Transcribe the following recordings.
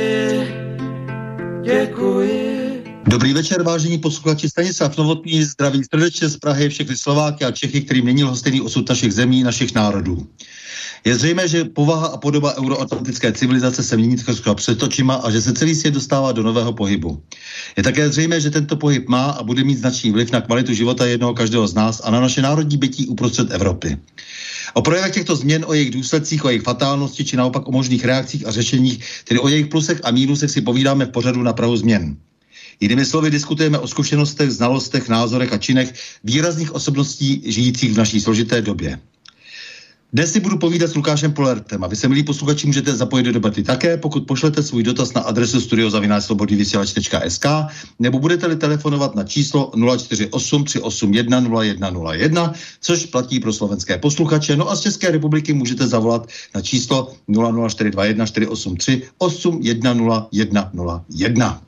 děkuji. Dobrý večer, vážení posluchači. Stanislav Novotný zdraví srdečně z Prahy všechny Slováky a Čechy, kterým není lhostejný osud našich zemí, našich národů. Je zřejmé, že povaha a podoba euroatlantické civilizace se mění skoro před očima a že se celý svět dostává do nového pohybu. Je také zřejmé, že tento pohyb má a bude mít značný vliv na kvalitu života jednoho každého z nás a na naše národní bytí uprostřed Evropy. O projevech těchto změn, o jejich důsledcích, o jejich fatálnosti či naopak o možných reakcích a řešeních, tedy o jejich plusech a mínusech si povídáme v pořadu na Prahu změn. Jinými slovy diskutujeme o zkušenostech, znalostech, názorech a činech výrazných osobností žijících v naší složité době. Dnes si budu povídat s Lukášem Polertem a vy se, milí posluchači, můžete zapojit do debaty také, pokud pošlete svůj dotaz na adresu studiozavináčslobodnývysílač.sk nebo budete-li telefonovat na číslo 048 381 0101, což platí pro slovenské posluchače. No a z České republiky můžete zavolat na číslo 00421 483 810101.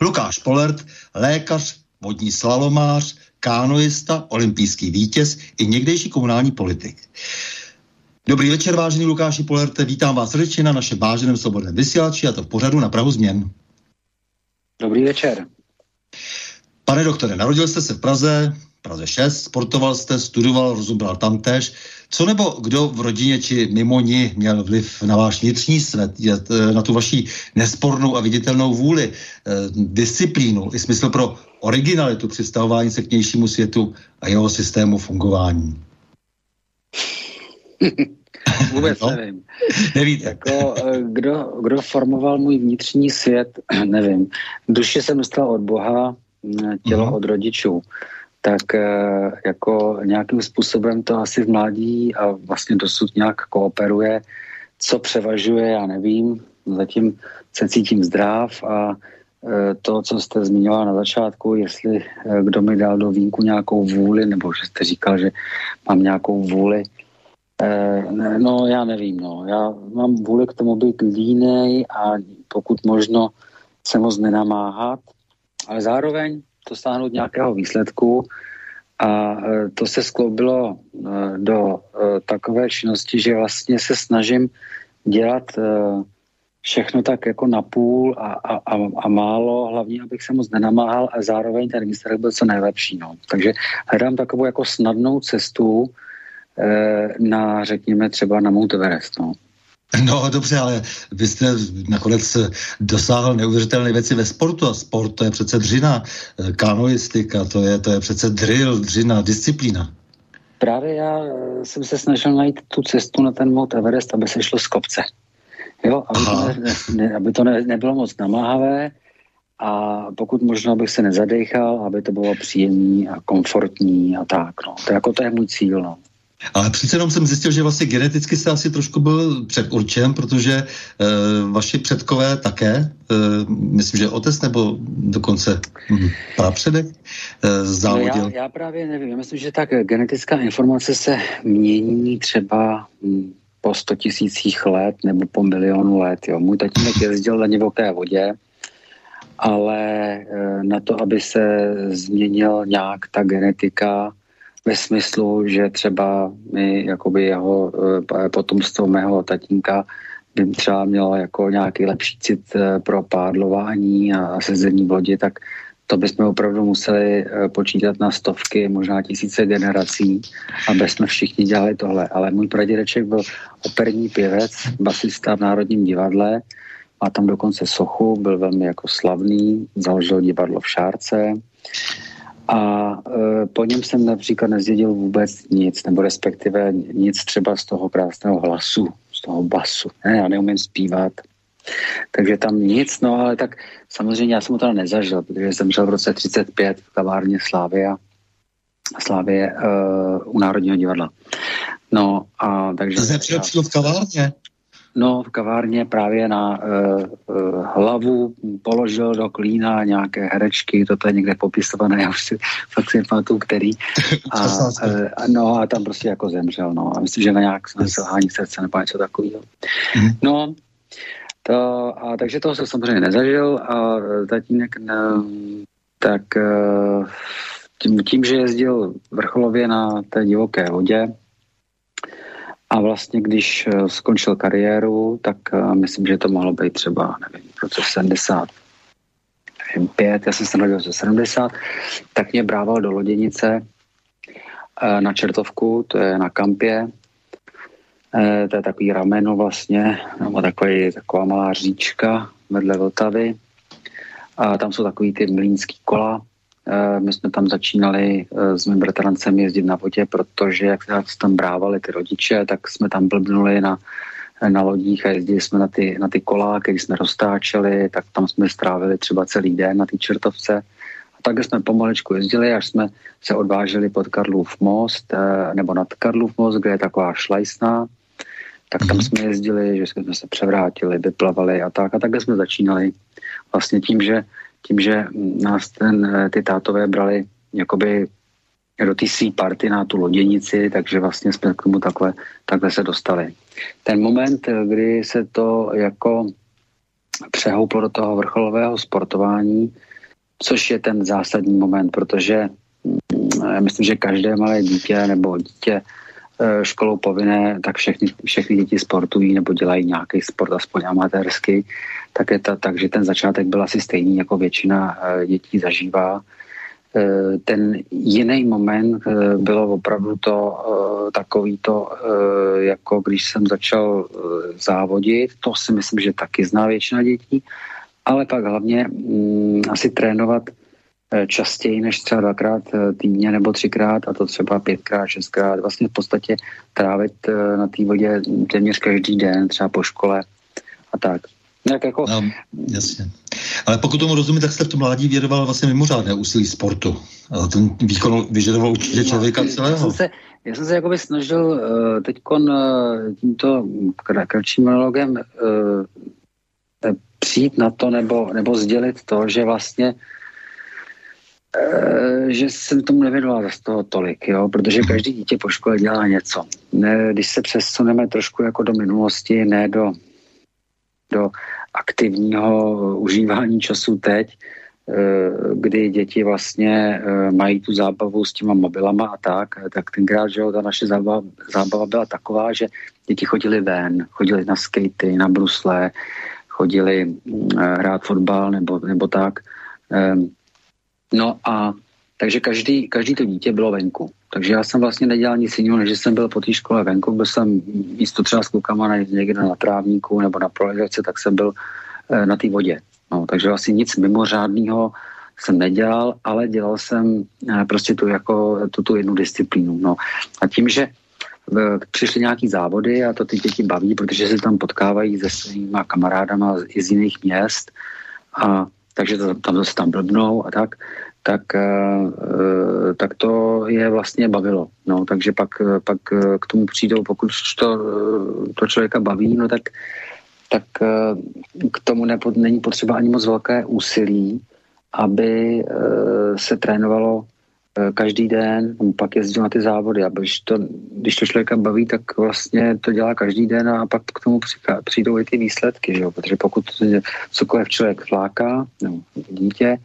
Lukáš Polert, lékař, vodní slalomář, kánoista, olympijský vítěz i někdejší komunální politik. Dobrý večer, vážený Lukáši Polerte, vítám vás srdečně na našem váženém svobodném vysílači a to v pořadu na Prahu změn. Dobrý večer. Pane doktore, narodil jste se v Praze, Praze 6, sportoval jste, studoval, rozuměl tam tež. Co nebo kdo v rodině či mimo ní měl vliv na váš vnitřní svět, eh, na tu vaši nespornou a viditelnou vůli, eh, disciplínu i smysl pro originalitu při stavování se k nějšímu světu a jeho systému fungování? Vůbec no? nevím. Nevíte. Jako, eh, kdo, kdo formoval můj vnitřní svět, nevím. Duše jsem dostal od Boha, tělo uh-huh. od rodičů tak eh, jako nějakým způsobem to asi v mládí a vlastně dosud nějak kooperuje. Co převažuje, já nevím. Zatím se cítím zdrav a eh, to, co jste zmiňoval na začátku, jestli eh, kdo mi dal do vínku nějakou vůli, nebo že jste říkal, že mám nějakou vůli, no já nevím, no. Já mám vůli k tomu být línej a pokud možno se moc nenamáhat, ale zároveň dosáhnout nějakého výsledku a e, to se skloubilo e, do e, takové činnosti, že vlastně se snažím dělat všechno tak jako na půl a, a, a, a málo, hlavně abych se moc nenamáhal a zároveň ten výsledek byl co nejlepší. No. Takže hledám takovou jako snadnou cestu na, řekněme, třeba na Mount Everest. No. No dobře, ale vy jste nakonec dosáhl neuvěřitelné věci ve sportu a sport to je přece dřina, kanoistika, to je, to je přece drill, dřina, disciplína. Právě já jsem se snažil najít tu cestu na ten Mount Everest, aby se šlo z kopce. Jo, aby to, ne, ne, aby to ne, nebylo moc namáhavé a pokud možno, abych se nezadechal, aby to bylo příjemný a komfortní a tak. No. To, jako, to je můj cíl. No. Ale přece jenom jsem zjistil, že vlastně geneticky jste asi trošku byl předurčen, protože e, vaši předkové také, e, myslím, že otec nebo dokonce hm, prapředek e, závodil. No já, já právě nevím, já myslím, že tak genetická informace se mění třeba hm, po 100 tisících let nebo po milionu let. Jo. Můj tatínek jezdil na divoké vodě ale na to, aby se změnil nějak ta genetika ve smyslu, že třeba my, jakoby jeho potomstvo mého tatínka by třeba mělo jako nějaký lepší cit pro pádlování a sezení v lodi, tak to bychom opravdu museli eh, počítat na stovky, možná tisíce generací, aby jsme všichni dělali tohle. Ale můj pradědeček byl operní pěvec, basista v Národním divadle, má tam dokonce sochu, byl velmi jako slavný, založil divadlo v Šárce a e, po něm jsem například nezdědil vůbec nic, nebo respektive nic třeba z toho krásného hlasu, z toho basu. Ne, já neumím zpívat, takže tam nic, no ale tak samozřejmě já jsem teda nezažil, protože jsem žil v roce 35 v kavárně Slávia, Slávě uh, u Národního divadla. No a takže... Jsi nepřilepšil v kavárně? No, v kavárně právě na uh, uh, hlavu položil do klína nějaké herečky, to je někde popisované, já už si fakt si pamatuju, který. A, uh, no a tam prostě jako zemřel, no. A myslím, že na nějak selhání srdce nebo něco takového. Mm. No, to, a takže toho jsem samozřejmě nezažil a tatínek ne, tak tím, tím, že jezdil vrcholově na té divoké vodě a vlastně když e, skončil kariéru, tak e, myslím, že to mohlo být třeba, nevím, v roce 70, nevím, pět, já jsem se narodil 70, tak mě brával do loděnice na Čertovku, to je na kampě, to je takový rameno vlastně, nebo takový, taková malá říčka vedle Vltavy. A tam jsou takový ty mlínský kola. E, my jsme tam začínali e, s mým bratrancem jezdit na vodě, protože jak se tam brávali ty rodiče, tak jsme tam blbnuli na, na lodích a jezdili jsme na ty, na ty kola, které jsme roztáčeli, tak tam jsme strávili třeba celý den na té čertovce. A tak jsme pomalečku jezdili, až jsme se odváželi pod Karlův most, nebo nad Karlův most, kde je taková šlajsná, tak tam mhm. jsme jezdili, že jsme se převrátili, vyplavali a tak. A takhle jsme začínali vlastně tím, že, tím, že nás ten, ty tátové brali jakoby do té svý party na tu loděnici, takže vlastně jsme k tomu takhle, takhle se dostali. Ten moment, kdy se to jako přehouplo do toho vrcholového sportování, což je ten zásadní moment, protože mm, já myslím, že každé malé dítě nebo dítě Eh, školou povinné, tak všechny, všechny děti sportují nebo dělají nějaký sport, aspoň amatérsky, tak je to tak, že ten začátek byl asi stejný, jako většina eh, dětí zažívá. Eh, ten jiný moment bylo opravdu to takový to, jako když jsem začal závodit, to si myslím, že taky zná většina dětí, ale pak hlavně mm, asi trénovat častěji než třeba dvakrát eh, týdně nebo třikrát a to třeba pětkrát, šestkrát. Vlastně v podstatě trávit eh, na té vodě téměř každý den, třeba po škole a tak. Jak jako... No, jasně. Ale pokud tomu rozumím, tak jste v tom mládí vědoval vlastně mimořádné úsilí sportu. A ten výkon vyžadoval určitě člověka celého. Já jsem se, já jsem se jakoby snažil uh, teď uh, tímto kratším monologem uh, přijít na to nebo, nebo sdělit to, že vlastně Eh, že jsem tomu nevěnoval za toho tolik, jo, protože každý dítě po škole dělá něco. Ne, když se přesuneme trošku jako do minulosti, ne do, do aktivního užívání času teď, eh, kdy děti vlastně eh, mají tu zábavu s těma mobilama a tak, tak tenkrát, že jo, ta naše zábava, zábava byla taková, že děti chodili ven, chodili na skatey, na brusle, chodili hrát fotbal nebo, nebo tak. No a takže každý, každý to dítě bylo venku. Takže já jsem vlastně nedělal nic jiného, než jsem byl po té škole venku. Byl jsem místo třeba s klukama někde na trávníku nebo na proležace, tak jsem byl e, na té vodě. No, takže vlastně nic mimořádného jsem nedělal, ale dělal jsem e, prostě tu, jako, tu, tu jednu disciplínu. No. A tím, že e, přišly nějaký závody a to ty děti baví, protože se tam potkávají se svýma kamarádama i z jiných měst a takže tam zase tam blbnou a tak, tak, uh, tak to je vlastně bavilo. No, takže pak, pak k tomu přijdou, pokud to, to člověka baví, no tak, tak k tomu není potřeba ani moc velké úsilí, aby se trénovalo Eh, každý den, pak jezdil na ty závody a když to, když to člověka baví, tak vlastně to dělá každý den a pak k tomu přijdou i ty výsledky, že jo? protože pokud cokoliv člověk fláká, nebo dítě,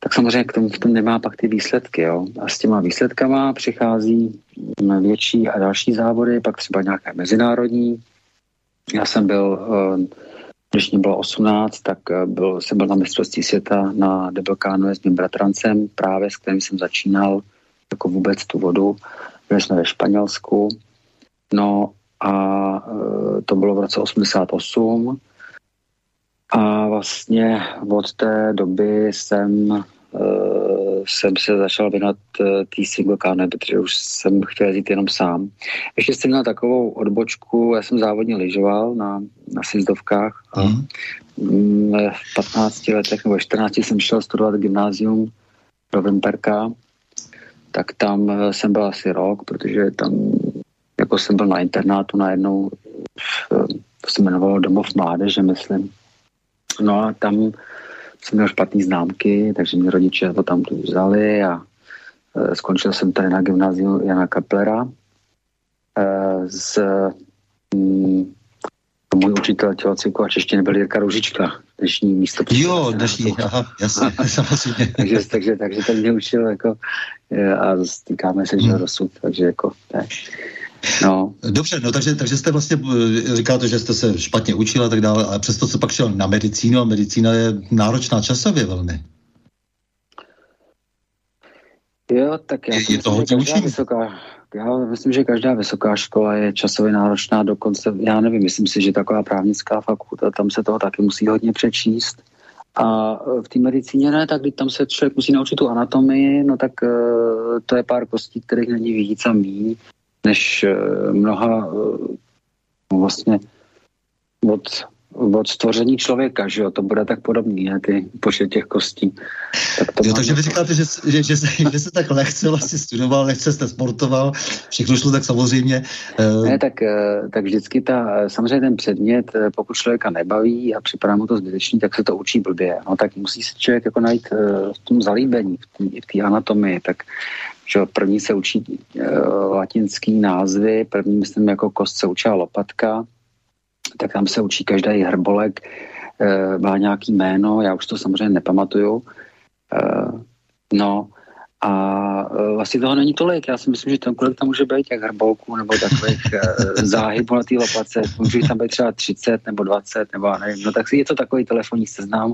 tak samozřejmě k tomu v tom nemá pak ty výsledky. Jo? A s těma výsledkama přichází větší a další závody, pak třeba nějaké mezinárodní. Já jsem byl uh, když mě bylo 18, tak eh, byl, jsem byl na mistrovství světa na Debelkánu s mým bratrancem, právě s kterým jsem začínal jako vůbec tu vodu. Byli jsme ve Španělsku. No a e, to bylo v roce 88. A vlastně od té doby jsem Eh, jsem se začal věnovat uh, té single káne, protože už jsem chtěl jít jenom sám. Ještě jsem měl takovou odbočku, já jsem závodně lyžoval na, na sjezdovkách a mm. v 15 letech nebo 14 jsem šel studovat gymnázium do Vimperka, tak tam eh, jsem byl asi rok, protože tam jako jsem byl na internátu najednou, to se jmenovalo Domov mládeže, myslím. No a tam jsem měl špatný známky, takže mě rodiče to tam tu vzali a e, skončil jsem tady na gymnáziu Jana Kaplera. E, z, mm, můj učitel tělocviku a češtiny byl Jirka Ružička, dnešní místo. Jo, dnešní, aha, jasně, samozřejmě. takže, takže, takže ten mě učil jako, e, a stýkáme se, že hmm. dosud, takže jako, ne. No. Dobře, no takže, takže jste vlastně, eh, říkáte, že jste se špatně učil a tak dále, ale přesto se pak šel na medicínu a medicína je náročná časově velmi. Jo, tak já je, je myslím, že každá vysoká, já myslím, že každá vysoká škola je časově náročná, dokonce, já nevím, myslím si, že taková právnická fakulta, tam se toho taky musí hodně přečíst. A v té medicíně ne, tak když tam se člověk musí naučit tu anatomii, no tak uh, to je pár kostí, kterých není víc a míň než eh, mnoha eh, no vlastně od, od stvoření člověka, že jo, to bude tak podobný, ne, ty počet těch kostí. Tak to jo, takže vy říkáte, že, že, že, se, že se tak lehce vlastně studoval, lehce jste sportoval, všechno šlo tak samozřejmě. Uh... Ne, tak, tak vždycky ta, samozřejmě ten předmět, pokud člověka nebaví a připadá mu to zbytečný, tak se to učí blbě. No tak musí se člověk jako najít v tom zalíbení, v té anatomii, tak že první se učí uh, latinský názvy, první myslím jako kost se učila lopatka, tak tam se učí každý hrbolek, uh, má nějaký jméno, já už to samozřejmě nepamatuju. Uh, no a uh, vlastně toho není tolik. Já si myslím, že tam kolik tam může být těch hrbolků nebo takových uh, záhybů na té lopace. Může tam být třeba 30 nebo 20 nebo nevím. No tak je to takový telefonní seznam.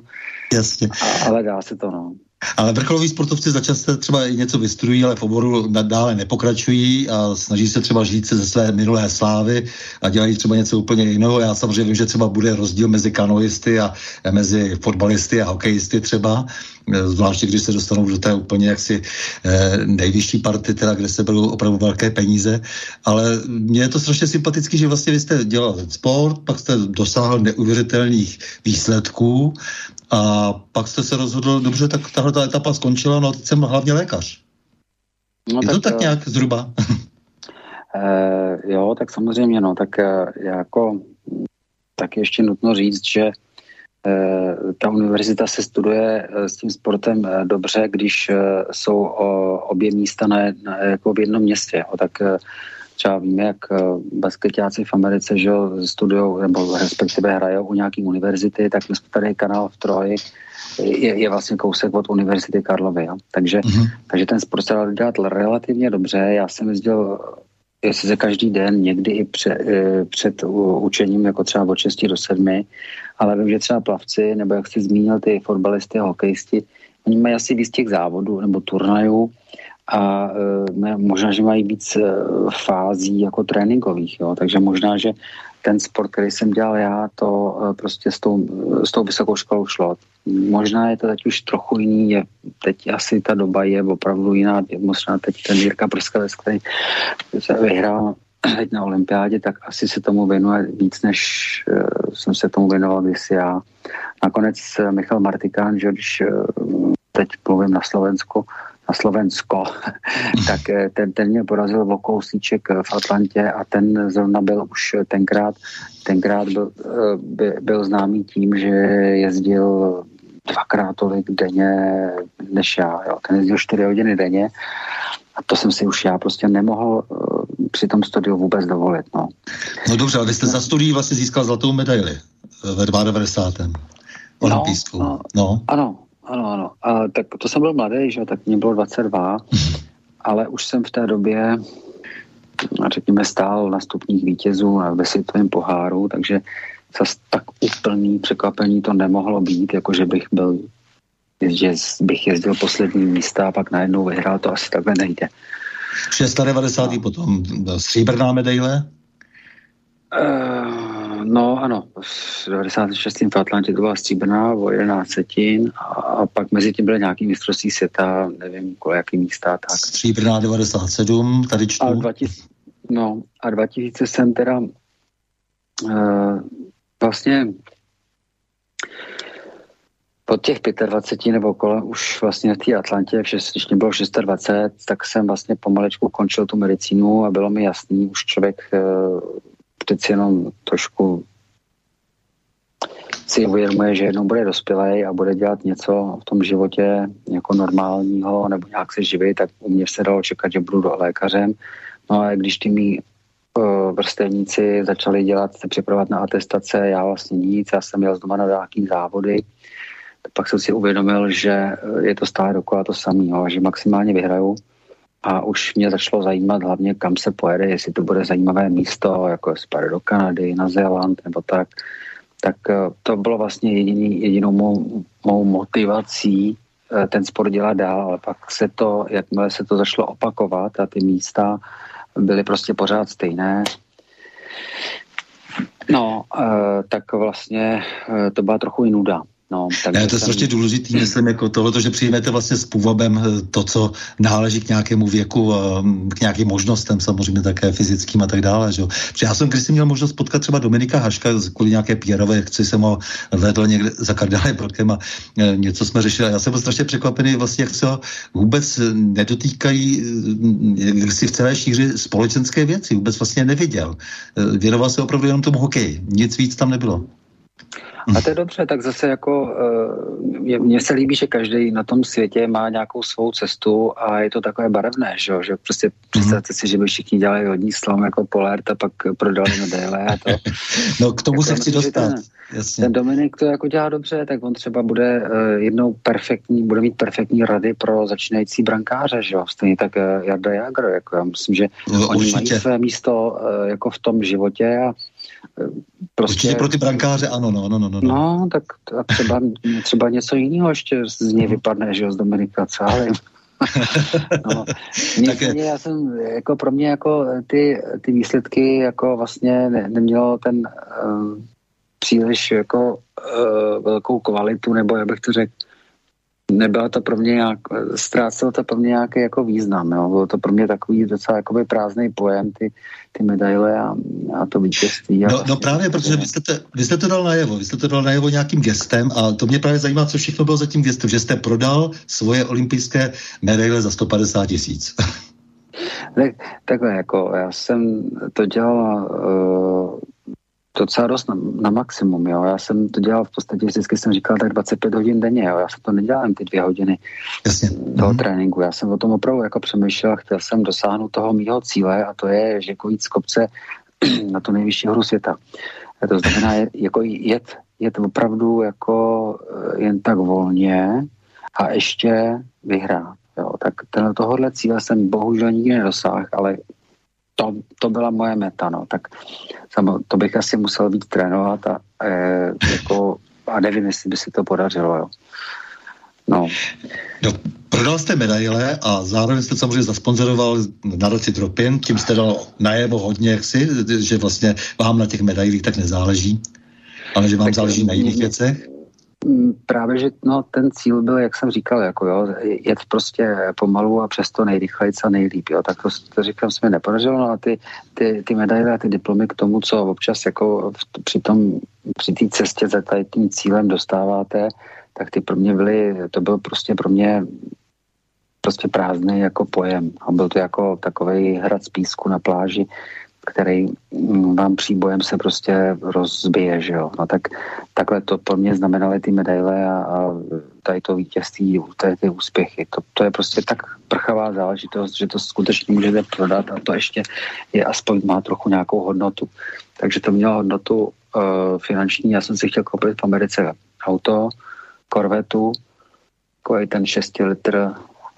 Jasně. A, ale dá se to, no. Ale vrcholoví sportovci začasto třeba i něco vystrují, ale v oboru nadále nepokračují a snaží se třeba žít se ze své minulé slávy a dělají třeba něco úplně jiného. Já samozřejmě vím, že třeba bude rozdíl mezi kanoisty a mezi fotbalisty a hokejisty třeba, zvláště když se dostanou do té úplně jaksi eh, nejvyšší party, teda, kde se budou opravdu velké peníze. Ale mně je to strašně sympatický, že vlastně vy jste dělal sport, pak jste dosáhl neuvěřitelných výsledků a pak jste se rozhodl, dobře, tak tahle ta etapa skončila, no a teď jsem hlavně lékař. No, je tak, to tak nějak zhruba? Uh, jo, tak samozřejmě, no, tak uh, jako tak ještě nutno říct, že uh, ta univerzita se studuje s tím sportem dobře, když jsou obě místa na, na, jako v jednom městě. O, tak třeba víme, jak eh, basketáci v Americe že studují nebo respektive hrajou u nějaký univerzity, tak my jsme tady kanál v Troji, je, je vlastně kousek od Univerzity Karlovy. Jo? Takže, mm-hmm. takže ten sport se dá dělat relativně dobře. Já jsem jezdil jestli se každý den, někdy i pře, eh, před učením, jako třeba od 6 do 7, ale vím, že třeba plavci, nebo jak jsi zmínil, ty fotbalisty a hokejisti, oni mají asi víc těch závodů nebo turnajů, a e, možná, že mají víc e, fází jako tréninkových, jo? takže možná, že ten sport, který jsem dělal já, to e, prostě s tou, s tou vysokou školou šlo. Možná je to teď už trochu jiný, je, teď asi ta doba je opravdu jiná, možná teď ten Jirka Prskavec, který se vyhrál teď na olympiádě, tak asi se tomu věnuje víc, než uh, jsem se tomu věnoval kdysi já. Nakonec Michal Martikán, že když uh, teď mluvím na Slovensku, na Slovensko, tak eh, ten, ten mě porazil o kousíček eh, v Atlantě a ten zrovna byl už tenkrát, tenkrát byl, eh, by, byl známý tím, že jezdil dvakrát tolik denně než já. Jo. Ten jezdil 4 hodiny denně a to jsem si už já prostě nemohl uh, při tom studiu vůbec dovolit. No, no dobře, ale vy jste za studií vlastně získal zlatou medaili ve 92. Olympijskou. No, no. Ano, ano, ano. A, tak to jsem byl mladý, že tak mě bylo 22, ale už jsem v té době řekněme, stál na stupních vítězů ve světovém poháru, takže zase tak úplný překvapení to nemohlo být, jako že bych byl že bych jezdil poslední místa a pak najednou vyhrál, to asi takhle nejde. 690. No. potom stříbrná medaile? Uh, no ano, v 96. v Atlantě to byla stříbrná o 11 setin a, pak mezi tím byly nějaký mistrovství světa, nevím, kolik jaký místa. Tak. Stříbrná 97, tady čtu. A 2000, no a 2000 jsem teda uh, vlastně po těch 25 nebo kolem už vlastně v té Atlantě, když mě bylo 26, tak jsem vlastně pomalečku končil tu medicínu a bylo mi jasný, už člověk uh, přeci jenom trošku si uvědomuje, že jednou bude dospělej a bude dělat něco v tom životě jako normálního nebo nějak se živit, tak u mě se dalo čekat, že budu do lékařem. No a když ty mý uh, vrstevníci začali dělat, se připravovat na atestace, já vlastně nic, já jsem jel z doma na nějaký závody, pak jsem si uvědomil, že je to stále dokola to samé, že maximálně vyhraju a už mě začalo zajímat hlavně, kam se pojede, jestli to bude zajímavé místo, jako je do Kanady, na Zéland nebo tak. Tak eh, to bylo vlastně jediný, jedinou mou, mou motivací eh, ten sport dělat dál, ale pak se to, jakmile se to začalo opakovat a ty místa byly prostě pořád stejné, No, eh, tak vlastně to byla trochu i nuda. No, tak ne, to je strašně důležitý, myslím, jako tohle, že přijmete vlastně s půvabem eh, to, co náleží k nějakému věku, k nějakým možnostem, samozřejmě také fyzickým a tak dále. Že? Protože já jsem když jsem měl možnost potkat třeba Dominika Haška kvůli nějaké pírové chci jsem ho vedl někde za kardálem Brokem a e, něco jsme řešili. Já jsem byl strašně překvapený, vlastně, jak se ho vůbec nedotýkají jak si v celé šíři společenské věci, vůbec vlastně neviděl. Věnoval se opravdu jenom tomu hokeji, nic víc tam nebylo. A to je dobře, tak zase jako eh, mně se líbí, že každý na tom světě má nějakou svou cestu a je to takové barevné, že, že prostě mm-hmm. představte si, že by všichni dělali hodní slom jako Polert a pak prodali medaile a to. no k tomu jako se chci dostat. Ten, Jasně. ten Dominik to jako dělá dobře, tak on třeba bude uh, jednou perfektní, bude mít perfektní rady pro začínající brankáře, že jo, stejně tak uh, Jarda Jagr, jako já myslím, že no, oni určitě. mají své místo jako v tom životě a Prostě... Určitě pro ty brankáře ano, no, no, no. No, no. Tak a třeba, třeba něco jiného ještě z něj vypadne, že jo, z Dominika, co ale... no, mě, já jsem, jako pro mě jako ty, ty výsledky jako vlastně ne, nemělo ten uh, příliš jako uh, velkou kvalitu, nebo jak bych to řekl, nebyla to pro mě nějak, ztrácelo to pro mě nějaký jako význam, jo. bylo to pro mě takový docela jakoby prázdný pojem, ty, ty medaile a, a to vítězství. A no, no právě, protože vy jste, to, vy jste to dal najevo, vy jste to dal najevo nějakým gestem a to mě právě zajímá, co všechno bylo za tím gestem, že jste prodal svoje olympijské medaile za 150 tisíc. tak, takhle, jako já jsem to dělal uh, docela dost na, na maximum, jo. Já jsem to dělal v podstatě, vždycky jsem říkal tak 25 hodin denně, jo. Já jsem to nedělal ty dvě hodiny Jasně. toho mm. tréninku. Já jsem o tom opravdu jako přemýšlel, chtěl jsem dosáhnout toho mýho cíle a to je, že jako jít z kopce na tu nejvyšší hru světa. A to znamená, jako jet, jet opravdu jako eh, jen tak volně a ještě vyhrát. Jo. Tak tenhle tohohle cíle jsem bohužel nikdy nedosáhl, ale to, to byla moje meta, no. Tak samo, to bych asi musel být trénovat a, e, jako, a nevím, jestli by se to podařilo, jo. No. no. Prodal jste medaile a zároveň jste samozřejmě zasponzoroval nadaci Tropin, tím jste dal najevo hodně, jaksi, že vlastně vám na těch medailích tak nezáleží, ale že vám tak záleží na jiných věcech. Mm, právě, že no, ten cíl byl, jak jsem říkal, jako jo, jet prostě pomalu a přesto nejrychleji a nejlíp, jo, tak to, to říkám, se mi nepodařilo, no a ty, ty, ty medaile a ty diplomy k tomu, co občas jako v, při tom, při té cestě za tím cílem dostáváte, tak ty pro mě byly, to byl prostě pro mě prostě prázdný jako pojem. A byl to jako takový hrad z písku na pláži, který mm, vám příbojem se prostě rozbije, že jo. No tak takhle to pro mě znamenaly ty medaile a, a tady to vítězství, tady ty úspěchy. To, to je prostě tak prchavá záležitost, že to skutečně můžete prodat a to ještě je aspoň má trochu nějakou hodnotu. Takže to mělo hodnotu uh, finanční. Já jsem si chtěl koupit v Americe auto, korvetu, takový ten 6 litr,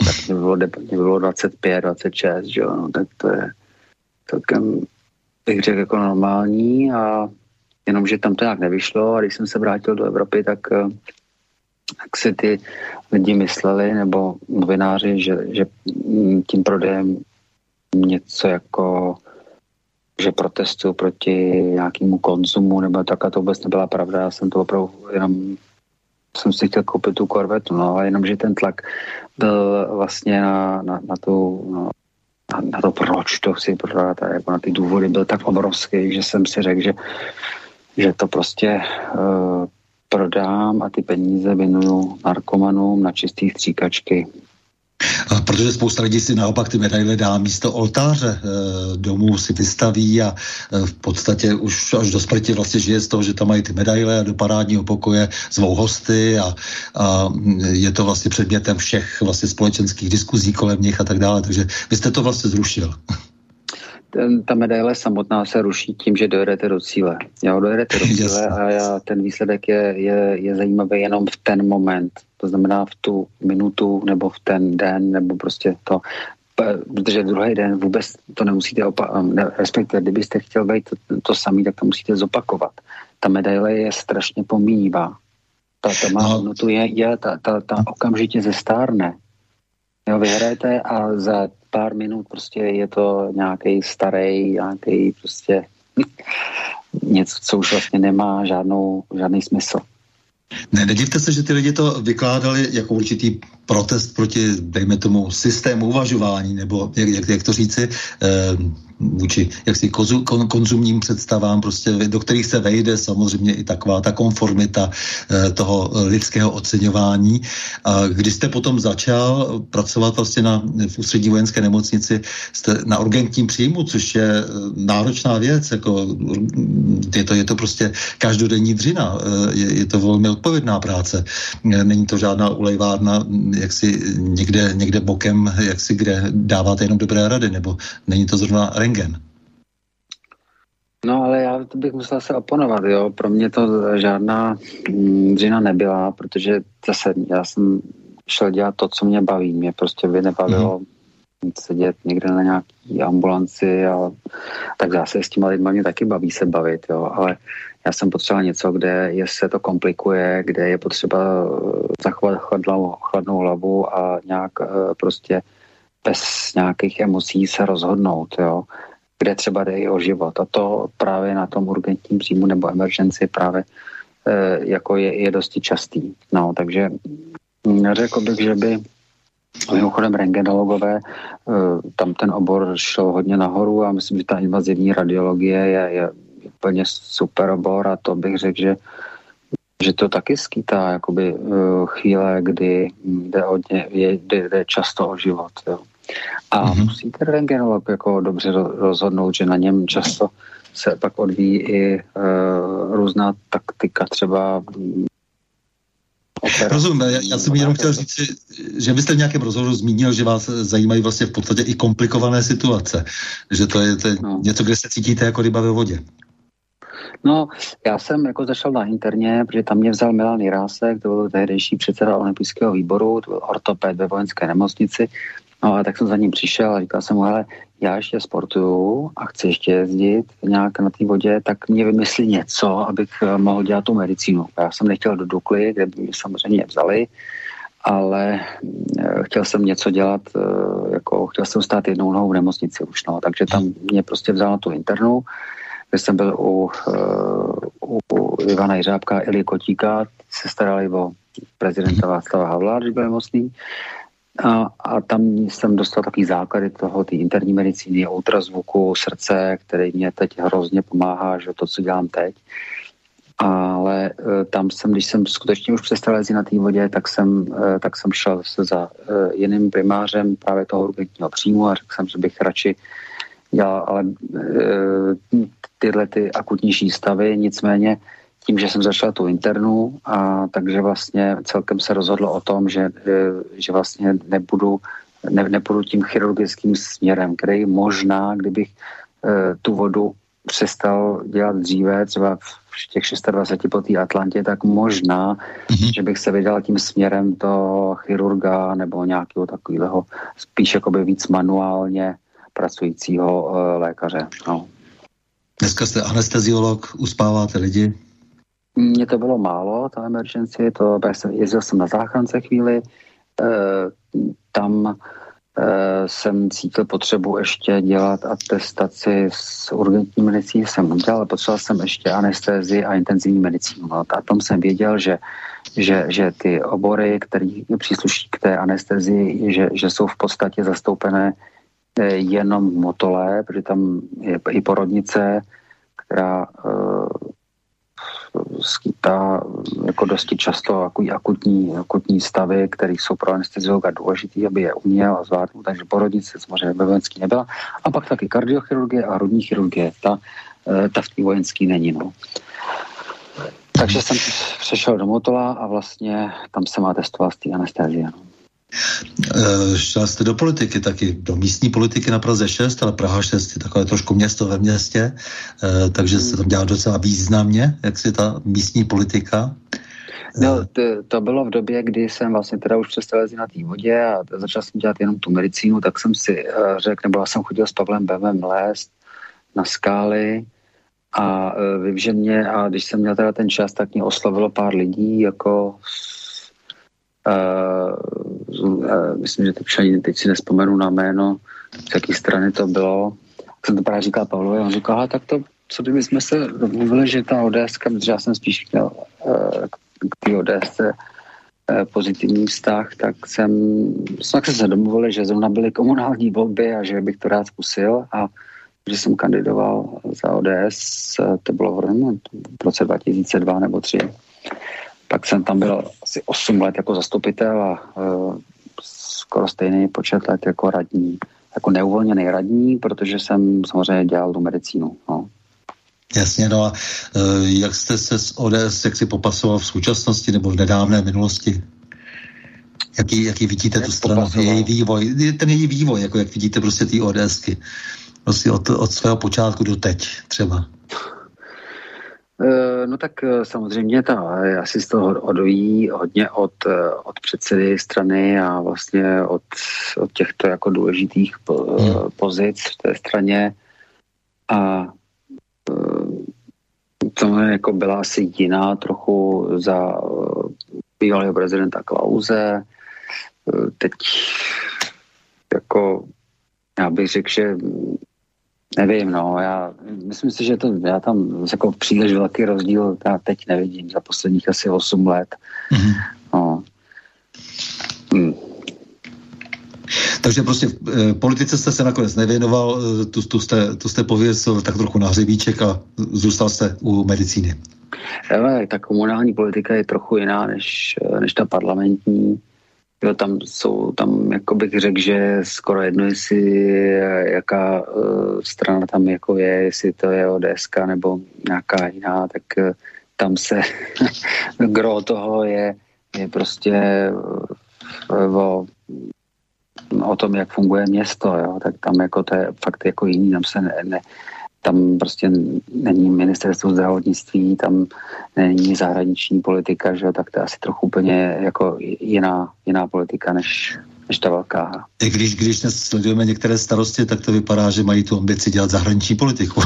tak by bylo, by bylo 25, 26, že jo, no, tak to je celkem, bych řekl, jako normální a jenomže tam to nějak nevyšlo a když jsem se vrátil do Evropy, tak, eh, tak si ty lidi mysleli, nebo novináři, že, že tím prodejem něco jako že protestuju proti nějakému konzumu, nebo tak a to vůbec nebyla pravda, já jsem to opravdu jenom jsem si chtěl koupit tu korvetu, no a jenom, že ten tlak byl vlastně na, na, na tu no, na, na to, proč to chci prodat a jako na ty důvody byl tak obrovský, že jsem si řekl, že, že to prostě uh, prodám a ty peníze věnuju narkomanům na čistý stříkačky. A protože spousta lidí si naopak ty medaile dá místo oltáře e, domů si vystaví a e, v podstatě už až do smrti vlastně žije z toho, že tam mají ty medaile a do parádního pokoje zvou hosty a, a je to vlastně předmětem všech vlastně společenských diskuzí kolem nich a tak dále. Takže vy jste to vlastně zrušil ten, ta medaile samotná se ruší tím, že dojedete do cíle. Jo, dojedete do cíle a já, ten výsledek je, je, je zajímavý jenom v ten moment. To znamená v tu minutu nebo v ten den nebo prostě to, protože druhý den vůbec to nemusíte opakovat, respektive kdybyste chtěl být to, to samý, tak to musíte zopakovat. Ta medaile je strašně pomíjivá. Ta, ta má no. hodnotu, je, je ta, ta, ta okamžitě zestárne. Jo, vyhrajete a za pár minut prostě je to nějaký starý, nějaký prostě něco, co už vlastně nemá žádnou, žádný smysl. Ne, nedivte se, že ty lidi to vykládali jako určitý protest proti, dejme tomu, systému uvažování, nebo jak, jak, jak to říci, eh, vůči jaksi konzumním představám, prostě, do kterých se vejde samozřejmě i taková ta konformita eh, toho lidského oceňování. A když jste potom začal pracovat vlastně na, v ústřední vojenské nemocnici, jste na urgentním příjmu, což je eh, náročná věc, jako, je, to, je to prostě každodenní dřina, eh, je, je to velmi odpovědná práce. Není to žádná ulejvárna, jak si někde, někde bokem, jak si kde dáváte jenom dobré rady, nebo není to zrovna rengen. No ale já to bych musel se oponovat, jo. Pro mě to žádná mm, dřina nebyla, protože zase já jsem šel dělat to, co mě baví. Mě prostě by nebavilo mm-hmm. sedět někde na nějaký ambulanci a tak zase s těma lidma mě taky baví se bavit, jo. Ale já jsem potřeboval něco, kde je, se to komplikuje, kde je potřeba eh, zachovat chladnou, chladnou hlavu a nějak uh, prostě bez nějakých emocí se rozhodnout, jo kde třeba jde i o život. A to právě na tom urgentním příjmu nebo emergenci právě e, jako je, je dosti častý. No, takže řekl bych, že by Mimochodem rengenologové, e, tam ten obor šel hodně nahoru a myslím, že ta invazivní radiologie je, je úplně super obor a to bych řekl, že že to taky skýtá jakoby uh, chvíle, kdy jde, hodně, je, jde, jde často o život. Jo. A mm-hmm. musí ten rengenolog jako dobře rozhodnout, že na něm často se pak odvíjí i uh, různá taktika, třeba Rozumím, já, já jsem jenom chtěl říct, že byste v nějakém rozhovoru zmínil, že vás zajímají vlastně v podstatě i komplikované situace, že to je, to je no. něco, kde se cítíte jako ryba ve vodě. No, já jsem jako zašel na interně, protože tam mě vzal Milan Jirásek, to byl tehdejší předseda olympijského výboru, to byl ortoped ve vojenské nemocnici No a tak jsem za ním přišel a říkal jsem mu, hele, já ještě sportuju a chci ještě jezdit nějak na té vodě, tak mě vymyslí něco, abych eh, mohl dělat tu medicínu. Já jsem nechtěl do Dukly, kde by mě samozřejmě vzali, ale eh, chtěl jsem něco dělat, eh, jako chtěl jsem stát jednou nohou v nemocnici už, no, takže tam mě prostě vzal na tu internu, kde jsem byl u, u Ivana Jiřábka, Eli Kotíka, se starali o prezidenta Václava Havla, když byl nemocný, a, a tam jsem dostal takový základy toho, ty interní medicíny, ultrazvuku, srdce, který mě teď hrozně pomáhá, že to, co dělám teď. Ale e, tam jsem, když jsem skutečně už přestal jezdit na té vodě, tak jsem, e, tak jsem šel se za e, jiným primářem právě toho urgentního příjmu a řekl jsem, že bych radši dělal ale tyhle ty akutnější stavy, nicméně tím, že jsem začal tu internu a takže vlastně celkem se rozhodlo o tom, že, že vlastně nebudu, ne, nepůjdu tím chirurgickým směrem, který možná, kdybych tu vodu přestal dělat dříve, třeba v těch 26 po té Atlantě, tak možná, mm-hmm. že bych se vydal tím směrem toho chirurga nebo nějakého takového spíš jakoby víc manuálně pracujícího uh, lékaře. No. Dneska jste anesteziolog, uspáváte lidi? Mně to bylo málo, ta emergency, to, jezdil jsem na záchrance chvíli, e, tam Eh, jsem cítil potřebu ještě dělat atestaci s urgentní medicíní, jsem udělal, ale potřeboval jsem ještě anestézii a intenzivní medicínu. No, a tom jsem věděl, že, že, že ty obory, které přísluší k té anestezii, že, že jsou v podstatě zastoupené eh, jenom motole, protože tam je i porodnice, která skýtá jako dosti často akutní, akutní stavy, které jsou pro anesteziologa důležitý, aby je uměl a zvládnul, takže porodnice samozřejmě ve vojenský nebyla. A pak taky kardiochirurgie a hrudní chirurgie, ta, eh, ta v té vojenský není. No. Takže jsem přešel do Motola a vlastně tam jsem atestoval z té anestezie. No. Eh, šel jste do politiky taky, do místní politiky na Praze 6, ale Praha 6 je takové trošku město ve městě, eh, takže se tam dělá docela významně, jak si ta místní politika. No, to, to bylo v době, kdy jsem vlastně teda už přestal jezdit na té vodě a začal jsem dělat jenom tu medicínu, tak jsem si řekl, nebo já jsem chodil s Pavlem Bemem lézt na skály a vím, že mě, a když jsem měl teda ten čas, tak mě oslovilo pár lidí jako uh, myslím, že teď, teď si nespomenu na jméno, z jaké strany to bylo. Tak jsem to právě říkal Pavlovi, on říkal, tak to, co kdyby jsme se domluvili, že ta ODS, protože já jsem spíš měl uh, k té ODS uh, pozitivní vztah, tak jsem, jsme se domluvili, že zrovna byly komunální volby a že bych to rád zkusil a že jsem kandidoval za ODS, to bylo v roce 2002 nebo 2003 tak jsem tam byl asi 8 let jako zastupitel a uh, skoro stejný počet let jako radní, jako neuvolněný radní, protože jsem samozřejmě dělal tu medicínu. No. Jasně, no a uh, jak jste se s ODS, jak si popasoval v současnosti nebo v nedávné minulosti? Jaký, jaký vidíte jak tu stranu, její vývoj, ten její vývoj, jako jak vidíte prostě ty ODSky, prostě od, od svého počátku do teď třeba. Eh, no tak eh, samozřejmě ta asi z toho odojí hodně od, eh, od předsedy strany a vlastně od, od těchto jako důležitých hmm. pozic v té straně a to jako byla asi jiná trochu za bývalého prezidenta Klauze. Teď jako já bych řekl, že Nevím, no, já myslím si, že to, já tam jako příliš velký rozdíl já teď nevidím za posledních asi 8 let. Mm-hmm. No. Hmm. Takže prostě v e, politice jste se nakonec nevěnoval, eh, tu, tu, jste, tu jste pověsil tak trochu na hřebíček a zůstal jste u medicíny. Ale ta komunální politika je trochu jiná než, eh, než ta parlamentní. Jo, tam jsou, tam jako bych řekl, že skoro jedno, jestli jaká uh, strana tam jako je, jestli to je ODS nebo nějaká jiná, tak uh, tam se gro toho je, je prostě uh, o, o tom, jak funguje město, jo, tak tam jako to je fakt jako jiný, tam se ne, ne, tam prostě není ministerstvo zdravotnictví, tam není zahraniční politika, že tak to je asi trochu úplně jako jiná, jiná politika než, než ta velká hra. I když, když dnes sledujeme některé starosti, tak to vypadá, že mají tu ambici dělat zahraniční politiku.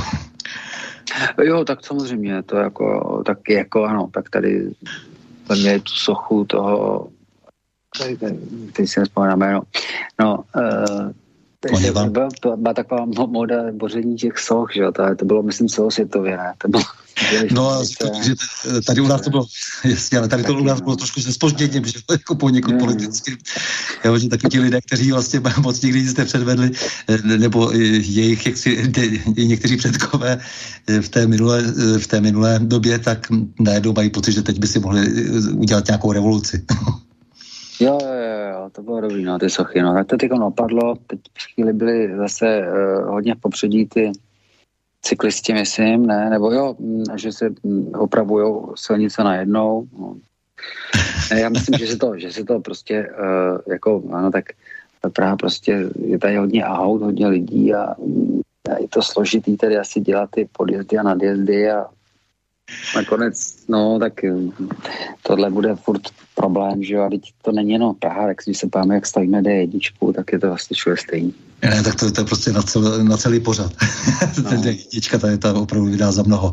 jo, tak samozřejmě, to jako, tak jako ano, tak tady tam je tu sochu toho, tady, tady, tady si nespomínám jméno, no, uh, byla, byla taková moda boření těch soch, že jo, to, to bylo, myslím, celosvětově, ne? To bylo, no, že tady u nás to bylo, jasně, ale tady to u nás bylo trošku se spožděním, že to jako poněkud mm. politicky. Jo, že taky ti lidé, kteří vlastně moc nikdy jste předvedli, nebo jejich jaksi, někteří předkové v té, minulé, v té minulé době, tak najednou mají pocit, že teď by si mohli udělat nějakou revoluci. Jo, jo, jo, to bylo dobrý, no, ty sochy, no. Tak to teď napadlo, teď chvíli byly zase uh, hodně v popředí ty cyklisti, myslím, ne, nebo jo, mm, že se mm, opravují silnice najednou. No. Ne, já myslím, že se to, že se to prostě, uh, jako, ano, tak Praha prostě, je tady hodně aut, hodně lidí a, a je to složitý tady asi dělat ty podjezdy a nadjezdy a nakonec, no, tak tohle bude furt problém, že jo, a teď to není jenom Praha, tak když se páme, jak stavíme D1, tak je to vlastně všude stejný. Ne, tak to, to je prostě na, cel, na celý pořad. No. Ten jednička tady ta opravdu vydá za mnoho.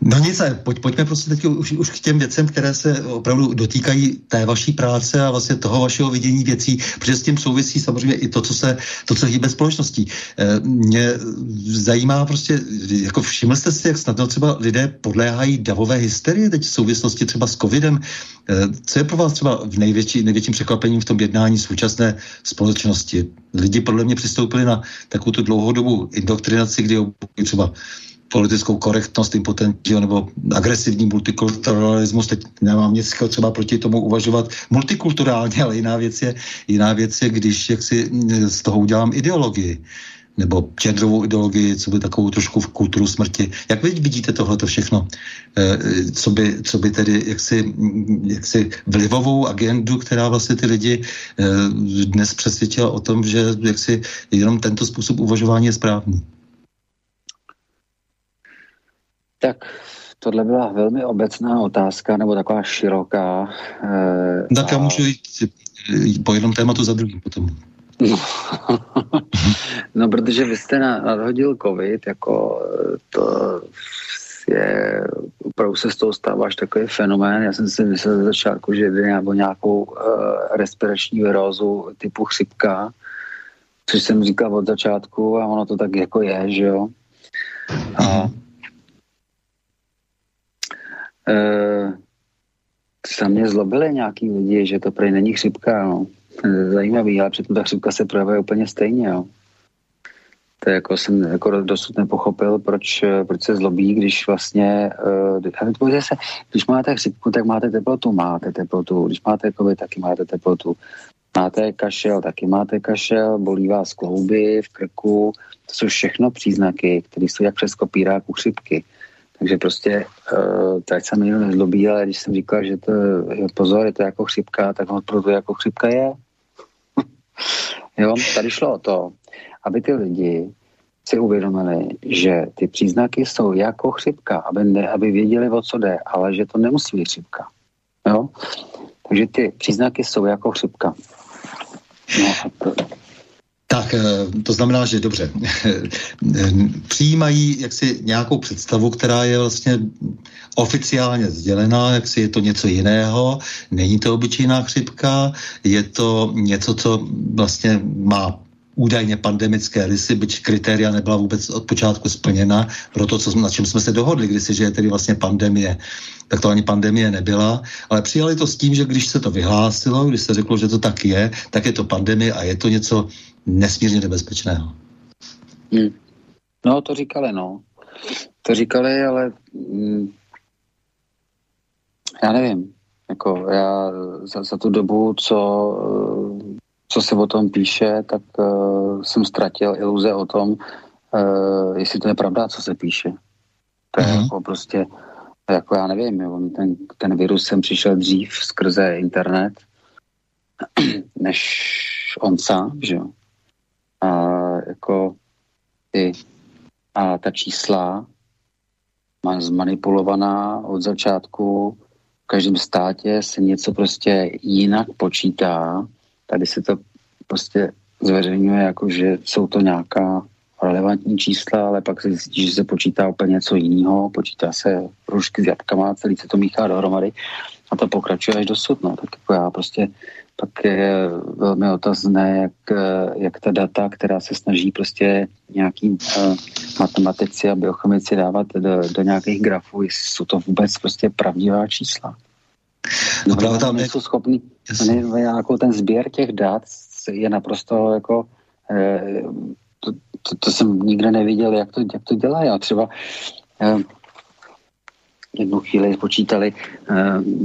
No nic, pojď, pojďme prostě teď už, už k těm věcem, které se opravdu dotýkají té vaší práce a vlastně toho vašeho vidění věcí, protože s tím souvisí samozřejmě i to, co se, to, co hýbe společností. E, mě zajímá prostě, jako všiml jste si, jak snadno třeba lidé podléhají davové hysterie teď v souvislosti třeba s covidem. E, co je pro vás třeba v největší, největším překvapením v tom jednání současné společnosti? Lidi podle mě přistoupili na takovou tu dlouhodobou indoktrinaci, kdy třeba politickou korektnost, impotentio nebo agresivní multikulturalismus. Teď nemám nic třeba proti tomu uvažovat multikulturálně, ale jiná věc je, jiná věc je když jak si z toho udělám ideologii nebo genderovou ideologii, co by takovou trošku v kulturu smrti. Jak vy vidíte tohleto všechno? E, co by, co by tedy jaksi, jaksi vlivovou agendu, která vlastně ty lidi e, dnes přesvědčila o tom, že jaksi jenom tento způsob uvažování je správný? Tak tohle byla velmi obecná otázka, nebo taková široká. E, tak já můžu jít po jednom tématu za druhým potom. No, no protože vy jste nadhodil covid, jako to je, opravdu se z toho stává až takový fenomén. Já jsem si myslel ze začátku, že jde nebo nějakou uh, respirační virózu typu chřipka, což jsem říkal od začátku a ono to tak jako je, že jo. A uh, se mě zlobili nějaký lidi, že to prej není chřipka, no zajímavý, ale přitom ta chřipka se projevuje úplně stejně. Jo. To jako jsem jako dosud nepochopil, proč, proč se zlobí, když vlastně, uh, se, když máte chřipku, tak máte teplotu, máte teplotu, když máte covid, taky máte teplotu, máte kašel, taky máte kašel, bolí vás klouby v krku, to jsou všechno příznaky, které jsou jak přes kopíráku chřipky. Takže prostě, uh, tak se mi nezlobí, ale když jsem říkal, že to je pozor, je to jako chřipka, tak on proto jako chřipka je. Jo, tady šlo o to, aby ty lidi si uvědomili, že ty příznaky jsou jako chřipka, aby, ne, aby věděli, o co jde, ale že to nemusí být chřipka. Jo? Takže ty příznaky jsou jako chřipka. No. Tak, eh, to znamená, že dobře, přijímají jaksi nějakou představu, která je vlastně oficiálně sdělená, jak si je to něco jiného, není to obyčejná chřipka, je to něco, co vlastně má údajně pandemické rysy, byť kritéria nebyla vůbec od počátku splněna, pro to, co, na čem jsme se dohodli, když si, že je tedy vlastně pandemie. Tak to ani pandemie nebyla, ale přijali to s tím, že když se to vyhlásilo, když se řeklo, že to tak je, tak je to pandemie a je to něco nesmírně nebezpečného. Hmm. No, to říkali, no. To říkali, ale mm, já nevím, jako já za, za tu dobu, co, co se o tom píše, tak uh, jsem ztratil iluze o tom, uh, jestli to je pravda, co se píše. To je mm-hmm. jako prostě, jako já nevím, jo, ten, ten virus jsem přišel dřív skrze internet, než on sám, že jo. A jako ty a ta čísla má zmanipulovaná od začátku každém státě se něco prostě jinak počítá. Tady se to prostě zveřejňuje, jako že jsou to nějaká relevantní čísla, ale pak se zjistí, že se počítá úplně něco jiného, počítá se rušky s jabkama, celý se to míchá dohromady a to pokračuje až dosud. No. Tak jako já prostě pak je velmi otazné, jak, jak ta data, která se snaží prostě nějaký uh, matematici a biochemici dávat do, do nějakých grafů, jestli jsou to vůbec prostě pravdivá čísla. No, no tam nejsou schopný, ne, jako ten sběr těch dat je naprosto jako eh, to, to, to jsem nikde neviděl, jak to, jak to dělá. Já třeba eh, jednu chvíli počítali uh,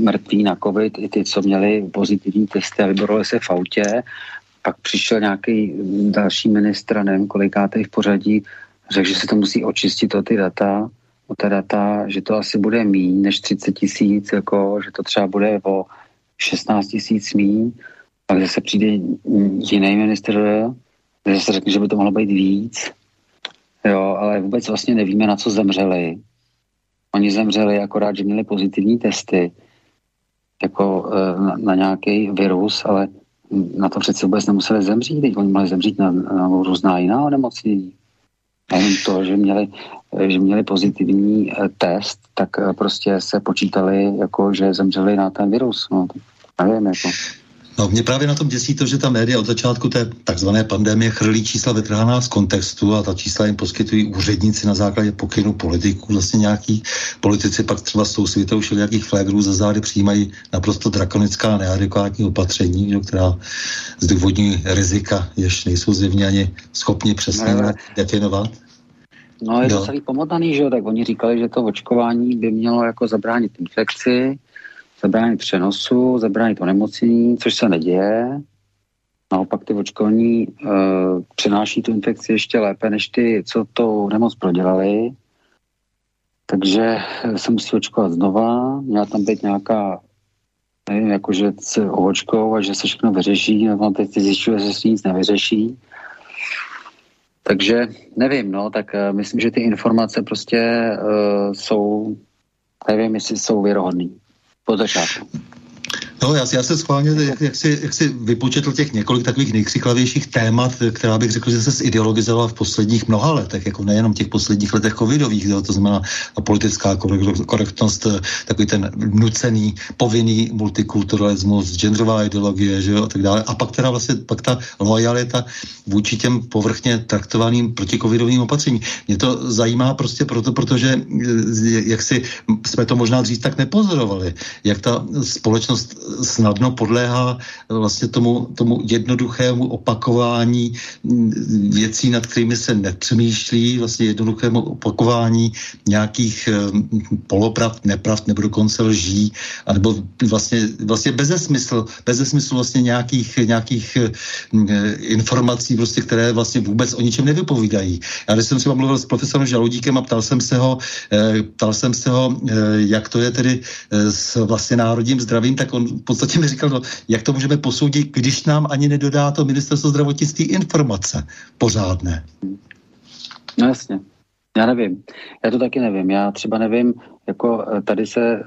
mrtví na covid, i ty, co měli pozitivní testy a vyborovali se v autě. Pak přišel nějaký další ministr, nevím kolikátej v pořadí, řekl, že se to musí očistit o ty data, o ta data, že to asi bude míň než 30 tisíc, jako, že to třeba bude o 16 tisíc míň, pak zase přijde jiný minister, že se řekne, že by to mohlo být víc, jo, ale vůbec vlastně nevíme, na co zemřeli. Oni zemřeli akorát, že měli pozitivní testy, jako e, na, na nějaký virus, ale na to přece vůbec nemuseli zemřít, teď oni mohli zemřít na, na různá jiná onemocnění. A jen to, že měli, že měli pozitivní e, test, tak e, prostě se počítali, jako, že zemřeli na ten virus. No, nevím, jako. No, mě právě na tom děsí to, že ta média od začátku té takzvané pandemie chrlí čísla vytrhaná z kontextu a ta čísla jim poskytují úředníci na základě pokynu politiků. Vlastně nějaký politici pak třeba s tou světou všelijakých flagrů za zády přijímají naprosto drakonická neadekvátní opatření, jo, která zdůvodní rizika, jež nejsou zjevně ani schopni přesně no, definovat. No je to celý pomotaný, že jo, tak oni říkali, že to očkování by mělo jako zabránit infekci, zabránit přenosu, zabránit onemocnění, což se neděje. Naopak ty očkování e, přenáší tu infekci ještě lépe, než ty, co to nemoc prodělali. Takže se musí očkovat znova. Měla tam být nějaká, nevím, jako že se očkou a že se všechno vyřeší, nebo teď zjišťuje, že se nic nevyřeší. Takže nevím, no, tak uh, myslím, že ty informace prostě uh, jsou, nevím, jestli jsou věrohodný od začátku. No, já, já se schválně, jak, jak, si, jak si vypočetl těch několik takových nejkřiklavějších témat, která bych řekl, že se zideologizovala v posledních mnoha letech, jako nejenom těch posledních letech covidových, to znamená politická korektnost, takový ten nucený, povinný multikulturalismus, genderová ideologie, že jo, a tak dále. A pak teda vlastně, pak ta lojalita vůči těm povrchně traktovaným protikovidovým opatřením. Mě to zajímá prostě proto, protože jak si jsme to možná dřív tak nepozorovali, jak ta společnost snadno podléhá vlastně tomu, tomu jednoduchému opakování věcí, nad kterými se nepřemýšlí, vlastně jednoduchému opakování nějakých polopravd, nepravd nebo dokonce lží, anebo vlastně, vlastně bezesmysl, bezesmysl vlastně nějakých, nějakých informací, prostě, které vlastně vůbec o ničem nevypovídají. Já když jsem třeba mluvil s profesorem Žaludíkem a ptal jsem se ho, eh, ptal jsem se ho, eh, jak to je tedy eh, s vlastně národním zdravím, tak on v podstatě mi říkal, no, jak to můžeme posoudit, když nám ani nedodá to ministerstvo zdravotnictví informace pořádné. No jasně. Já nevím. Já to taky nevím. Já třeba nevím, jako eh, tady se, eh,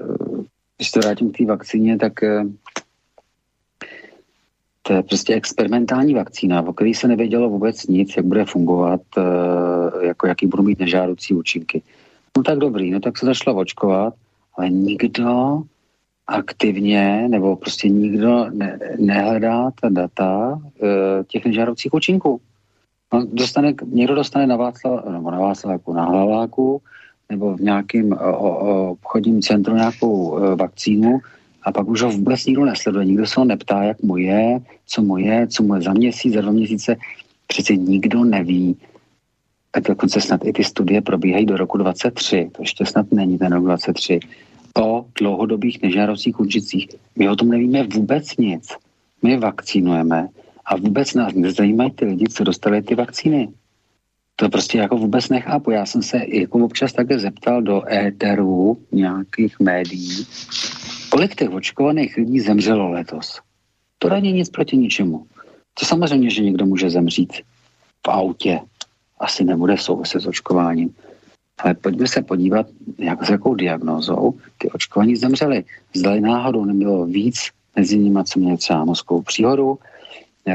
když se vrátím k té vakcíně, tak eh, to je prostě experimentální vakcína, o které se nevědělo vůbec nic, jak bude fungovat, jako jaký budou mít nežádoucí účinky. No tak dobrý, no tak se začalo očkovat, ale nikdo aktivně, nebo prostě nikdo ne, nehledá ta data e, těch nežádoucích účinků. No, dostane, někdo dostane na Václav, nebo na Václaváku, na Hlaváku, nebo v nějakém obchodním centru nějakou e, vakcínu a pak už ho vůbec nikdo nesleduje. Nikdo se ho neptá, jak mu je, co mu je, co mu je za měsíc, za dva měsíce. Přece nikdo neví. Tak dokonce snad i ty studie probíhají do roku 23. To ještě snad není ten rok 23 o dlouhodobých nežádoucích účincích. My o tom nevíme vůbec nic. My vakcínujeme a vůbec nás nezajímají ty lidi, co dostali ty vakcíny. To prostě jako vůbec nechápu. Já jsem se jako občas také zeptal do éterů nějakých médií, kolik těch očkovaných lidí zemřelo letos. To není nic proti ničemu. To samozřejmě, že někdo může zemřít v autě. Asi nebude souviset s očkováním. Ale pojďme se podívat, jak s jakou diagnózou ty očkovaní zemřeli. Zdali náhodou nebylo víc mezi nimi, co měli třeba mozkovou příhodu,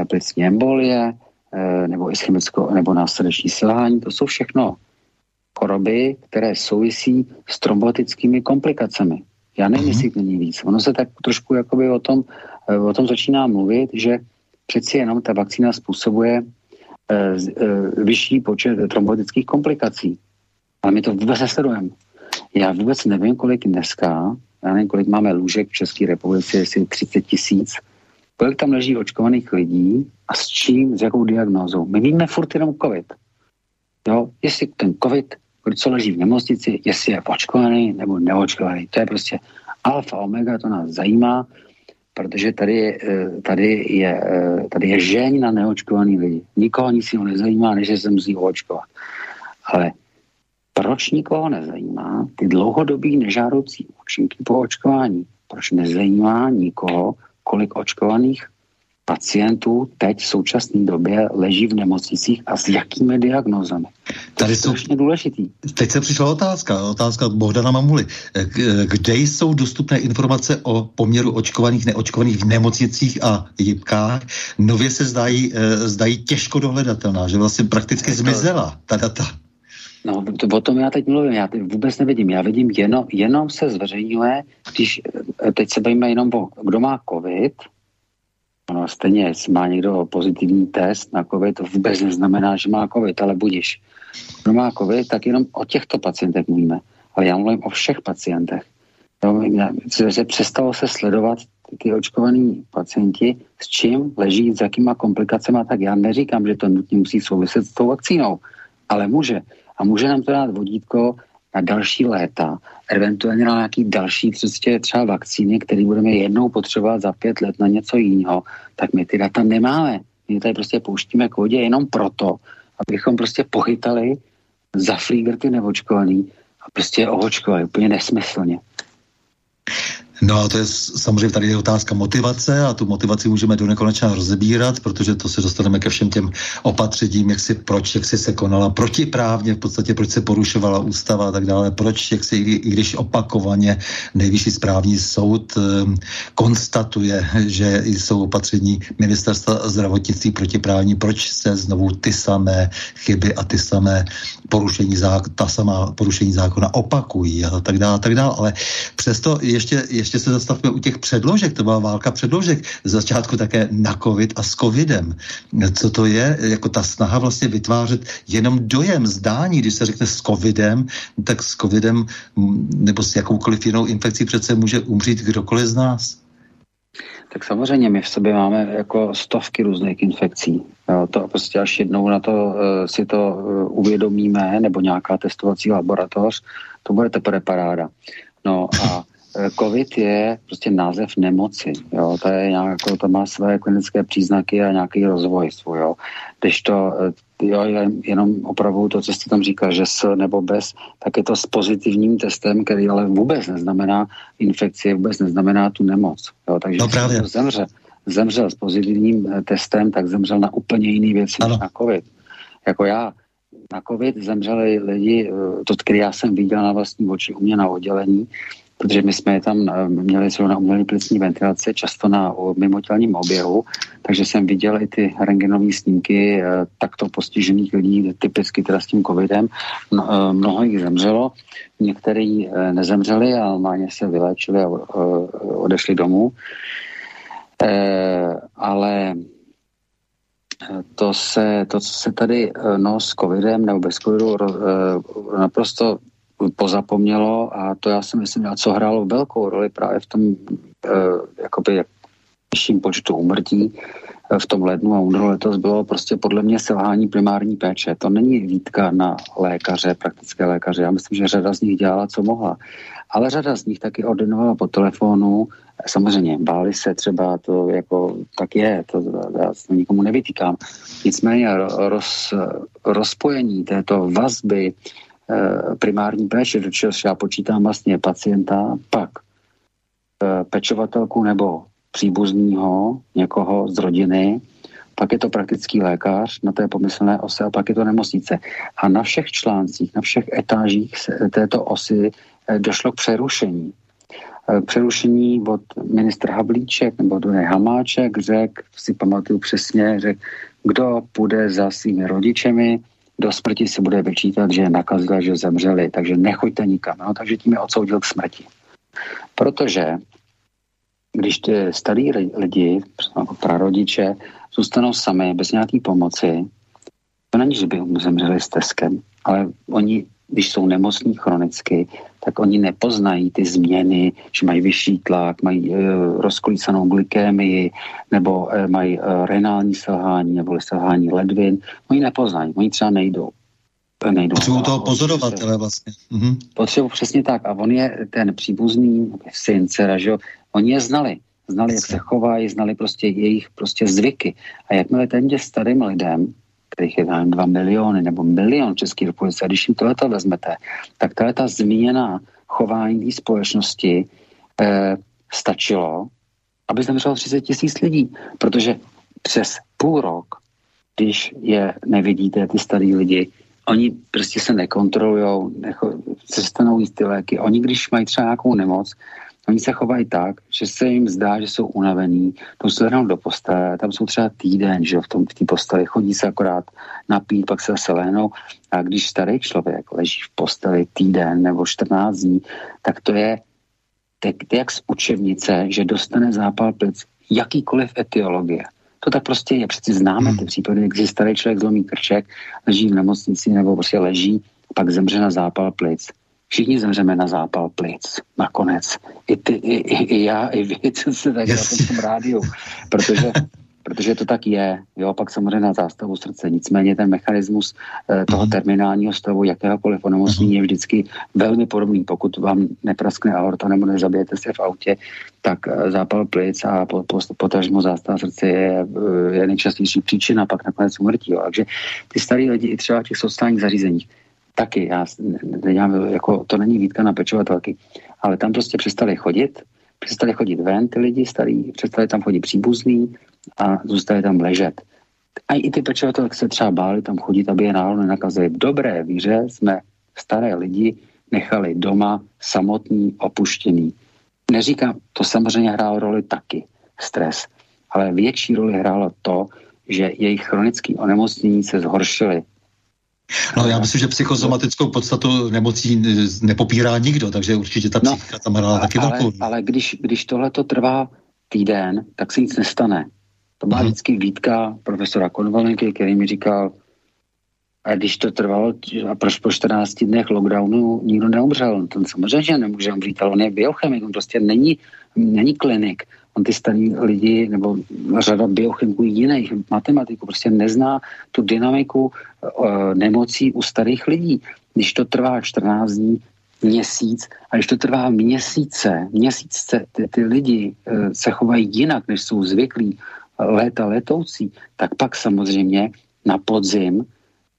plicní embolie, eh, nebo ischemickou, nebo následeční selhání. To jsou všechno choroby, které souvisí s trombotickými komplikacemi. Já nevím, jestli mm-hmm. není víc. Ono se tak trošku jakoby o tom, eh, o tom začíná mluvit, že přeci jenom ta vakcína způsobuje eh, vyšší počet trombotických komplikací. Ale my to vůbec nesledujeme. Já vůbec nevím, kolik dneska, já nevím, kolik máme lůžek v České republice, jestli 30 tisíc, kolik tam leží očkovaných lidí a s čím, s jakou diagnózou. My víme furt jenom COVID. Jo, jestli ten COVID, co leží v nemocnici, jestli je očkovaný nebo neočkovaný. To je prostě alfa, omega, to nás zajímá, protože tady, eh, tady, je, eh, tady je žeň na neočkovaný lidi. Nikoho nic ho nezajímá, než se musí očkovat. Ale proč nikoho nezajímá ty dlouhodobý nežádoucí účinky po očkování? Proč nezajímá nikoho, kolik očkovaných pacientů teď v současné době leží v nemocnicích a s jakými diagnózami. To Tady je strašně důležitý. Teď se přišla otázka, otázka Bohdana Mamuly. Kde jsou dostupné informace o poměru očkovaných, neočkovaných v nemocnicích a jibkách? Nově se zdají, eh, zdají těžko dohledatelná, že vlastně prakticky to... zmizela ta data. No, to, o tom já teď mluvím, já teď vůbec nevidím. Já vidím jenom, jenom se zveřejňuje, když eh, teď se bavíme jenom o, kdo má covid, Ono stejně, jestli má někdo pozitivní test na COVID, to vůbec neznamená, že má COVID, ale budíš. Kdo má COVID, tak jenom o těchto pacientech mluvíme. Ale já mluvím o všech pacientech. že přestalo se sledovat ty očkovaní pacienti, s čím leží, s jakýma komplikacemi, tak já neříkám, že to nutně musí souviset s tou vakcínou, ale může. A může nám to dát vodítko, na další léta, eventuálně na nějaký další prostě třeba vakcíny, které budeme jednou potřebovat za pět let na něco jiného, tak my ty data nemáme. My tady prostě pouštíme k vodě jenom proto, abychom prostě pochytali za flíger ty neočkovaný a prostě ohočkovali úplně nesmyslně. No a to je samozřejmě tady je otázka motivace a tu motivaci můžeme do nekonečna rozebírat, protože to se dostaneme ke všem těm opatřením, jak si, proč, jak si se konala protiprávně, v podstatě proč se porušovala ústava a tak dále, proč, jak si, i když opakovaně nejvyšší správní soud um, konstatuje, že jsou opatření ministerstva zdravotnictví protiprávní, proč se znovu ty samé chyby a ty samé porušení zákona, ta samá porušení zákona opakují a tak dále, a tak dále. Ale přesto ještě, ještě se zastavme u těch předložek, to byla válka předložek, z začátku také na covid a s covidem. Co to je? Jako ta snaha vlastně vytvářet jenom dojem, zdání, když se řekne s covidem, tak s covidem nebo s jakoukoliv jinou infekcí přece může umřít kdokoliv z nás. Tak samozřejmě my v sobě máme jako stovky různých infekcí. Jo, to prostě až jednou na to uh, si to uh, uvědomíme, nebo nějaká testovací laboratoř, to bude teprve paráda. No a Eh, COVID je prostě název nemoci. Jo? To, je nějak, jako, to má své klinické příznaky a nějaký rozvoj svůj. Jo? Když to eh, jo, jenom opravdu to, co jste tam říkal, že s nebo bez, tak je to s pozitivním testem, který ale vůbec neznamená infekci, vůbec neznamená tu nemoc. Jo? Takže no právě. zemře, zemřel s pozitivním eh, testem, tak zemřel na úplně jiný věci než na COVID. Jako já, na COVID zemřeli lidi, to, který já jsem viděl na vlastní oči u mě na oddělení, protože my jsme je tam eh, měli na umělé plicní ventilaci, často na mimotělním oběhu, takže jsem viděl i ty rengenové snímky eh, takto postižených lidí, typicky teda s tím covidem. Eh, mnoho jich zemřelo, některý nezemřeli a normálně se vyléčili a odešli domů. Ale to se, to, co se tady no, s covidem nebo bez covidu naprosto pozapomnělo a to já si myslím, co hrálo velkou roli právě v tom eh, jakoby vyšším počtu umrtí eh, v tom lednu a únoru letos bylo prostě podle mě selhání primární péče. To není výtka na lékaře, praktické lékaře. Já myslím, že řada z nich dělala, co mohla. Ale řada z nich taky ordinovala po telefonu. Samozřejmě, báli se třeba, to jako tak je, to já to nikomu nevytýkám. Nicméně roz, rozpojení této vazby primární péče, do čehož já počítám vlastně pacienta, pak eh, pečovatelku nebo příbuzního, někoho z rodiny, pak je to praktický lékař na té pomyslné ose a pak je to nemocnice. A na všech článcích, na všech etážích této osy eh, došlo k přerušení. Přerušení od ministra Havlíček nebo do Hamáček řekl, si pamatuju přesně, řekl, kdo půjde za svými rodičemi, do smrti se bude vyčítat, že je nakazila, že zemřeli, takže nechoďte nikam. No, takže tím je odsoudil k smrti. Protože když ty starý lidi, jako prarodiče, zůstanou sami bez nějaké pomoci, to není, že by zemřeli s teskem, ale oni když jsou nemocní chronicky, tak oni nepoznají ty změny, že mají vyšší tlak, mají e, rozkolísanou glykémii, nebo e, mají e, renální selhání, nebo selhání ledvin. Oni nepoznají, oni třeba nejdou. nejdou Potřebují toho pozorovatele vlastně. Mhm. Potřebují přesně tak. A on je ten příbuzný syn, dcera, že jo? Oni je znali. Znali, jak se chovají, znali prostě jejich prostě zvyky. A jakmile ten starým lidem kterých je tam 2 miliony nebo milion v České republice, a když jim tohleto vezmete, tak tahle ta zmíněná chování té společnosti eh, stačilo, aby zemřelo 30 tisíc lidí, protože přes půl rok, když je nevidíte, ty starý lidi, oni prostě se nekontrolují, přestanou jíst ty léky. Oni, když mají třeba nějakou nemoc, Oni se chovají tak, že se jim zdá, že jsou unavení, to se do postele, tam jsou třeba týden, že v tom v té posteli chodí se akorát napít, pak se zase lehnou. A když starý člověk leží v posteli týden nebo 14 dní, tak to je tak, jak z učebnice, že dostane zápal plic jakýkoliv etiologie. To tak prostě je. Přeci známe hmm. ty případy, kdy starý člověk zlomí krček, leží v nemocnici nebo prostě leží, pak zemře na zápal plic Všichni zemřeme na zápal plic. Nakonec. I, ty, i, i, i já, i vy, co se tak yes. na tom rádiu. Protože, protože to tak je. Jo, pak samozřejmě na zástavu srdce. Nicméně ten mechanismus eh, toho mhm. terminálního stavu jakéhokoliv onemocnění je vždycky velmi podobný. Pokud vám nepraskne aorta nebo nezabijete se v autě, tak eh, zápal plic a po, po, potažmo zástava srdce je, eh, je nejčastější příčina pak nakonec umrtí. Jo. Takže ty starý lidi i třeba v těch sociálních zařízeních taky, já nedělám, jako, to není výtka na pečovatelky, ale tam prostě přestali chodit, přestali chodit ven ty lidi starý, přestali tam chodit příbuzný a zůstali tam ležet. A i ty pečovatelky se třeba báli tam chodit, aby je náhodou nenakazili. V dobré víře jsme staré lidi nechali doma samotný, opuštěný. Neříkám, to samozřejmě hrálo roli taky, stres, ale větší roli hrálo to, že jejich chronické onemocnění se zhoršily No já myslím, že psychosomatickou podstatu nemocí nepopírá nikdo, takže určitě ta no, psychika tam hrála taky ale, velkou. Ale když, když tohle to trvá týden, tak se nic nestane. To byla hmm. vždycky výtka profesora Konvalenky, který mi říkal, a když to trvalo, a proč po 14 dnech lockdownu nikdo neumřel? Ten samozřejmě, že nemůže umřít, ale on je biochemik, on prostě není, není klinik ty starý lidi nebo řada biochemiků jiných matematiku prostě nezná tu dynamiku uh, nemocí u starých lidí. Když to trvá 14 dní, měsíc a když to trvá měsíce, měsíce ty, ty lidi uh, se chovají jinak, než jsou zvyklí léta letoucí, tak pak samozřejmě na podzim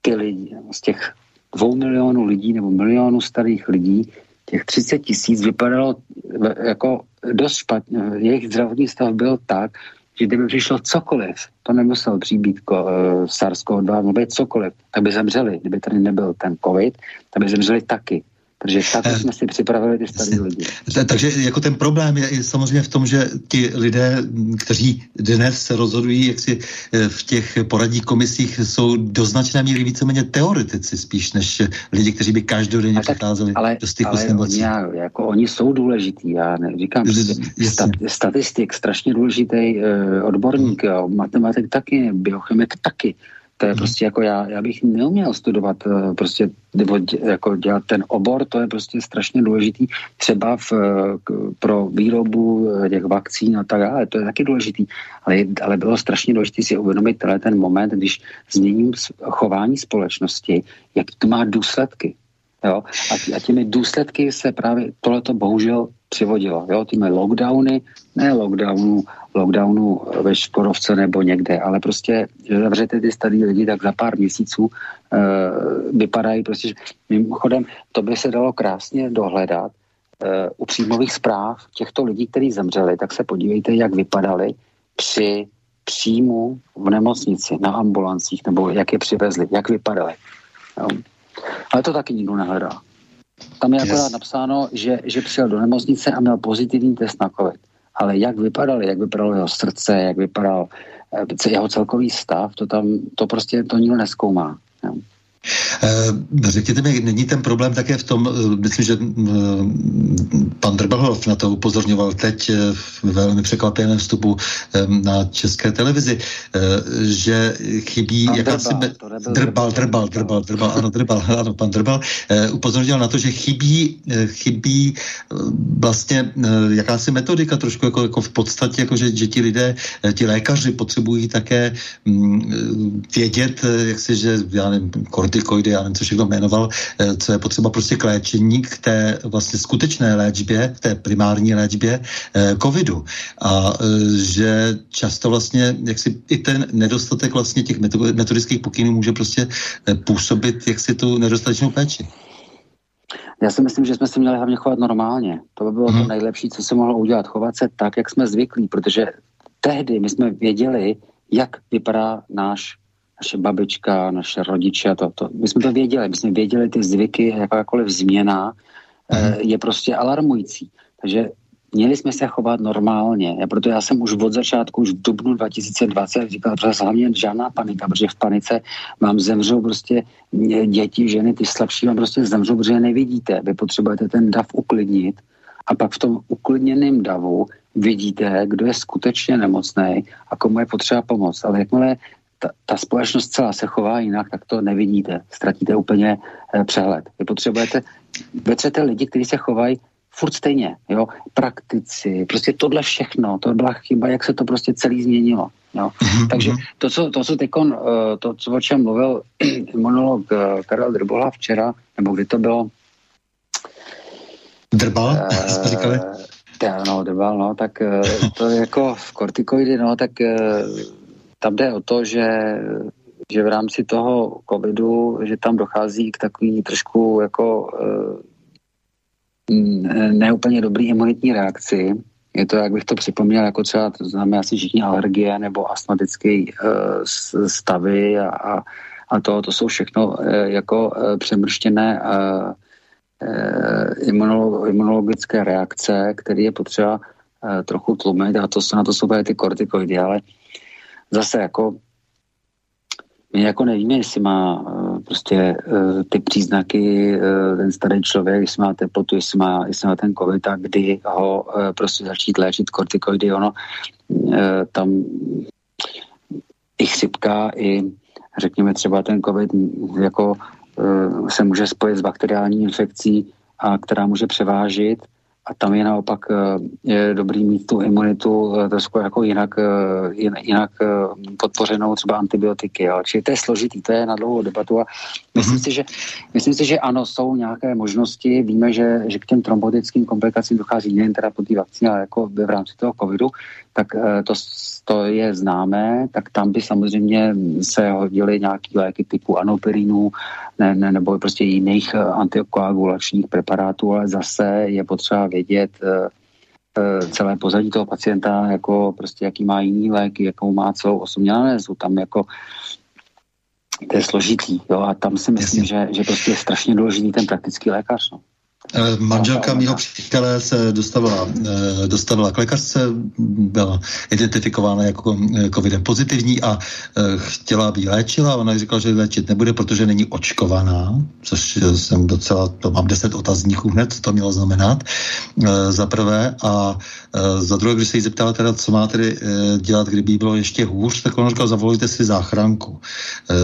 ty lidi z těch dvou milionů lidí nebo milionů starých lidí těch 30 tisíc vypadalo jako dost špatně. Jejich zdravotní stav byl tak, že kdyby přišlo cokoliv, to nemusel přibít ko, uh, SARS-CoV-2, mohlo cokoliv, tak by zemřeli. Kdyby tady nebyl ten COVID, tak by zemřeli taky. Takže tak jsme si připravili ty staré lidi. Takže jako ten problém je, samozřejmě v tom, že ti lidé, kteří dnes se rozhodují, jak si eh, v těch poradních komisích jsou do značné míry víceméně teoretici spíš, než lidi, kteří by každodenně přicházeli do styku ale s nemocí. Oni, jako oni jsou důležitý, já neříkám, že stat, statistik, strašně důležitý uh, odborník, jo, matematik taky, biochemik taky. To je mhm. prostě jako já, já bych neuměl studovat eh, prostě jako dělat ten obor, to je prostě strašně důležitý třeba v, pro výrobu eh, těch vakcín a tak dále, to je taky důležitý, ale, ale bylo strašně důležité si uvědomit tenhle ten moment, když změním chování společnosti, jak to má důsledky. Jo? A, a těmi důsledky se právě tohleto bohužel přivodilo. Jo? Těmi lockdowny, ne lockdownu, lockdownu ve Škodovce nebo někde, ale prostě, že zavřete ty starý lidi, tak za pár měsíců uh, vypadají prostě, že mimochodem, to by se dalo krásně dohledat uh, u příjmových zpráv těchto lidí, kteří zemřeli, tak se podívejte, jak vypadali při příjmu v nemocnici, na ambulancích, nebo jak je přivezli, jak vypadali. Ale to taky nikdo nehledá. Tam je yes. akorát napsáno, že, že přijel do nemocnice a měl pozitivní test na COVID. Ale jak vypadal, jak vypadalo jeho srdce, jak vypadal eh, jeho celkový stav, to tam, to prostě to nikdo neskoumá. Jo. Eh, řekněte mi, není ten problém také v tom, eh, myslím, že pan Drbalov na to upozorňoval teď v velmi překvapeném vstupu na české televizi, že chybí pan jakási... Drbal, me... drbal, drbal, drbal, drbal, ano, drbal, ano, pan Drbal upozorňoval na to, že chybí, chybí vlastně jakási metodika trošku jako, jako v podstatě, jako že, že ti lidé, ti lékaři potřebují také mm, vědět, jak si, že já nevím, kortikoidy, já nevím, co všechno jmenoval, eh, co je potřeba prostě k léčení, k té vlastně skutečné léčbě, k té primární léčbě eh, covidu. A že často vlastně, jak si i ten nedostatek vlastně těch metodických pokynů může prostě působit, jak si tu nedostatečnou péči. Já si myslím, že jsme se měli hlavně chovat normálně. To by bylo hmm. to mhm. nejlepší, co se mohlo udělat. Chovat se tak, jak jsme zvyklí, protože tehdy my jsme věděli, jak vypadá náš naše babička, naše rodiče, to, to, my jsme to věděli, my jsme věděli ty zvyky, jakákoliv změna mm. je prostě alarmující. Takže měli jsme se chovat normálně. A proto já jsem už od začátku, už v dubnu 2020 říkal, že hlavně žádná panika, protože v panice vám zemřou prostě děti, ženy, ty slabší vám prostě zemřou, protože je nevidíte. Vy potřebujete ten dav uklidnit a pak v tom uklidněném davu vidíte, kdo je skutečně nemocný a komu je potřeba pomoct. Ale jakmile ta, ta společnost celá se chová jinak, tak to nevidíte. Ztratíte úplně eh, přehled. Vy potřebujete, vetřete lidi, kteří se chovají furt stejně, jo, praktici, prostě tohle všechno, to byla chyba, jak se to prostě celý změnilo, jo. Mm-hmm. Takže to, co, to, co teďkon, eh, to, co o čem mluvil monolog eh, Karel Drbola včera, nebo kdy to bylo? Drbal, uh, říkali? no, Drbal, no, tak to je jako v kortikoidy, no, tak tam jde o to, že, že v rámci toho covidu, že tam dochází k takový trošku jako e, neúplně dobrý imunitní reakci. Je to, jak bych to připomněl, jako třeba, to známe asi všichni alergie nebo astmatické e, stavy a, a, a to, to jsou všechno e, jako přemrštěné imunologické reakce, které je potřeba trochu tlumit a to na to jsou ty kortikoidy, ale zase jako my jako nevíme, jestli má uh, prostě uh, ty příznaky uh, ten starý člověk, jestli má teplotu, jestli má, jestli má ten covid a kdy ho prostě začít léčit kortikoidy, ono tam i chřipka, i řekněme třeba ten covid jako se může spojit s bakteriální infekcí, a která může převážit a tam je naopak eh, je dobrý mít tu imunitu eh, trošku jako jinak, eh, jinak podpořenou třeba antibiotiky. Jo. Čili to je složitý, to je na dlouhou debatu a myslím, mm-hmm. si, že, myslím si, že ano, jsou nějaké možnosti. Víme, že, že k těm trombotickým komplikacím dochází nejen teda po té vakcíně, ale jako v rámci toho covidu, tak to, to je známé, tak tam by samozřejmě se hodily nějaké léky typu anoperinu ne, ne, nebo prostě jiných antikoagulačních preparátů, ale zase je potřeba vědět uh, celé pozadí toho pacienta, jako prostě jaký má jiný léky, jakou má celou osobní analýzu. Tam jako to je složitý, jo, a tam si myslím, že, že prostě je strašně důležitý ten praktický lékař, no. Eh, manželka mého přítele se dostavila, eh, dostavila k lékařce, byla identifikována jako eh, covidem pozitivní a chtěla, aby ji léčila. Ona říkala, že léčit nebude, protože není očkovaná, což jsem docela, to mám deset otazníků hned, co to mělo znamenat, za prvé. A za druhé, když se jí zeptala teda, co má tedy dělat, kdyby bylo ještě hůř, tak ona říkala, zavolejte si záchranku.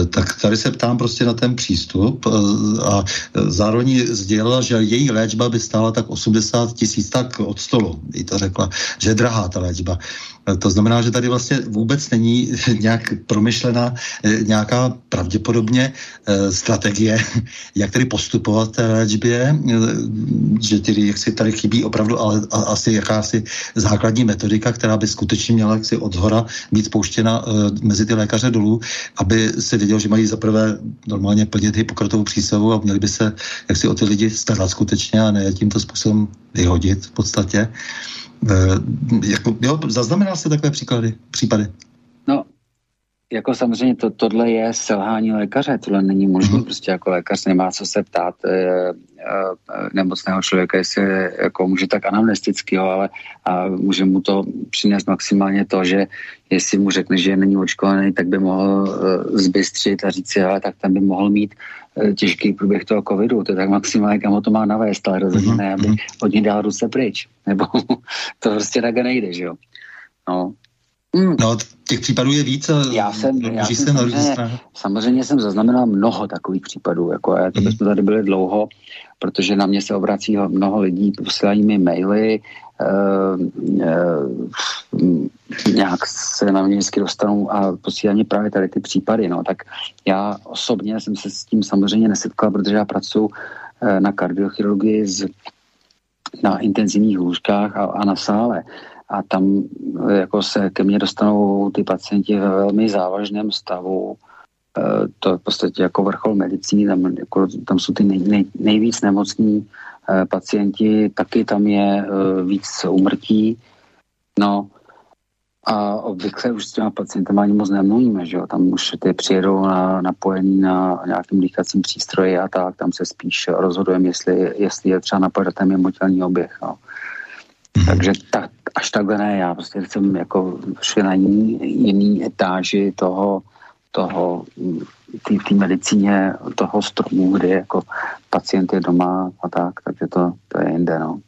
Tak tady se ptám prostě na ten přístup a zároveň sdělila, že její léčba by stála tak 80 tisíc tak od stolu. I to řekla, že je drahá ta léčba. To znamená, že tady vlastně vůbec není nějak promyšlená eh, nějaká pravděpodobně eh, strategie, jak tedy postupovat té léčbě, eh, že tedy, jak si tady chybí opravdu ale asi jakási základní metodika, která by skutečně měla jaksi od zhora být spouštěna mezi ty lékaře dolů, aby se věděl, že mají zaprvé normálně plnit Hippokratovou přísahu a měli by se jak si o ty lidi starat skutečně a ne tímto způsobem vyhodit v podstatě. Eh, jako, jo, zaznamenal jste takové příklady, případy? No, jako samozřejmě to, tohle je selhání lékaře, tohle není možné, mm-hmm. prostě jako lékař nemá co se ptát e, e, nemocného člověka, jestli jako může tak anamnesticky, jo, ale a může mu to přinést maximálně to, že jestli mu řekne, že není očkovaný, tak by mohl e, zbystřit a říct si, ale tak ten by mohl mít těžký průběh toho covidu, to je tak maximálně, kam ho to má navést, ale rozhodně mm-hmm. ne, aby mhm. od něj dál ruce pryč, nebo to prostě tak nejde, že jo. No, Mm. No, těch případů je víc. Já jsem, já jsem samozřejmě, samozřejmě jsem zaznamenal mnoho takových případů, jako je, to mm. bychom tady byli dlouho, protože na mě se obrací mnoho lidí, posílají mi maily, uh, uh, nějak se na mě vždycky dostanou a posílají právě tady ty případy. No. Tak já osobně jsem se s tím samozřejmě nesetkal, protože já pracuji eh, na kardiochirurgii z, na intenzivních lůžkách a, a na sále. A tam eh, jako se ke mně dostanou ty pacienti ve velmi závažném stavu. Eh, to je v podstatě jako vrchol medicíny, tam, jako, tam jsou ty nej, nej, nejvíc nemocní pacienti, taky tam je víc umrtí. No, a obvykle už s těma pacientem ani moc nemluvíme, že jo? Tam už ty přijedou na, napojený na nějakým dýchacím přístroji a tak, tam se spíš rozhodujeme, jestli, jestli je třeba napojit ten mimotělní oběh, no. Mm-hmm. Takže ta, až takhle ne, já prostě jsem jako šel na jiný, jiný etáži toho, toho té medicíně, toho stromu, kdy jako pacient je doma a tak, takže to, to je jinde, no.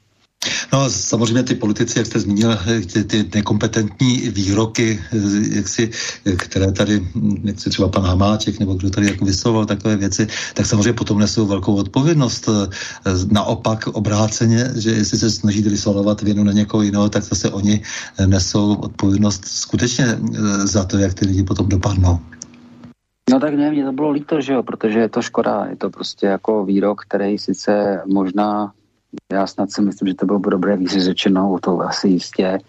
No samozřejmě ty politici, jak jste zmínil, ty, ty nekompetentní výroky, jak si, které tady, jak si třeba pan Hamáček nebo kdo tady jako vyslovoval takové věci, tak samozřejmě potom nesou velkou odpovědnost. Naopak obráceně, že jestli se snažíte vysvalovat věnu na někoho jiného, tak zase oni nesou odpovědnost skutečně za to, jak ty lidi potom dopadnou. No tak ne, mě to bylo líto, že jo, protože je to škoda, je to prostě jako výrok, který sice možná já snad si myslím, že to bylo dobré víc řečeno, to asi jistě,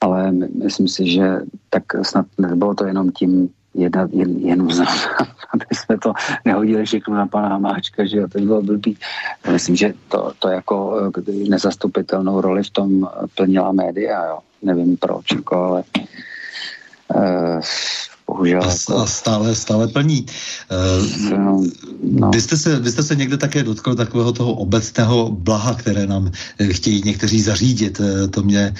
ale myslím si, že tak snad nebylo to jenom tím jedna, jen, jen aby jsme to nehodili všechno na pana Hamáčka, že jo, to bylo blbý. Myslím, že to, to jako eh, nezastupitelnou roli v tom plnila média, jo. Nevím proč, jako, ale uh, bohužel. A, jako... a stále, stále plní. Uh, no, no. Vy, jste se, vy jste se někde také dotkl takového toho obecného blaha, které nám eh, chtějí někteří zařídit. Eh, to mě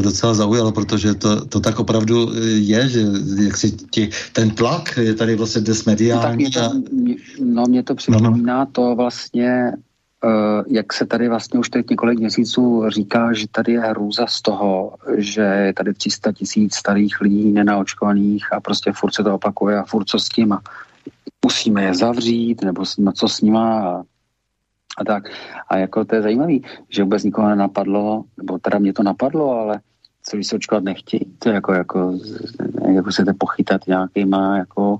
docela zaujalo, protože to, to tak opravdu je, že jak si ti, ten tlak je tady vlastně dnes mediální. No, tak mě to, no, mě to připomíná no, no. to vlastně jak se tady vlastně už teď několik měsíců říká, že tady je hrůza z toho, že je tady 300 tisíc starých lidí nenaočkovaných a prostě furt se to opakuje a furt co s tím a musíme je zavřít nebo nima, co s nima a, tak. A jako to je zajímavé, že vůbec nikoho nenapadlo, nebo teda mě to napadlo, ale co se očkovat nechtějí, to je jako, jako, jako se to pochytat nějakýma jako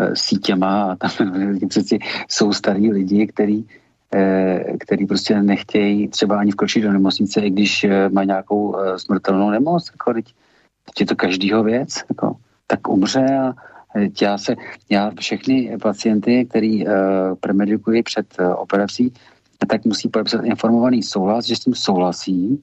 e, sítěma a tam přeci jsou starý lidi, kteří Eh, který prostě nechtějí třeba ani vkročit do nemocnice, i když eh, má nějakou eh, smrtelnou nemoc. Jako, je to každýho věc. Jako, tak umře a já, se, já všechny pacienty, který uh, premedikují před uh, operací, tak musí podepsat informovaný souhlas, že s tím souhlasí.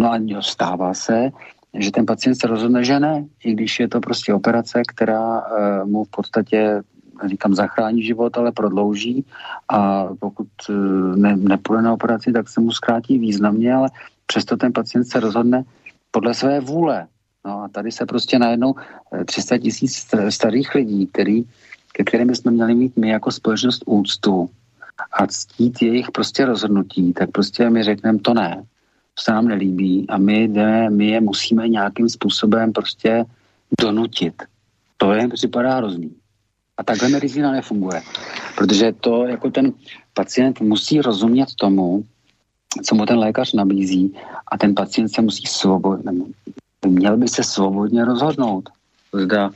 No a stává se, že ten pacient se rozhodne, že ne, i když je to prostě operace, která uh, mu v podstatě říkám, zachrání život, ale prodlouží a pokud eh, ne, nepůjde na operaci, tak se mu zkrátí významně, ale přesto ten pacient se rozhodne podle své vůle. No a tady se prostě najednou 300 eh, tisíc starých lidí, který, ke kterým jsme měli mít my jako společnost úctu a ctít jejich prostě rozhodnutí, tak prostě my řekneme to ne, to se nám nelíbí a my, jdeme, my je musíme nějakým způsobem prostě donutit. To je připadá hrozný. A takhle medicína nefunguje. Protože to jako ten pacient musí rozumět tomu, co mu ten lékař nabízí a ten pacient se musí svobodně, měl by se svobodně rozhodnout, zda,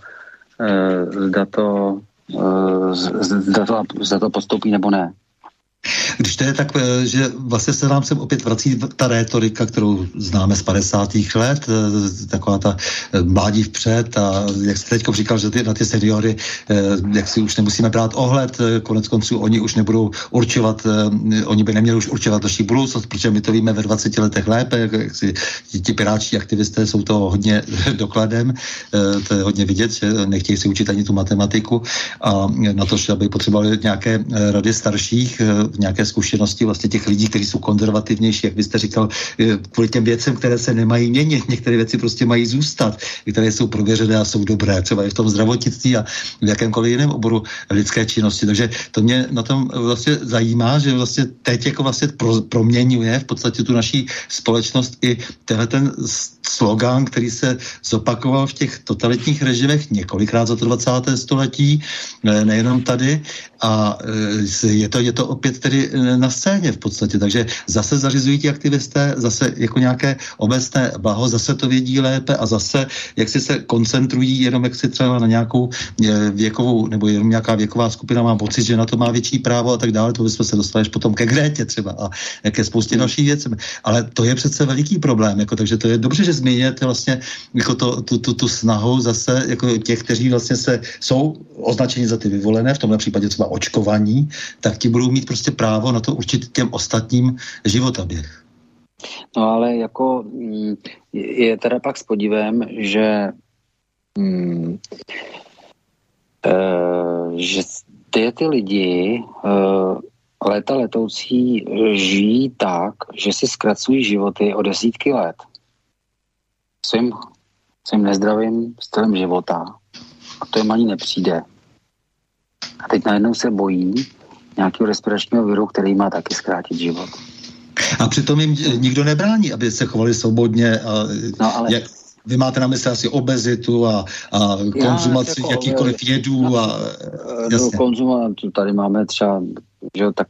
e, zda, to, e, zda, to, zda to postoupí nebo ne. Když to je tak, eh, že vlastně se nám sem opět vrací ta rétorika, kterou známe z 50. let, eh, taková ta eh, mládí vpřed a jak jste teď říkal, že ty, na ty seniory, jak si už nemusíme brát ohled, konec konců oni už nebudou určovat, oni by neměli už určovat naší budoucnost, protože my to víme ve 20 letech lépe, jak si ti piráčtí aktivisté jsou to hodně dokladem, to je hodně vidět, že nechtějí si učit ani tu matematiku a na to, že aby potřebovali nějaké rady starších, nějaké zkušenosti vlastně těch lidí, kteří jsou konzervativnější, jak byste říkal, eh, kvůli těm věcem, které se nemají měnit. Některé věci prostě mají zůstat, které jsou prověřené a jsou dobré, třeba i v tom zdravotnictví a v jakémkoliv jiném oboru lidské činnosti. Takže to mě na tom vlastně zajímá, že vlastně teď jako vlastně pro, proměňuje v podstatě tu naší společnost i tenhle ten slogan, který se zopakoval v těch totalitních režimech několikrát za to 20. století, nejenom tady. A eh, je to, je to opět tedy na scéně v podstatě. Takže zase zařizují ti aktivisté, zase jako nějaké obecné blaho, zase to vědí lépe a zase jak si se koncentrují jenom jak si třeba na nějakou věkovou, nebo jenom nějaká věková skupina má pocit, že na to má větší právo a tak dále, to bychom se dostali až potom ke Grétě třeba a ke spoustě dalších věcí. Ale to je přece veliký problém, jako, takže to je dobře, že zmíníte vlastně jako to, tu, tu, tu snahu zase jako těch, kteří vlastně se jsou označeni za ty vyvolené, v tomhle případě třeba očkovaní, tak ti budou mít prostě právo na to určit těm ostatním životaběh. No ale jako mm, je teda pak s podívem, že hmm, že ty, ty lidi uh, léta letoucí žijí tak, že si zkracují životy o desítky let svým, svým nezdravým stylem života a to jim ani nepřijde. A teď najednou se bojí nějakého respiračního viru, který má taky zkrátit život. A přitom jim nikdo nebrání, aby se chovali svobodně. A no, ale... jak, vy máte na mysli asi obezitu a, a konzumaci jako, jakýchkoliv jedů. A, no, jasně. konzuma, tady máme třeba, že tak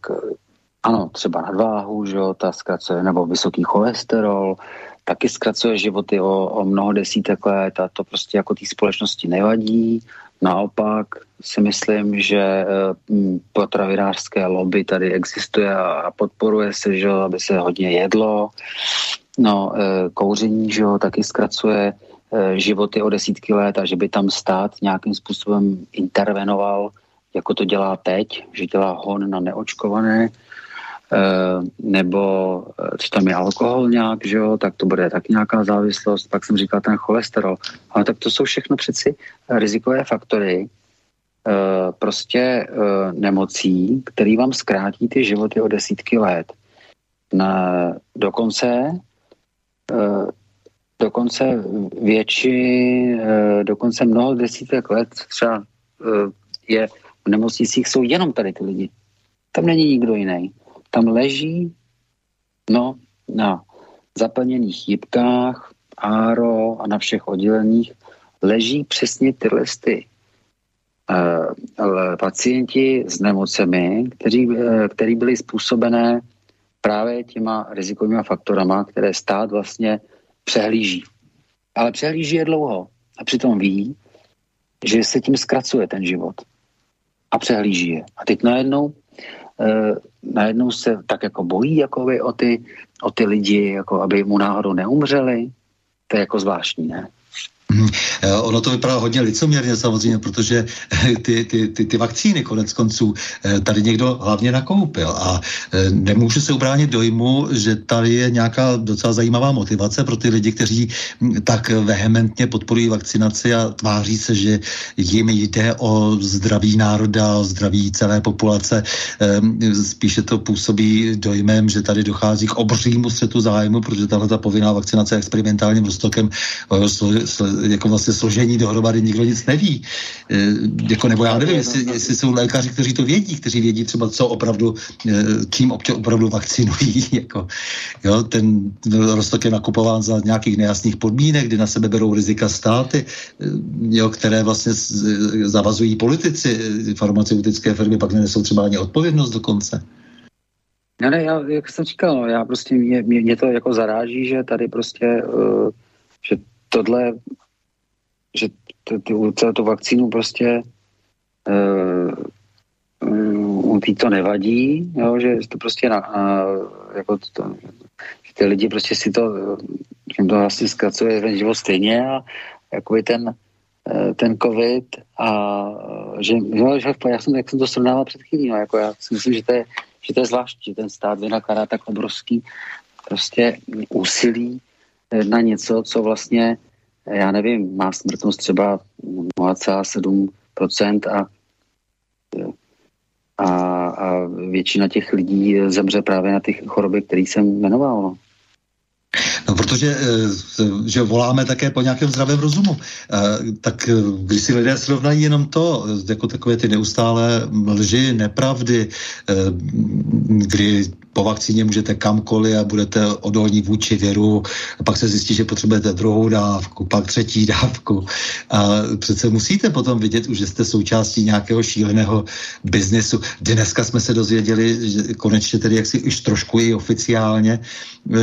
ano, třeba nadváhu, že jo, ta zkracuje, nebo vysoký cholesterol, taky zkracuje životy o, o mnoho desítek let a to prostě jako té společnosti nevadí. Naopak si myslím, že eh, potravinářské lobby tady existuje a podporuje se, že aby se hodně jedlo. No, eh, kouření, že jo, taky zkracuje eh, životy o desítky let a že by tam stát nějakým způsobem intervenoval, jako to dělá teď, že dělá hon na neočkované, nebo co tam je alkohol nějak, že jo, tak to bude tak nějaká závislost, pak jsem říkal ten cholesterol. Ale tak to jsou všechno přeci rizikové faktory, eh, prostě eh, nemocí, který vám zkrátí ty životy o desítky let. Na, dokonce dokonce větší, dokonce mnoho desítek let třeba je v nemocnicích jsou jenom tady ty lidi. Tam není nikdo jiný tam leží no, na zaplněných jibkách, áro a na všech odděleních leží přesně tyhle ty uh, pacienti s nemocemi, kteří, uh, který byly způsobené právě těma rizikovými faktorama, které stát vlastně přehlíží. Ale přehlíží je dlouho a přitom ví, že se tím zkracuje ten život. A přehlíží je. A teď najednou najednou se tak jako bojí jako o ty, o ty lidi, jako aby mu náhodou neumřeli. To je jako zvláštní, ne? Hmm. Ono to vypadá hodně licoměrně samozřejmě, protože eh, ty, ty, ty, ty vakcíny konec konců eh, tady někdo hlavně nakoupil a nemůžu se ubránit dojmu, že tady je nějaká docela zajímavá motivace pro ty lidi, kteří hm, tak vehementně podporují vakcinaci a tváří se, že jim jde o zdraví národa, o zdraví celé populace. Spíše to působí dojmem, že tady dochází k obřímu střetu zájmu, protože tahle ta povinná vakcinace experimentálním roztokem jako vlastně složení dohromady nikdo nic neví. E, jako, nebo já nevím, jestli, jestli jsou lékaři, kteří to vědí, kteří vědí třeba, co opravdu, e, čím občas opravdu vakcinují. Jako, jo, ten rostok je nakupován za nějakých nejasných podmínek, kdy na sebe berou rizika státy, e, jo, které vlastně zavazují politici, farmaceutické firmy pak nenesou třeba ani odpovědnost dokonce. Ne, ne, já, jak jsem říkal, no, já prostě mě, mě, mě to jako zaráží, že tady prostě, uh, že tohle že celou tu vakcínu prostě uh, uh, to nevadí, jo, že to prostě na, uh, jako to, že ty lidi prostě si to, jim to vlastně zkracuje ten život stejně a jakoby ten, uh, ten covid a že, jo, že já jsem, jak jsem to srovnával před chvílí, no, jako já si myslím, že to je, že to je zvláštní, že ten stát vynakládá tak obrovský prostě úsilí na něco, co vlastně já nevím, má smrtnost třeba 0,7% a, a, a většina těch lidí zemře právě na ty choroby, které jsem jmenoval. No. No, protože eh, že voláme také po nějakém zdravém rozumu. Eh, tak eh, když si lidé srovnají jenom to, jako takové ty neustále lži, nepravdy, kdy po vakcíně můžete kamkoliv a budete odolní vůči věru, a pak se zjistí, že potřebujete druhou dávku, pak třetí dávku. A přece musíte potom vidět už, že jste součástí nějakého šíleného biznesu. Dneska jsme se dozvěděli, že konečně tedy jaksi už trošku i oficiálně,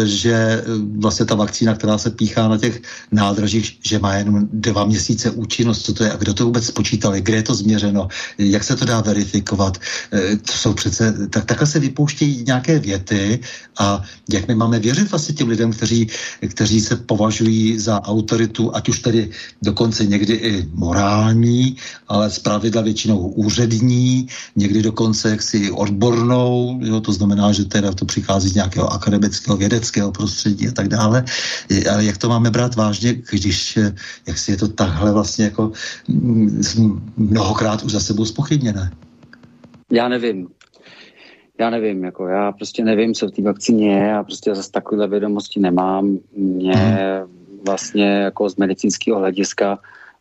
že vlastně ta vakcína, která se píchá na těch nádražích, že má jenom dva měsíce účinnost. Co to je a kdo to vůbec spočítali, kde je to změřeno, jak se to dá verifikovat. E, to jsou přece, tak takhle se vypouštějí nějaké věty a jak my máme věřit vlastně těm lidem, kteří, kteří se považují za autoritu, ať už tedy dokonce někdy i morální, ale z pravidla většinou úřední, někdy dokonce jaksi odbornou, jo, to znamená, že teda to přichází z nějakého akademického, vědeckého prostředí a tak dále. Ale jak to máme brát vážně, když jak si je to takhle vlastně jako mm, mnohokrát už za sebou spochybněné? Já nevím já nevím, jako já prostě nevím, co v té vakcíně je, já prostě zase takové vědomosti nemám. Mě mhm. vlastně jako z medicínského hlediska,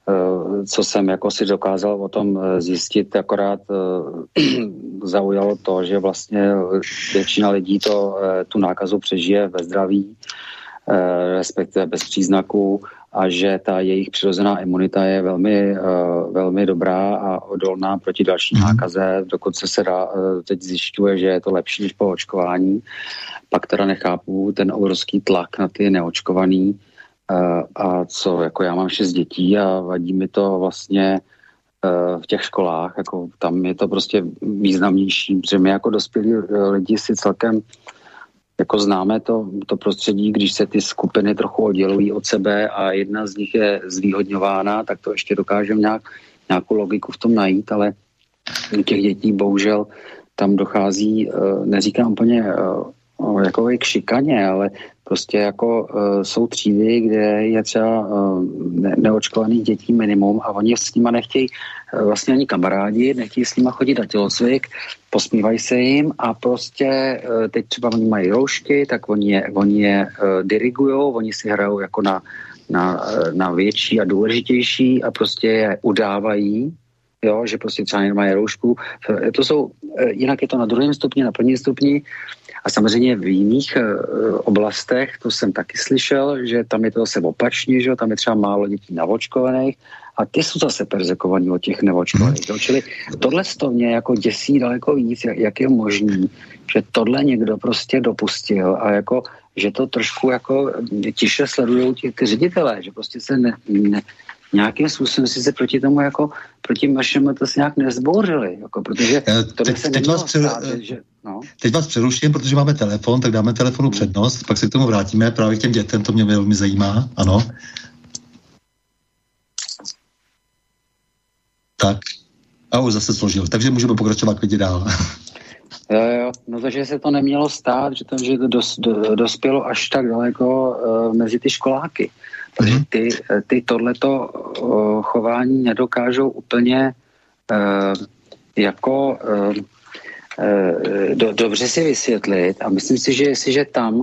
eh, co jsem jako si dokázal o tom eh, zjistit, akorát eh, zaujalo to, že vlastně většina lidí to, tu nákazu přežije ve zdraví, respektive bez příznaků a že ta jejich přirozená imunita je velmi, uh, velmi dobrá a odolná proti další mm. nákaze. Dokonce se dá, uh, teď zjišťuje, že je to lepší než po očkování. Pak teda nechápu ten obrovský tlak na ty neočkovaný uh, a co, jako já mám šest dětí a vadí mi to vlastně v těch školách, jako tam je to prostě významnější, protože my jako dospělí lidi si celkem jako známe to, to prostředí, když se ty skupiny trochu oddělují od sebe a jedna z nich je zvýhodňována, tak to ještě dokážeme nějak, nějakou logiku v tom najít, ale u těch dětí bohužel tam dochází, eh, neříkám úplně eh, jako k šikaně, ale prostě jako uh, jsou třídy, kde je třeba uh, ne- neočkovaných dětí minimum a oni s nima nechtějí uh, vlastně ani kamarádi, nechtějí s nima chodit na tělocvik, posmívají se jim a prostě uh, teď třeba oni mají roušky, tak oni je, oni je uh, dirigujou, oni si hrajou jako na, na, na větší a důležitější a prostě je udávají, jo, že prostě třeba nemají roušku. To jsou, jinak je to na druhém stupni, na prvním stupni, a samozřejmě v jiných uh, oblastech, to jsem taky slyšel, že tam je to zase opačně, že tam je třeba málo dětí navočkovaných a ty jsou zase perzekovaní od těch nevočkovaných. Mm. Čili tohle to mě jako děsí daleko víc, jak, je možný, že tohle někdo prostě dopustil a jako že to trošku jako tiše sledují ty, ty ředitelé, že prostě se ne, ne, nějakým způsobem si se proti tomu jako, proti našemu to se nějak nezbouřili, jako, protože eh, to teď, se teď vás, přer, stát, že, no. teď vás přeruším, protože máme telefon, tak dáme telefonu hmm. přednost, pak se k tomu vrátíme, právě k těm dětem, to mě velmi zajímá, ano. Tak, a už zase složil, takže můžeme pokračovat klidně dál. Jo, jo, no takže se to nemělo stát, že to, že to dos, do, dospělo až tak daleko uh, mezi ty školáky. Mhm. ty, ty tohleto uh, chování nedokážou úplně uh, jako uh, do, dobře si vysvětlit a myslím si, že jestliže tam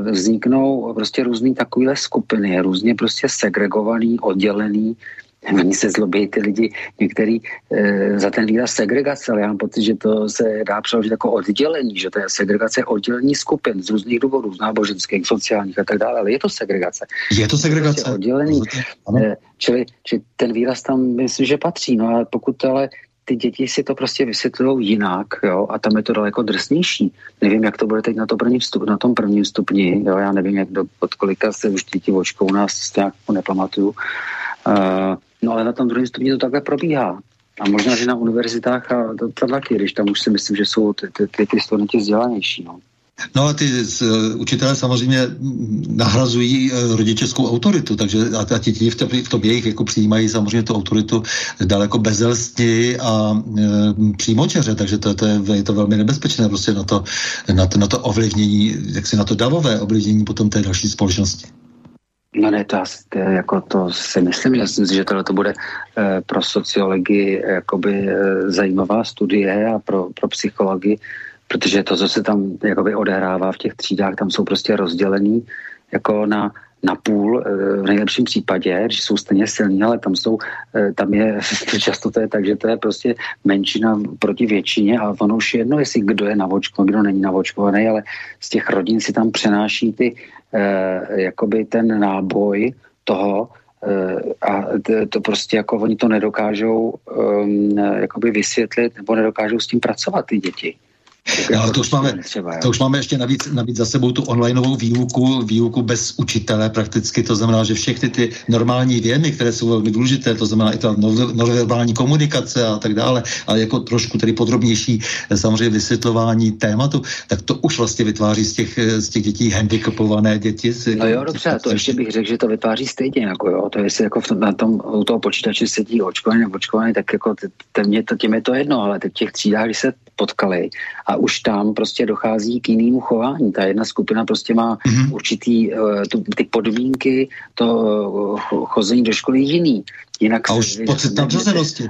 vzniknou prostě různé takovéhle skupiny, různě prostě segregovaný, oddělený, Oni se zlobí ty lidi, některý e, za ten výraz segregace, ale já mám pocit, že to se dá přeložit jako oddělení, že to je segregace oddělení skupin z různých důvodů, z náboženských, sociálních a tak dále, ale je to segregace. Je to segregace. Prostě oddělení. E, čili, čili ten výraz tam myslím, že patří. No a pokud ale ty děti si to prostě vysvětlují jinak, jo, a tam je to daleko drsnější. Nevím, jak to bude teď na, to první vstup, na tom prvním stupni, jo, já nevím, jak do, od kolika se už děti očkou, nás nějak nepamatuju. Uh, No ale na tom druhém stupni to takhle probíhá. A možná, že na univerzitách a to, to taky, když tam už si myslím, že jsou ty, ty, ty, ty studenti vzdělanější. No. No a ty uh, učitelé samozřejmě nahrazují uh, rodičovskou autoritu, takže a, a ti, v, tom, v tom jejich jako přijímají samozřejmě tu autoritu daleko bezelstní a uh, přímočeře, takže to, to je, je to velmi nebezpečné prostě na to, na to, na to ovlivnění, jak si na to davové ovlivnění potom té další společnosti. No ne, to, to, jako to si myslím, že myslím že tohle to bude eh, pro sociologii jakoby eh, zajímavá studie a pro, pro psychologii, protože to, co se tam jakoby odehrává v těch třídách, tam jsou prostě rozdělený jako na na půl v nejlepším případě, když jsou stejně silní, ale tam jsou, tam je, často to je tak, že to je prostě menšina proti většině a ono už je jedno, jestli kdo je navočkovaný, kdo není navočkovaný, ale z těch rodin si tam přenáší ty, jakoby ten náboj toho, a to prostě jako oni to nedokážou um, jakoby vysvětlit nebo nedokážou s tím pracovat ty děti. No, ale to už, máme, třeba, to už máme ještě navíc, navíc za sebou tu onlineovou výuku, výuku bez učitele prakticky, to znamená, že všechny ty normální věmy, které jsou velmi důležité, to znamená i ta nonverbální komunikace a tak dále, ale jako trošku tedy podrobnější eh, samozřejmě vysvětlování tématu, tak to už vlastně vytváří z těch, eh, z těch dětí handicapované děti. No jo, dobře, to ještě bych řekl, že to vytváří stejně, jako jo, to jestli jako v tom, na tom, u toho počítače sedí očkovaný nebo očkovaný, tak jako tím to, tím je to jedno, ale teď těch třídách, když se potkali a už tam prostě dochází k jinému chování. Ta jedna skupina prostě má mm-hmm. určitý uh, tu, ty podmínky, to uh, chození do školy jiný. Jinak a už pocit tam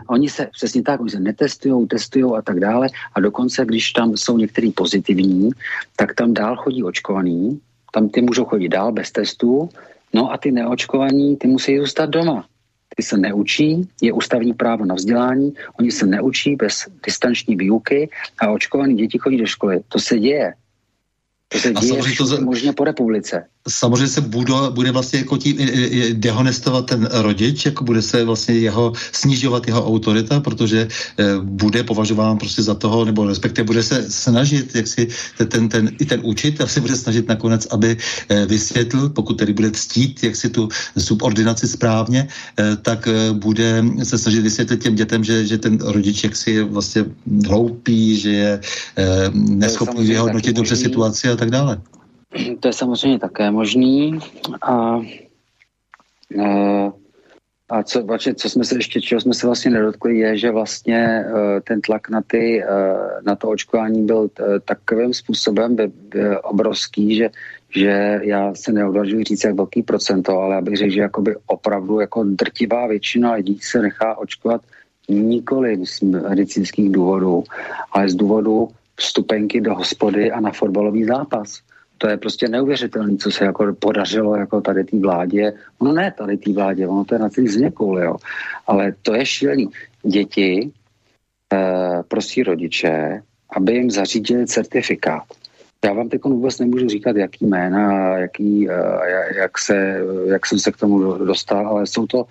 Oni se, přesně tak, oni se netestují, testují a tak dále a dokonce, když tam jsou některý pozitivní, tak tam dál chodí očkovaný, tam ty můžou chodit dál bez testů, no a ty neočkovaní, ty musí zůstat doma ty se neučí, je ústavní právo na vzdělání, oni se neučí bez distanční výuky a očkovaní děti chodí do školy. To se děje. To se děje to možně po republice samozřejmě se bude, bude vlastně jako tím dehonestovat ten rodič, jako bude se vlastně jeho snižovat jeho autorita, protože e, bude považován prostě za toho, nebo respektive bude se snažit, jak si ten, ten, ten, i ten učitel se bude snažit nakonec, aby e, vysvětl, pokud tedy bude ctít, jak si tu subordinaci správně, e, tak bude se snažit vysvětlit těm dětem, že, že ten rodič jak si je vlastně hloupý, že je neschopný vyhodnotit dobře situaci a tak dále. To je samozřejmě také možný. A, e, a co, vlastně, co jsme se ještě, čeho jsme se vlastně nedotkli, je, že vlastně e, ten tlak na, ty, e, na to očkování byl takovým způsobem by, by obrovský, že, že já se neodvažuji říct, jak velký procento, ale abych řekl, že jakoby opravdu jako drtivá většina lidí se nechá očkovat nikoli z medicínských důvodů, ale z důvodu vstupenky do hospody a na fotbalový zápas to je prostě neuvěřitelné, co se jako podařilo jako tady té vládě. No ne tady té vládě, ono to je na celý zněkoul, jo. Ale to je šílený. Děti eh, prosí rodiče, aby jim zařídili certifikát. Já vám teď vůbec nemůžu říkat, jaký jména, jaký, eh, jak, se, jak jsem se k tomu dostal, ale jsou to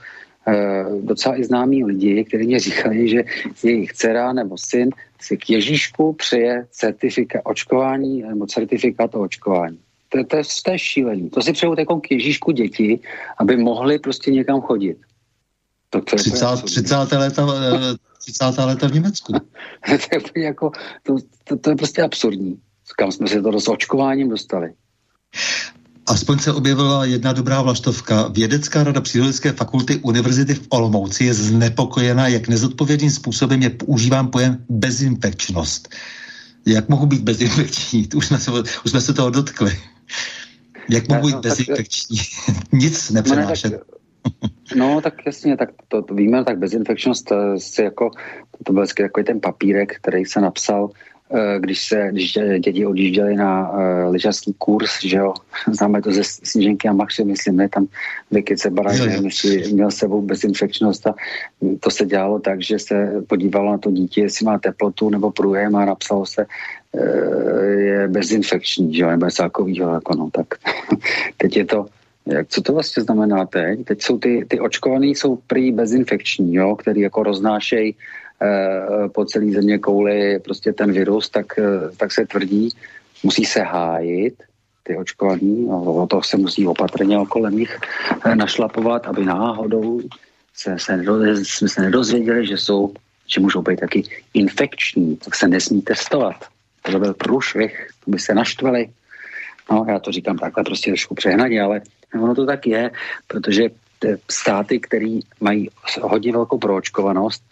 docela i známí lidi, kteří mě říkali, že jejich dcera nebo syn si k Ježíšku přeje certifikát očkování nebo certifikát o očkování. To, to, je, to je šílení. To si přejou jako k Ježíšku děti, aby mohli prostě někam chodit. To, to 30, 30. Léta, 30. léta v Německu. to, je jako, to, to, to je prostě absurdní. Kam jsme se to s očkováním dostali. Aspoň se objevila jedna dobrá vlaštovka. Vědecká rada Přírodovědecké fakulty Univerzity v Olomouci je znepokojena, jak nezodpovědným způsobem je používán pojem bezinfekčnost. Jak mohu být bezinfekční? Už jsme se, už jsme se toho dotkli. Jak mohu být no, bezinfekční? Nic nepřenášet. No, tak, no, tak jasně, tak to, to víme, tak bezinfekčnost, to, jako, to byl jako ten papírek, který se napsal Eh, když se když děti odjížděli na uh, lyžařský kurz, že jo, známe to ze Sníženky a Machře, myslím, ne, tam Vikice Baraj, měl sebou bezinfekčnost a to se dělalo tak, že se podívalo na to dítě, jestli má teplotu nebo průjem a napsalo se, uh, je bezinfekční, že jo, nebo něco takového, jako no, tak teď je to, jak, co to vlastně znamená teď? Teď jsou ty, ty očkovaný jsou prý bezinfekční, jo, který jako roznášejí Eh, po celé země kouli prostě ten virus, tak, eh, tak se tvrdí, musí se hájit ty očkovaní, o to se musí opatrně okolo nich eh, našlapovat, aby náhodou se, se, jsme se nedozvěděli, že jsou, že můžou být taky infekční, tak se nesmí testovat. To byl průšvih, to by se naštvali. No, já to říkám takhle prostě trošku přehnaně, ale ono to tak je, protože státy, které mají hodně velkou proočkovanost,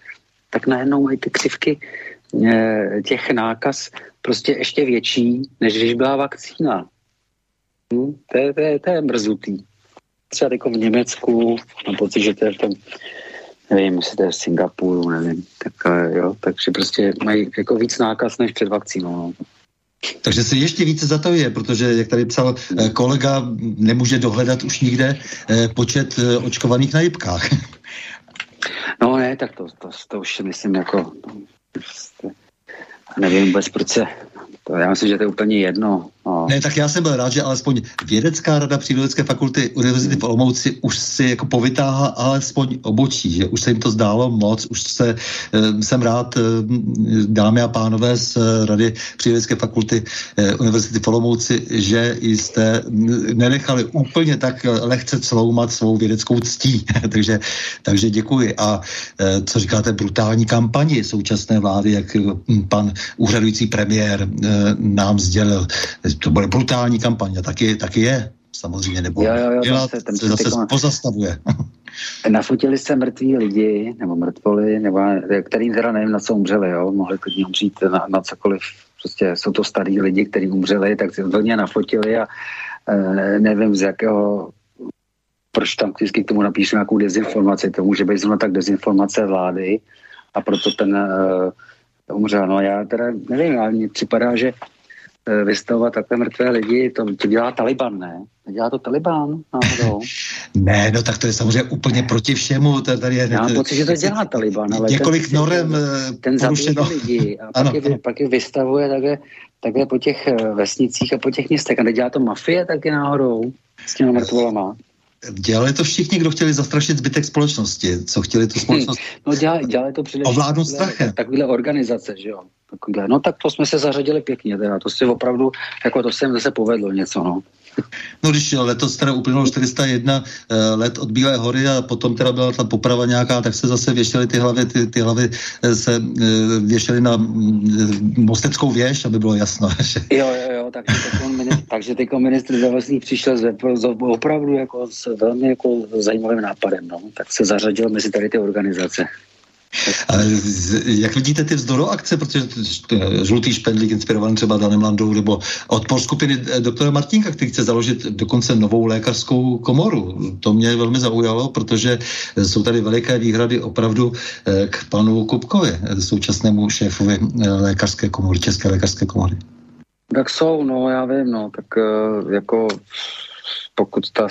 tak najednou mají ty křivky eh, těch nákaz prostě ještě větší, než když byla vakcína. Hm? To, je, to, je, to je mrzutý. Třeba jako v Německu, mám pocit, že to je v tom, nevím, jestli to je v Singapuru, nevím. Tak, eh, jo, takže prostě mají jako víc nákaz než před vakcínou. No. Takže se ještě více za to je, protože, jak tady psal eh, kolega, nemůže dohledat už nikde počet očkovaných na jibkách. No ne, tak to, to, to už myslím jako... Nevím vůbec, proč se to já myslím, že to je úplně jedno. No. Ne, tak já jsem byl rád, že alespoň vědecká rada přírodovědecké fakulty Univerzity v Olomouci už si jako povytáhla alespoň obočí, že už se jim to zdálo moc, už se, eh, jsem rád, eh, dámy a pánové z rady přírodovědecké fakulty eh, Univerzity v Olomouci, že jste nenechali úplně tak lehce sloumat svou vědeckou ctí. takže, takže děkuji. A co říkáte, brutální kampani současné vlády, jak pan úřadující premiér nám sdělil. To bude brutální kampaň a taky, taky je samozřejmě, nebo jo, jo, jo, dělat, zase, ten se zase tyko... pozastavuje. Nafotili se mrtví lidi, nebo mrtvoli, nebo kterým teda nevím, na co umřeli, jo, mohli klidně umřít na, na cokoliv, prostě jsou to starý lidi, kteří umřeli, tak si hodně nafotili a e, nevím z jakého proč tam vždycky k tomu napíšu nějakou dezinformaci, to může být zrovna tak dezinformace vlády a proto ten e, umřel. No já teda nevím, ale mně připadá, že vystavovat takhle mrtvé lidi, to, to dělá Taliban, ne? Dělá to Taliban náhodou? Ne, no tak to je samozřejmě úplně proti všemu. Tady je, Já mám pocit, že to dělá Taliban, ale několik ten, norem ten, ten lidi a ano, pak, je, ano. pak je vystavuje takhle, takhle po těch eh, vesnicích a po těch městech. A nedělá to mafie taky náhodou s těmi mrtvolama? Dělali to všichni, kdo chtěli zastrašit zbytek společnosti, co chtěli tu společnost no dělali, dělali to především ovládnout strachem. Takovýhle organizace, že jo. Takovýhle. No tak to jsme se zařadili pěkně, teda. to si opravdu, jako to se jim zase povedlo něco, no. No když letos teda uplynulo 401 uh, eh, let od Bílé hory a potom teda byla ta poprava nějaká, tak se zase věšely ty hlavy, ty, ty hlavy eh, se uh, věšely na uh, Mosteckou věž, aby bylo jasno. Že... Jo, jo, jo, takže teď takže teď ministr zdravotní přišel z, z, opravdu jako s velmi jako zajímavým nápadem, no. tak se zařadil mezi tady ty organizace. Jak vidíte ty akce, protože žlutý špendlík inspirovaný třeba Danem Landou, nebo odpor skupiny eh, doktora Martinka, který chce založit dokonce novou lékařskou komoru. To mě velmi zaujalo, protože jsou tady veliké výhrady opravdu eh, k panu Kupkovi, eh, současnému šéfovi lékařské komory, České lékařské komory. Tak jsou, no já vím, no, tak jako pokud ta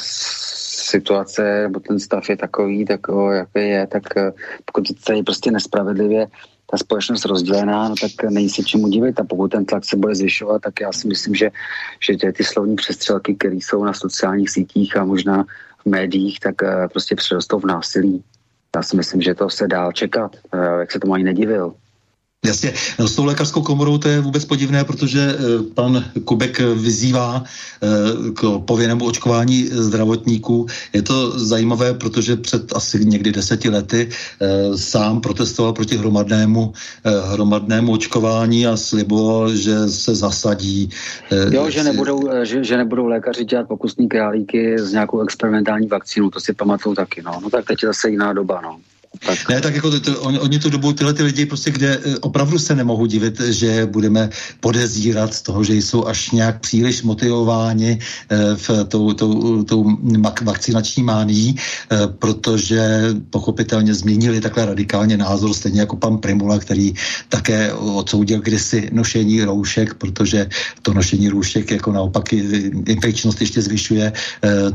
situace nebo ten stav je takový, tak jaký je, tak eh, pokud je prostě nespravedlivě ta společnost rozdělená, no tak není se čemu divit a pokud ten tlak se bude zvyšovat, tak já si myslím, že, že ty, ty slovní přestřelky, které jsou na sociálních sítích a možná v médiích, tak eh, prostě přerostou v násilí. Já si myslím, že to se dá čekat, eh, jak se tomu ani nedivil. Jasně, no, s tou lékařskou komorou to je vůbec podivné, protože e, pan Kubek vyzývá e, k povinnému očkování zdravotníků. Je to zajímavé, protože před asi někdy deseti lety e, sám protestoval proti hromadnému, hromadnému očkování a sliboval, že se zasadí. Jo, že nebudou, že, že nebudou lékaři dělat pokusní králíky s nějakou experimentální vakcínou, to si pamatuju taky. No, no tak teď je zase jiná doba. No. Tak. Ne, tak jako to, to, oni, oni tu dobu, tyhle ty lidi prostě, kde eh, opravdu se nemohu divit, že budeme podezírat z toho, že jsou až nějak příliš motivováni eh, v tou, tou, tou vakcinační mánií, eh, protože pochopitelně změnili takhle radikálně názor, stejně jako pan Primula, který také odsoudil kdysi nošení roušek, protože to nošení roušek jako naopak infekčnost ještě zvyšuje,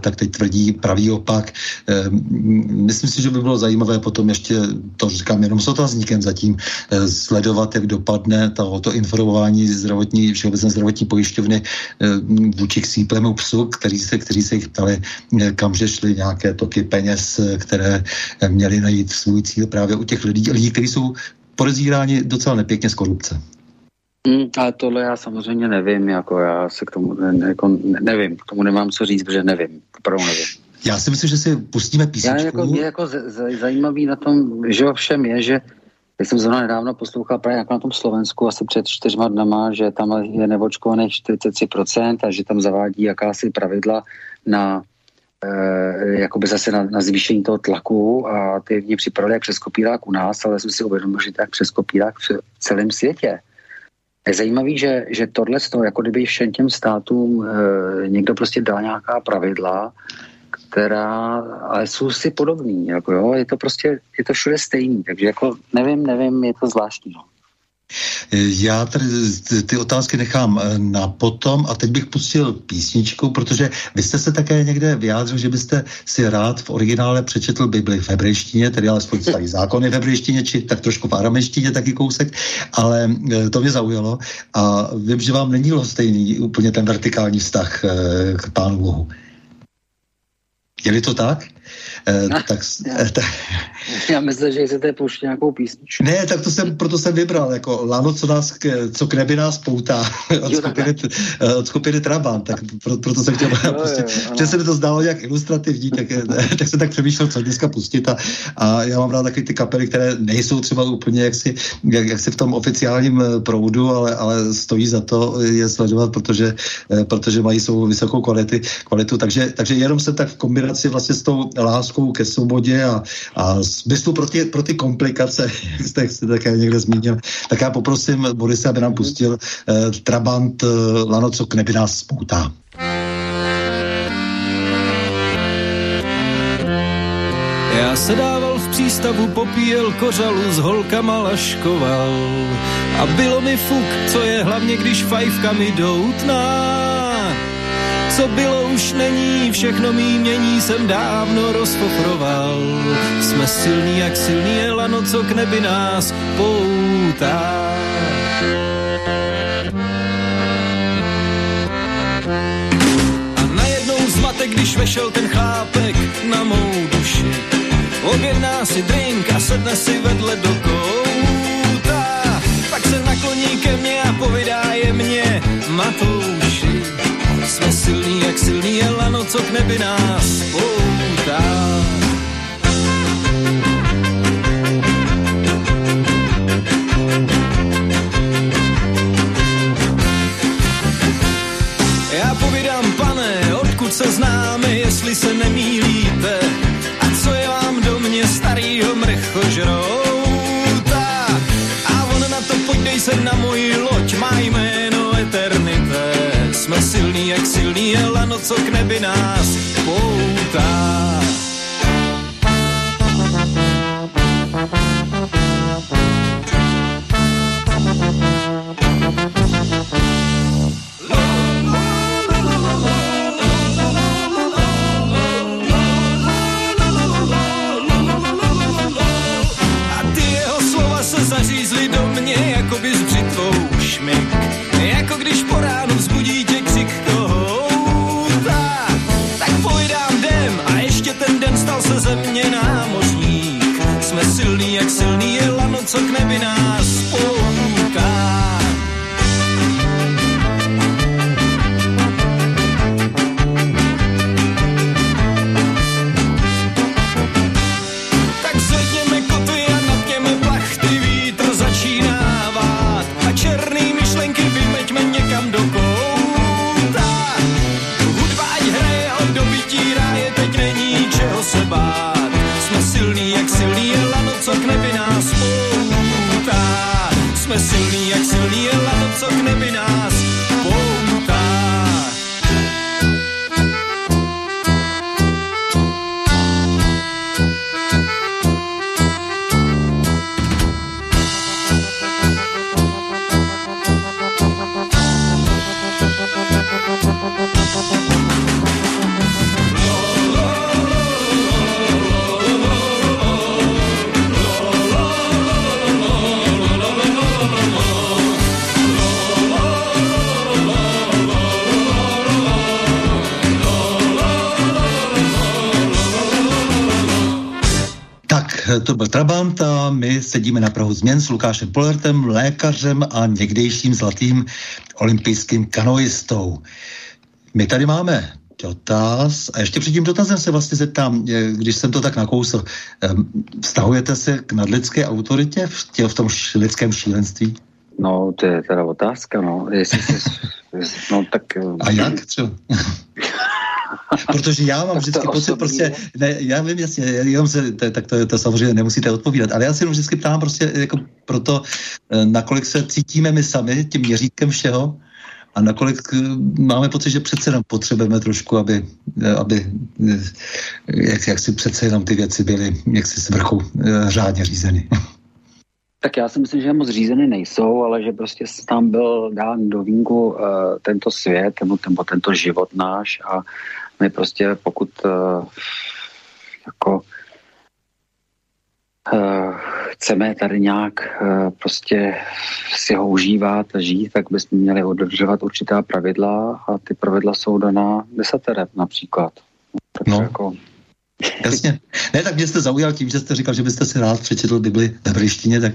tak teď tvrdí pravý opak. Myslím si, že by bylo zajímavé potom ještě, to říkám jenom s otazníkem zatím, eh, sledovat, jak dopadne to, to informování zdravotní, všeobecné zdravotní pojišťovny eh, vůči k síplému psu, který se, který se jich ptali, eh, kam že šly nějaké toky peněz, které měly najít svůj cíl právě u těch lidí, lidí kteří jsou podezíráni docela nepěkně z korupce. Hmm, ale tohle já samozřejmě nevím, jako já se k tomu ne, jako nevím, k tomu nemám co říct, protože nevím, opravdu nevím. Já si myslím, že si pustíme písničku. Já jako, mě jako z, z, zajímavý na tom, že ovšem je, že já jsem zrovna nedávno poslouchal právě jako na tom Slovensku asi před čtyřma dnama, že tam je nevočkovaných 43% a že tam zavádí jakási pravidla na e, jakoby zase na, na zvýšení toho tlaku a ty mě připadali jak přes kopírák u nás, ale jsem si uvědomil, že tak přes kopírák v celém světě. Je zajímavý, že, že tohle z toho, jako kdyby všem těm státům e, někdo prostě dal nějaká pravidla, která, ale jsou si podobný, jako jo, je to prostě, je to všude stejný, takže jako nevím, nevím, je to zvláštní, no. Já tady ty otázky nechám eh, na potom a teď bych pustil písničku, protože vy jste se také někde vyjádřil, že byste si rád v originále přečetl Bibli v hebrejštině, tedy alespoň starý zákony v hebrejštině, či tak trošku v aramejštině taky kousek, ale eh, to mě zaujalo a vím, že vám není stejný úplně ten vertikální vztah eh, k Pánu Bohu. Je to tak? Eh, no, tak, já, tak, já myslím, že chcete pouštět nějakou písničku. Ne, tak to jsem, proto jsem vybral, jako Lano, co, nás, co k nebi nás poutá od, jo, skupiny, eh, od skupiny Trabant, tak pro, proto jsem chtěl jo, pustit, že se mi to zdálo nějak ilustrativní, tak, eh, tak jsem tak přemýšlel, co dneska pustit a, a já mám rád taky ty kapely, které nejsou třeba úplně jaksi, jak, jak si v tom oficiálním proudu, ale, ale stojí za to je sledovat, protože, protože mají svou vysokou kvality, kvalitu, takže, takže jenom jsem tak v kombinaci vlastně s tou láskou ke svobodě a, a smyslu pro ty, pro ty komplikace, jak jste také někde zmínil, tak já poprosím Borise, aby nám pustil eh, Trabant eh, Lano, co k nebi nás spoutá. Já se dával v přístavu, popíjel kořalu, s holkama laškoval. A bylo mi fuk, co je hlavně, když fajfka mi doutná co bylo už není, všechno mý mění jsem dávno rozfofroval. Jsme silní jak silný je lano, co k nebi nás poutá. A najednou zmatek, když vešel ten chlápek na mou duši. Objedná si drink a sedne si vedle do kouta. Pak se nakloní ke mně a povídá je mě Matouši jsme silný jak silný je lano, co k nebi nás poutá. Já povídám, pane, odkud se známe, jestli se nemýlíte, a co je vám do mě starýho mrchožrouta. A on na to, pojď dej se na moji loď, má jméno silný je lano, co k nebi nás poutá. Sedíme na Prahu změn s Lukášem Polertem, lékařem a někdejším zlatým olympijským kanoistou. My tady máme dotaz a ještě před tím dotazem se vlastně zeptám, když jsem to tak nakousl, vztahujete se k nadlidské autoritě v, tě, v tom lidském šílenství? No, to je teda otázka, no. Jestli jsi, no tak... A jak třeba? Protože já mám vždycky pocit, prostě, ne, já vím jasně, jenom se, to, tak to, to samozřejmě nemusíte odpovídat, ale já si jenom vždycky ptám prostě jako proto, eh, nakolik se cítíme my sami tím měřítkem všeho, a nakolik eh, máme pocit, že přece jenom potřebujeme trošku, aby, eh, aby jak, jak si přece jenom ty věci byly jak si s vrchu řádně řízeny. Tak já si myslím, že moc řízeny nejsou, ale že prostě tam byl dán do vínku uh, tento svět nebo, nebo tento život náš a my prostě pokud uh, jako uh, chceme tady nějak uh, prostě si ho užívat a žít, tak bychom měli dodržovat určitá pravidla a ty pravidla jsou daná desaterem například. Takže no. jako Jasně. Ne, tak mě jste zaujal tím, že jste říkal, že byste si rád přečetl Bibli ve brýštině, tak...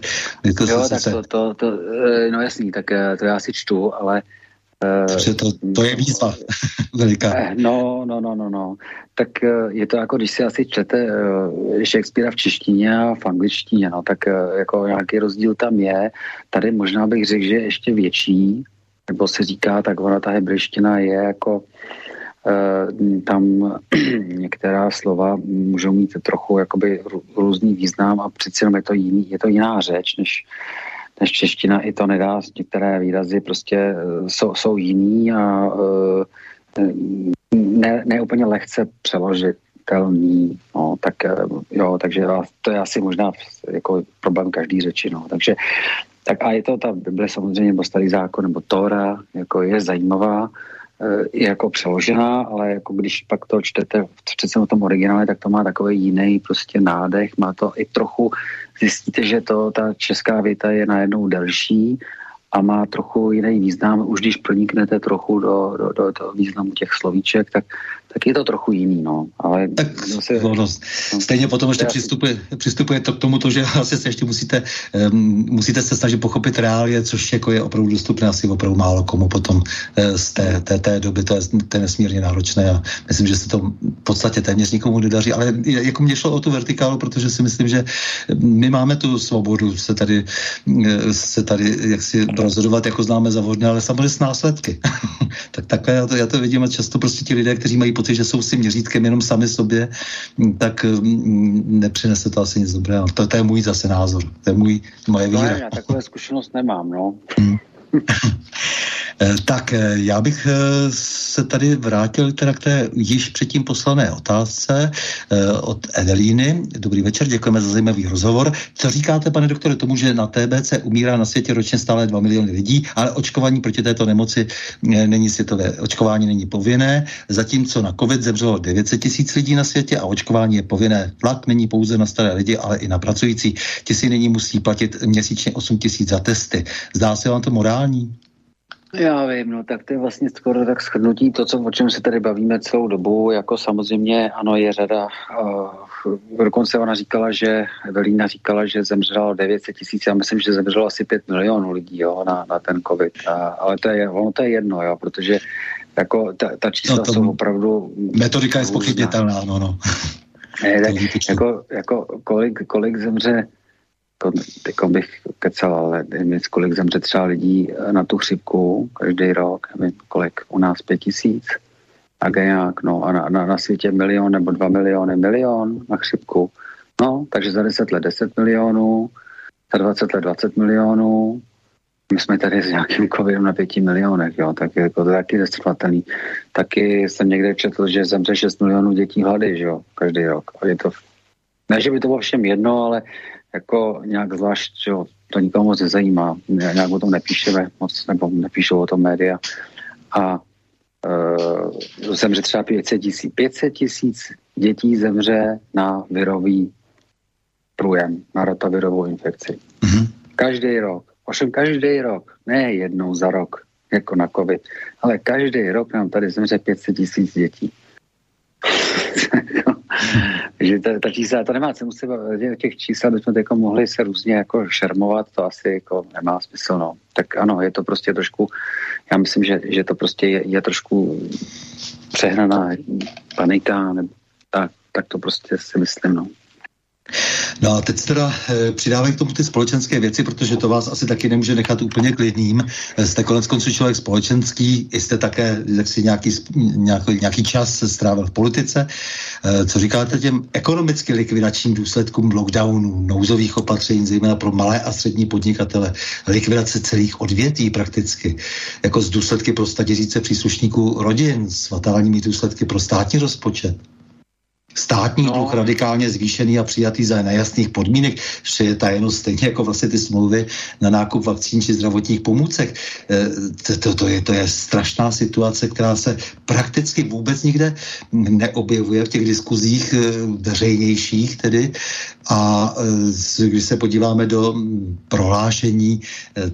Jo, tak se... to, to, to, eh, no jasný, tak eh, to já si čtu, ale... Protože to, to je výzva veliká. No, no, no, no, no. Tak je to jako, když si asi čtete Shakespearea v češtině a v angličtině, no, tak jako nějaký rozdíl tam je. Tady možná bych řekl, že je ještě větší, nebo se říká, tak ona ta hebrejština je jako Eh, tam některá slova můžou mít trochu jakoby různý význam a přeci jenom je to, jiný, je to jiná řeč než, než čeština. I to nedá, některé výrazy prostě eh, jsou, jsou jiný a eh, ne, ne úplně lehce přeložitelný. No, tak, jo, takže to je asi možná jako problém každý řeči. No. Takže tak a je to ta Bible samozřejmě, nebo starý zákon, nebo Tóra, jako je zajímavá, jako přeložená, ale jako když pak to čtete přece o tom originále, tak to má takový jiný prostě nádech, má to i trochu, zjistíte, že to ta česká věta je najednou delší a má trochu jiný význam. Už když proniknete trochu do, do, do, do významu těch slovíček, tak tak je to trochu jiný, no. Ale tak, zase, no, no, stejně potom ještě přistupuje, přistupuje to k tomu, to, že asi se ještě musíte, um, musíte se snažit pochopit reálie, což jako je opravdu dostupné asi opravdu málo komu potom uh, z té, té, té doby, to je, to je nesmírně náročné a myslím, že se to v podstatě téměř nikomu nedaří, ale jako mě šlo o tu vertikálu, protože si myslím, že my máme tu svobodu se tady, eh, se tady jak si rozhodovat, jako známe zavodně, ale samozřejmě s následky. tak takhle já to, já to vidím a často prostě ti lidé, kteří mají pocit, že jsou si měřítkem jenom sami sobě, tak mm, nepřinese to asi nic dobrého. To, to je můj zase názor, to je můj, moje víra. No, já takové zkušenost nemám, no. Hmm. Eh, tak eh, já bych eh, se tady vrátil teda k té již předtím poslané otázce od Edelíny. Dobrý večer, děkujeme za zajímavý rozhovor. Co říkáte, pane doktore, tomu, že na TBC umírá na světě ročně stále 2 miliony lidí, ale očkování proti této nemoci není světové, očkování není povinné, zatímco na COVID zemřelo 900 tisíc lidí na světě a očkování je povinné. Tlak není pouze na staré lidi, ale i na pracující. Ti si nyní musí platit měsíčně 8 tisíc za testy. Zdá se vám to morální? Já vím, no tak to je vlastně skoro tak shrnutí to, co, o čem se tady bavíme celou dobu, jako samozřejmě ano je řada, uh, dokonce ona říkala, že, Evelína říkala, že zemřelo 900 tisíc, já myslím, že zemřelo asi 5 milionů lidí, jo, na, na ten covid, a, ale to je, ono to je jedno, jo, protože jako ta, ta čísla no, jsou opravdu... Metodika je spochybnitelná, no, no. Ne, tak, jako, jako kolik, kolik zemře jako bych kecal, ale nevím, kolik zemře třeba lidí eh, na tu chřipku každý rok, nevím, kolik u nás pět tisíc a nějak, no a na, na, na světě milion nebo dva miliony, milion na chřipku. No, takže za 10 let 10 milionů, za 20 let 20 milionů, my jsme tady s nějakým covidem na pěti milionech, jo, tak jako to je taky zestřovatelný. Taky jsem někde četl, že zemře 6 milionů dětí hlady, že jo, každý rok. A je to, ne, že by to bylo všem jedno, ale jako nějak zvlášť, že to nikomu moc nezajímá, nějak o tom nepíšeme moc, nebo nepíšou o tom média. A uh, zemře třeba 500 tisíc. 500 tisíc dětí zemře na virový průjem, na rotavirovou infekci. Mm-hmm. Každý rok. Ovšem každý rok, ne jednou za rok, jako na covid, ale každý rok nám tady zemře 500 tisíc dětí. že ta, ta čísla, to nemá cenu se o těch čísel, bychom jako mohli se různě jako šermovat, to asi jako nemá smysl, no. Tak ano, je to prostě trošku, já myslím, že, že to prostě je, je trošku přehnaná panika, nebo tak, tak to prostě si myslím, no. No a teď teda e, přidávají k tomu ty společenské věci, protože to vás asi taky nemůže nechat úplně klidným. Eh, jste konec konců člověk společenský, jste také jak si nějaký, nějaký, nějaký čas strávil v politice. E, co říkáte těm ekonomicky likvidačním důsledkům lockdownů, nouzových opatření, zejména pro malé a střední podnikatele, likvidace celých odvětví prakticky, jako z důsledky pro staděříce příslušníků rodin, s fatálními důsledky pro státní rozpočet? Státní no. dluh radikálně zvýšený a přijatý za nejasných podmínek, že je tajeno stejně jako vlastně ty smlouvy na nákup vakcín či zdravotních pomůcek. Eh, to, to, je, to je strašná situace, která se prakticky vůbec nikde neobjevuje v těch diskuzích eh, veřejnějších tedy. A eh, když se podíváme do prohlášení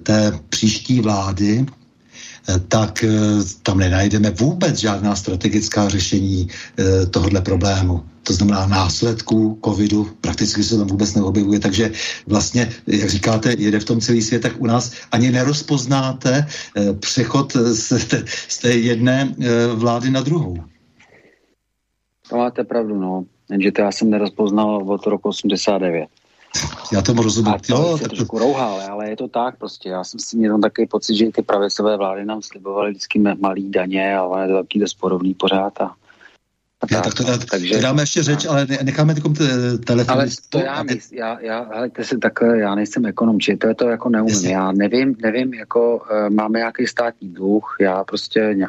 té příští vlády, tak tam nenajdeme vůbec žádná strategická řešení tohohle problému to znamená následků covidu, prakticky se tam vůbec neobjevuje, takže vlastně, jak říkáte, jede v tom celý svět, tak u nás ani nerozpoznáte eh, přechod z té, jedné eh, vlády na druhou. To máte pravdu, no. Jenže to já jsem nerozpoznal od roku 89. Já tomu rozumím. A to jo, tak... trošku rouhal, ale je to tak prostě. Já jsem si měl takový pocit, že ty pravicové vlády nám slibovaly vždycky malý daně a ono je to taky dost podobný pořád a já, tak to, dá, takže, to dáme ještě řeč, ale necháme takovou telefon. Ale to já, aby... já, já, helejte si takhle, já nejsem ekonom, či to je to jako neumím. Jasně. Já nevím, nevím, jako uh, máme nějaký státní dluh, já prostě uh,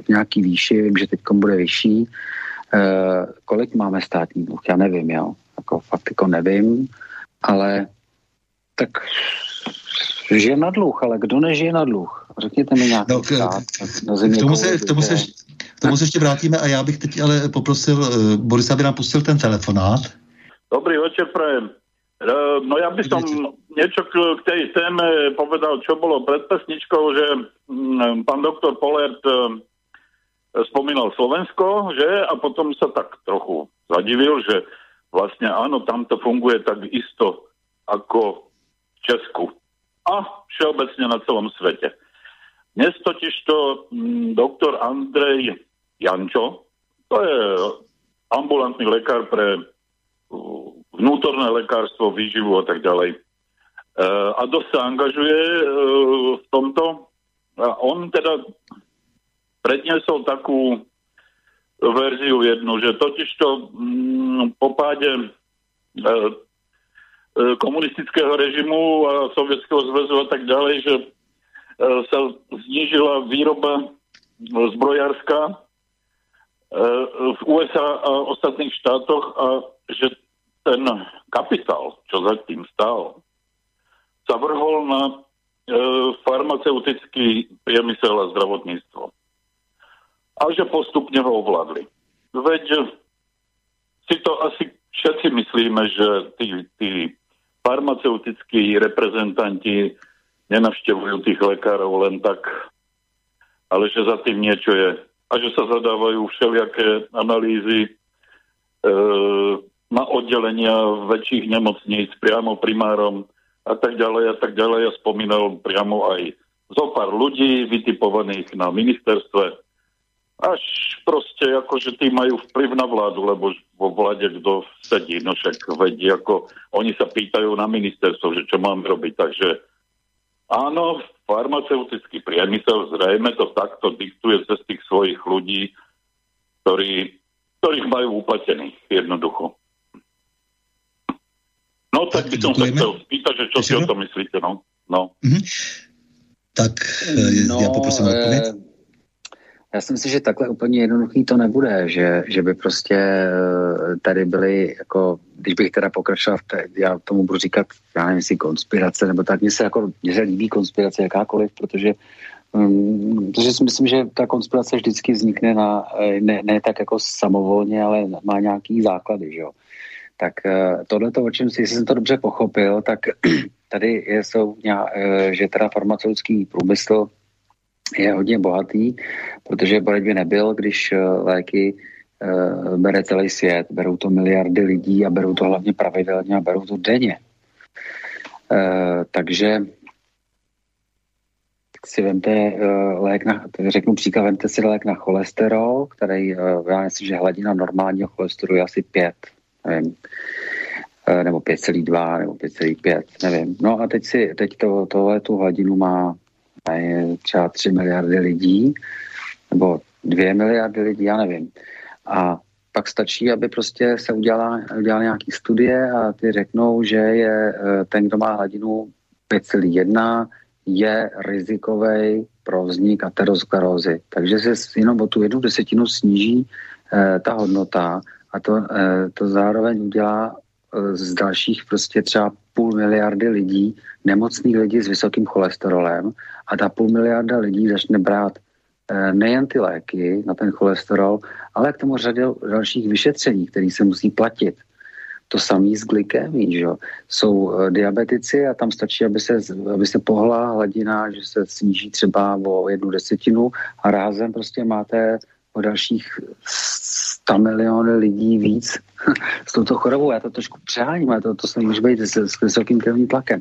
v nějaký výši, vím, že teď bude vyšší. Uh, kolik máme státní dluh, já nevím, jo. Jako fakt jako nevím, ale tak žije na dluh, ale kdo nežije na dluh? Řekněte mi nějaký no, k, stát. K, k tomu se, k tomu se, k tomu se ještě vrátíme a já bych teď ale poprosil uh, Borisa, aby nám pustil ten telefonát. Dobrý večer, prajem. Uh, no ja by som niečo k, k tej téme povedal, čo bolo pred pesničkou, že um, pán doktor Polert uh, spomínal Slovensko, že? A potom sa tak trochu zadivil, že vlastne áno, tam to funguje tak isto ako v Česku a všeobecne na celom svete. Dnes totiž to mm, doktor Andrej Jančo, to je ambulantný lekár pre uh, vnútorné lekárstvo, výživu a tak ďalej. Uh, a dosť sa angažuje uh, v tomto. A on teda predniesol takú verziu jednu, že totižto mm, po páde komunistického režimu a Sovětského zväzu a tak ďalej, že sa znížila výroba zbrojárska v USA a ostatných štátoch a že ten kapitál, čo za tým stál, sa vrhol na farmaceutický priemysel a zdravotníctvo. A že postupne ho ovládli. Veď si to asi všetci myslíme, že tí, tí farmaceutickí reprezentanti nenavštevujú tých lekárov len tak, ale že za tým niečo je. A že sa zadávajú všelijaké analýzy e, na oddelenia väčších nemocníc priamo primárom a tak ďalej a tak ďalej. Ja spomínal priamo aj zo pár ľudí vytipovaných na ministerstve. Až proste ako, že tí majú vplyv na vládu, lebo vo vláde kto sedí, no však vedí, ako oni sa pýtajú na ministerstvo, že čo máme robiť, takže Áno, farmaceutický priemysel zrejme to takto diktuje cez tých svojich ľudí, ktorí, ktorých majú uplatených jednoducho. No tak, tak by som sa chcel spýtať, že čo si o tom myslíte, no. no. Mm-hmm. Tak no, já poprosím odpověď. Eh, já si myslím, že takhle úplně jednoduchý to nebude, že, že by prostě eh, tady byly, jako, když bych teda pokračoval, v té, já tomu budu říkat, já nevím, jestli konspirace, nebo tak, mně se, jako, mně se líbí konspirace jakákoliv, protože um, protože si myslím, že ta konspirace vždycky vznikne na, eh, ne, ne tak jako samovolně, ale má nějaký základy, že jo. Tak uh, tohle o čem si, jestli jsem to dobře pochopil, tak tady jsou, že teda farmaceutický průmysl je hodně bohatý, protože Boleť by nebyl, když eh, léky uh, bere celý svět, berou to miliardy lidí a berou to hlavně pravidelně a berou to denně. Uh, takže si vemte lék na, řeknu příklad, vemte si lék na cholesterol, který, já myslím, že hladina normálního cholesterolu je asi 5, nevím, nebo 5,2, nebo 5,5, nevím. No a teď si, teď to, tohle tu hladinu má a je třeba 3 miliardy lidí, nebo 2 miliardy lidí, já nevím. A pak stačí, aby prostě se udělala, udělala nějaký studie a ty řeknou, že je eh, ten, kdo má hladinu 5,1, je rizikový pro vznik aterosklerózy. Takže se jenom o tu jednu desetinu sníží eh, ta hodnota a to, eh, to zároveň udělá z dalších prostě třeba půl miliardy lidí, nemocných lidí s vysokým cholesterolem a ta půl miliarda lidí začne brát eh, nejen ty léky na ten cholesterol, ale k tomu řadě dalších vyšetření, které se musí platit. To samé s glykémí, že. Jsou diabetici a tam stačí, aby se, aby se pohla hladina, že se sníží třeba o jednu desetinu a rázem prostě máte o dalších 100 miliony lidí víc s touto chorobou. Já to trošku přeháním, ale to, to se může být s, s vysokým krevním tlakem.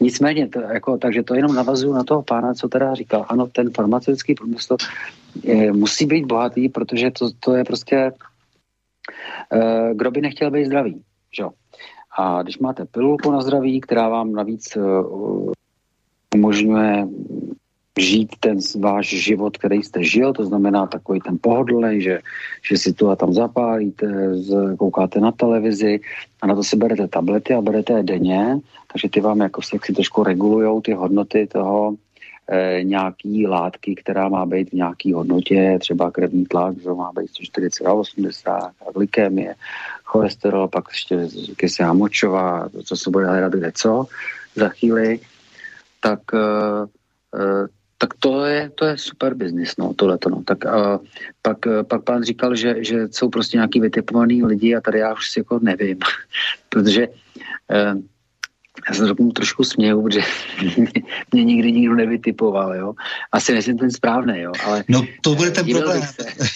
Nicméně, to, jako, takže to jenom navazuju na toho pána, co teda říkal. Ano, ten farmaceutický průmysl je, musí být bohatý, protože to, to je prostě uh, kdo by nechtěl být zdravý. Že? A když máte pilulku na zdraví, která vám navíc uh, umožňuje žít ten váš život, který jste žil, to znamená takový ten pohodlný, že, že si tu a tam zapálíte, koukáte na televizi a na to si berete tablety a berete je denně, takže ty vám jako si trošku regulují ty hodnoty toho e, nějaký látky, která má být v nějaký hodnotě, třeba krevní tlak, že má být 140 a 80, a glykémie, cholesterol, pak ještě kyselá močová, co se bude hledat kde co za chvíli, tak e, tak to je, to je super biznis, no, tohleto, no. Tak a pak, pak pán říkal, že, že jsou prostě nějaký vytipovaný lidi a tady já už si jako nevím, protože eh, já se tomu trošku směju, protože mě nikdy nikdo nevytipoval, jo. Asi nejsem ten správný, jo, ale... No to bude ten problém.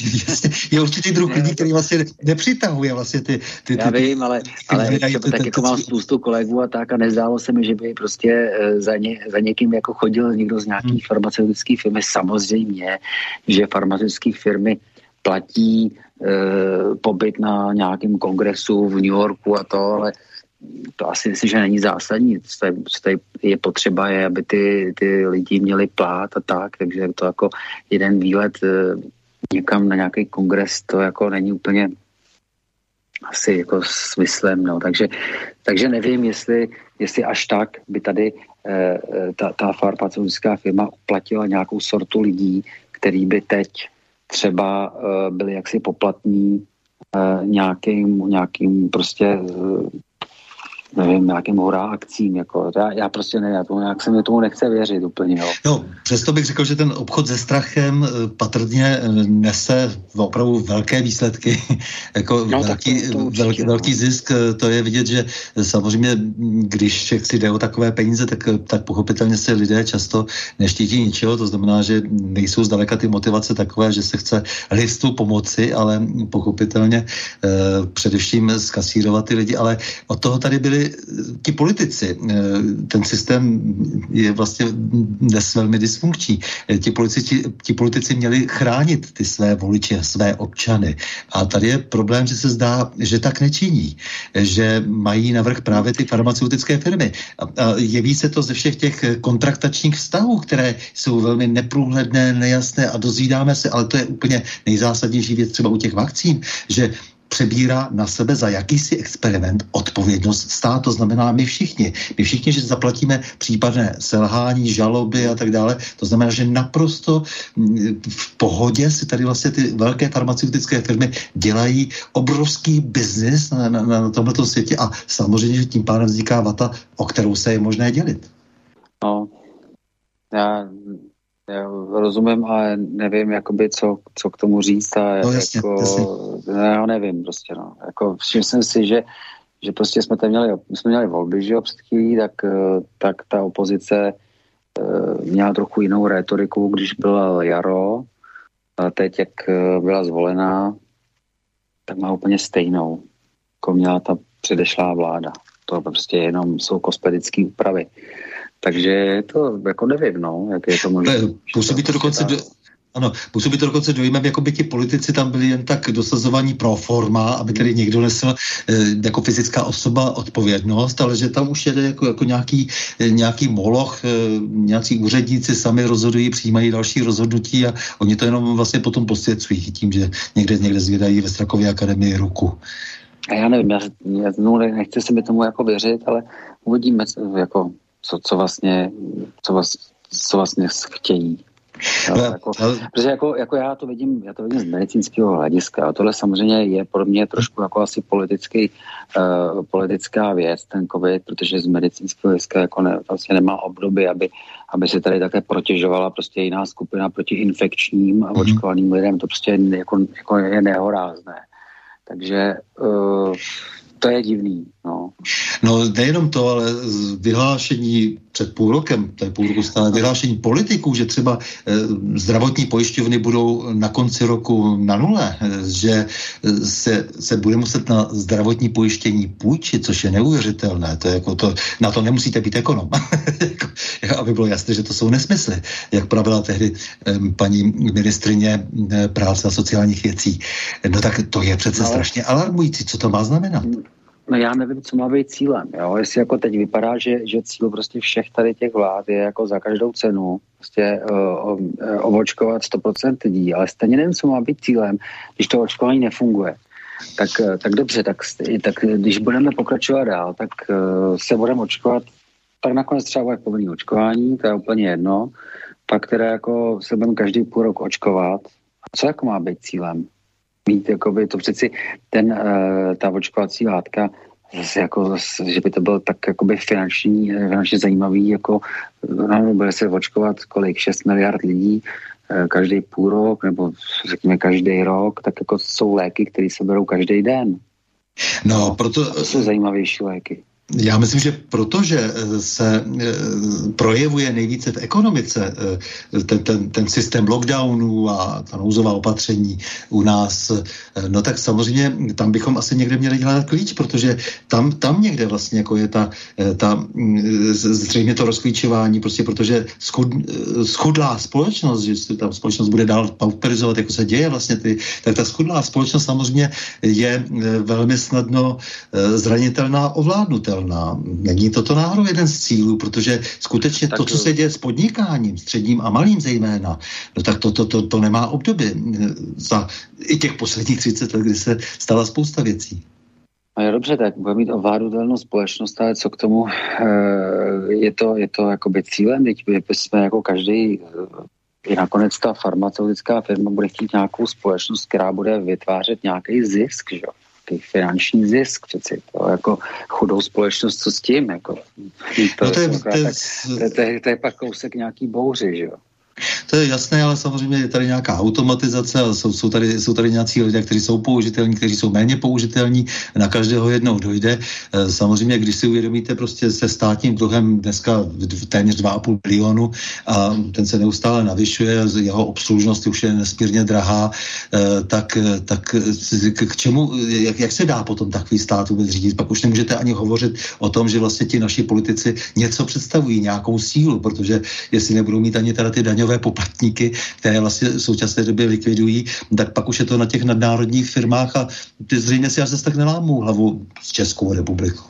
je určitý druh lidí, který vlastně nepřitahuje vlastně ty... ty, ty já vím, ale, ale tak jako mám spoustu kolegů a tak a nezdálo se mi, že by prostě eh, za, ně, za někým jako chodil někdo z nějaký hmm. farmaceutické firmy. Samozřejmě, že farmaceutické firmy platí e, pobyt na nějakém kongresu v New Yorku a to, ale to asi myslím, že není zásadní. Co je, co je potřeba, je, aby ty, ty lidi měli plát a tak, takže to jako jeden výlet eh, někam na nějaký kongres, to jako není úplně asi jako smyslem, no. Takže, takže nevím, jestli, jestli až tak by tady eh, ta, ta farmaceutická firma uplatila nějakou sortu lidí, který by teď třeba eh, byli jaksi poplatní eh, nějakým, nějakým prostě eh, nevím, nějakým hurá akcím. Jako. Já, já prostě ne, já tomu, nějak se mi tomu nechce věřit úplně. Jo. No, přesto bych řekl, že ten obchod se strachem eh, patrně eh, nese opravdu velké výsledky. jako no, velký, to, to určitě, velký, no. velký zisk, eh, to je vidět, že samozřejmě, když si jde o takové peníze, tak, tak pochopitelně se lidé často neštítí ničeho, to znamená, že nejsou zdaleka ty motivace takové, že se chce listu pomoci, ale pochopitelně eh, především zkasírovat ty lidi, ale od toho tady byly ti politici. Eh, ten systém je vlastně dnes velmi dysfunkční. Eh, ti politici, ti politici měli chránit ty své voliče, své občany. A tady je problém, že se zdá, že tak nečiní. Eh, že mají navrh právě ty farmaceutické firmy. A jeví se to ze všech těch kontraktačních vztahů, které jsou velmi neprůhledné, nejasné a dozvídáme se, ale to je úplně nejzásadnější věc třeba u těch vakcín, že přebírá na sebe za jakýsi experiment odpovědnost stát. To znamená my všichni. My všichni, že zaplatíme případné selhání, žaloby a tak dále. To znamená, že naprosto mm, v pohodě si tady vlastně ty velké farmaceutické firmy dělají obrovský biznis na, na, na tomto světě a samozřejmě, že tím pádem vzniká vata, o kterou se je možné dělit. No, já já rozumím, ale nevím, jakoby, co, co k tomu říct a no, jasně, jako, jasně. já nevím prostě, no. Jako, všiml jsem si, že, že prostě jsme tam měli, jsme měli volby, že jo, před chvílí, tak, tak ta opozice uh, měla trochu jinou retoriku, když bylo jaro, a teď, jak eh, byla zvolená, tak má úplně stejnou, jako měla ta předešlá vláda. To prostě jenom jsou kosmetické úpravy. Takže to jako nevím, no, jak je to možné. Působí to dokonce do, ano, působí to dokonce dojmem, jako by ti politici tam byli jen tak dosazovaní pro forma, aby tedy někdo nesl e, jako fyzická osoba odpovědnost, ale že tam už jede jako, jako nějaký, e, nějaký moloch, e, nějací úředníci sami rozhodují, přijímají další rozhodnutí a oni to jenom vlastně potom posvěcují tím, že někde, někde zvědají ve Strakově akademii ruku. A já nevím, já, já no, nechci se mi tomu jako věřit, ale uvidíme, jako co, co vlastně, co, vás, co vlastně chtějí. No, jako, protože jako, jako, já to vidím, já to vidím z medicínského hlediska. A tohle samozřejmě je pro mě trošku jako asi politický, uh, politická věc, ten covid, protože z medicínského hlediska jako ne, vlastně nemá obdoby, aby, aby se tady také protěžovala prostě jiná skupina proti infekčním a mm-hmm. očkovaným lidem. To prostě jako, jako je nehorázné. Takže uh, to je divný. No. no nejenom to, ale vyhlášení před půl rokem, to je půl roku stále, vyhlášení politiků, že třeba e, zdravotní pojišťovny budou na konci roku na nule, e, že se, se bude muset na zdravotní pojištění půjčit, což je neuvěřitelné. To je jako to, na to nemusíte být ekonom. Aby bylo jasné, že to jsou nesmysly. Jak pravila tehdy e, paní ministrině práce a sociálních věcí. No tak to je přece no. strašně alarmující. Co to má znamenat? No já nevím, co má být cílem. Jo? Jestli jako teď vypadá, že, že cíl prostě všech tady těch vlád je jako za každou cenu prostě uh, ovočkovat 100% lidí, ale stejně nevím, co má být cílem, když to očkování nefunguje. Tak, uh, tak dobře, tak, tak když budeme pokračovat dál, tak uh, se budeme očkovat, tak nakonec třeba bude povinný očkování, to je úplně jedno, pak teda jako se budeme každý půl rok očkovat. A co jako má být cílem? Mít, jakoby, to přeci ten, uh, ta očkovací látka, zase jako, zase, že by to byl tak jakoby finanční, finančně zajímavý, jako no, bude se očkovat kolik, 6 miliard lidí, uh, každý půl rok, nebo řekněme každý rok, tak jako jsou léky, které se berou každý den. No, proto... To jsou zajímavější léky. Já myslím, že protože eh, se eh, projevuje nejvíce v ekonomice eh, ten, ten, ten systém lockdownů a ta nouzová opatření u nás, no tak samozřejmě tam bychom asi někde měli hledat klíč, protože tam, tam někde vlastně jako je ta, ta mm, zřejmě to rozklíčování, prostě protože schud, schudlá společnost, že ta společnost bude dál pauperizovat, jako se děje vlastně, ty, tak ta schudlá společnost samozřejmě je velmi snadno zranitelná, ovládnutelná udržitelná. Není toto náhodou jeden z cílů, protože skutečně tak to, co se děje s podnikáním, středním a malým zejména, no tak to, to, to, to nemá období za i těch posledních 30 let, kdy se stala spousta věcí. A je dobře, tak bude mít ovládnutelnou společnost, ale co k tomu, eh, je to, je to jakoby cílem, teď jsme jako každý i nakonec ta farmaceutická firma bude chtít nějakou společnost, která bude vytvářet nějaký zisk, že? Nějaký finanční zisk přeci. To jako chudou společnost, co s tím? Jako, to, no to, je, to, je, to, je, to, je, to je pak kousek nějaký bouři, že jo? To je jasné, ale samozřejmě je tady nějaká automatizace a jsou, jsou, tady, jsou tady nějací lidé, kteří jsou použitelní, kteří jsou méně použitelní, na každého jednou dojde. E, samozřejmě, když si uvědomíte prostě se státním dluhem dneska téměř 2,5 bilionu a ten se neustále navyšuje, jeho obslužnost už je nesmírně drahá, e, tak, tak k čemu, jak, jak se dá potom takový stát vůbec řídit? Pak už nemůžete ani hovořit o tom, že vlastně ti naši politici něco představují, nějakou sílu, protože jestli nebudou mít ani teda ty daňové daňové poplatníky, které vlastně v současné době likvidují, tak pak už je to na těch nadnárodních firmách a ty zřejmě si až zase tak nelámou hlavu s Českou republikou.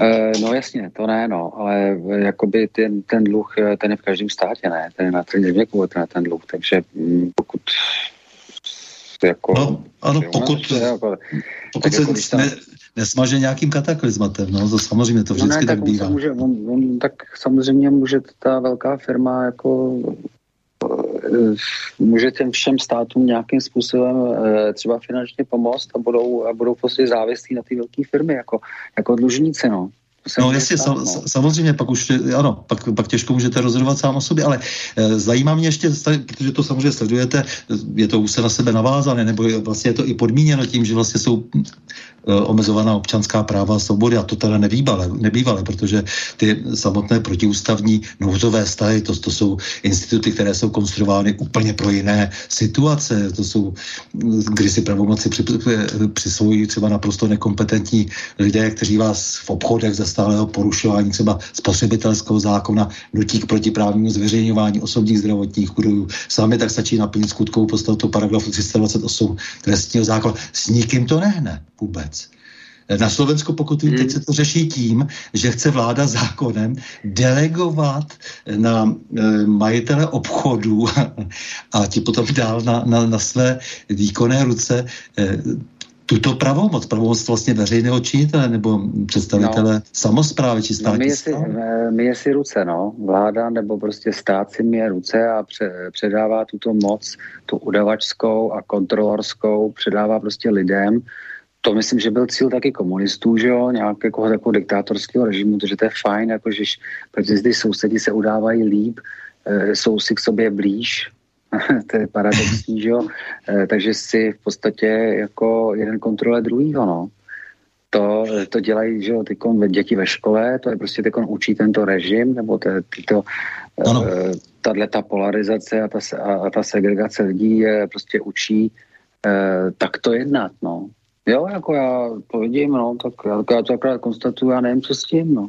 E, no jasně, to ne, no, ale jakoby ten, ten dluh, ten je v každém státě, ne, ten je na ten země ten, ten dluh, takže mm, pokud jako... No, ano, pokud, jako, pokud se jako, ne, nesmaže nějakým kataklizmatem, no, to samozřejmě to vždycky no ne, tak, tak bývá. Může, on, on, tak samozřejmě může ta velká firma jako eh, může těm všem státům nějakým způsobem eh, třeba finančně pomoct a budou, a budou prostě závislí na ty velké firmy jako, jako dlužníci, no. No jasně, sam, no. samozřejmě, pak už, ano, pak, pak těžko můžete rozhodovat sám o sobě, ale e, zajímá mě ještě, protože to samozřejmě sledujete, je to už se na sebe navázané, nebo je, vlastně je to i podmíněno tím, že vlastně jsou omezovaná občanská práva a svobody a to teda nevýbale, nebývale, protože ty samotné protiústavní nouzové stavy, to, to jsou instituty, které jsou konstruovány úplně pro jiné situace, to jsou, kdy si pravomoci při, přisvojí třeba naprosto nekompetentní lidé, kteří vás v obchodech zase stálého porušování třeba spotřebitelského zákona, nutí k protiprávnímu zveřejňování osobních zdravotních údajů. Sami tak stačí naplnit skutkovou podstatu paragrafu 328 trestního zákona. S nikým to nehne vůbec. Na Slovensku, pokud vím, teď se to řeší tím, že chce vláda zákonem delegovat na e, majitele obchodů a ti potom dál na, na, na své výkonné ruce e, tuto pravomoc, pravomoc vlastně veřejného činitele nebo představitele no. samozprávy či státní no, my, si, my je si ruce, no. Vláda nebo prostě stát si mě ruce a pře, předává tuto moc, tu udavačskou a kontrolorskou, předává prostě lidem. To myslím, že byl cíl taky komunistů, že jo, nějakého takového diktátorského režimu, takže to je fajn, jako že protože ty sousedi se udávají líp, e, jsou si k sobě blíž, to je paradoxní, že jo? E, takže si v podstatě jako jeden kontrole druhýho, no. To, to dělají, že jo, tykon děti ve škole, to je prostě tykon učí tento režim, nebo to, tyto, e, tahle ta polarizace a ta, a, a ta segregace lidí je prostě učí e, tak to jednat, no. Jo, jako já to vidím, no, tak já, já to akorát konstatuju, já nevím, co s tím, no.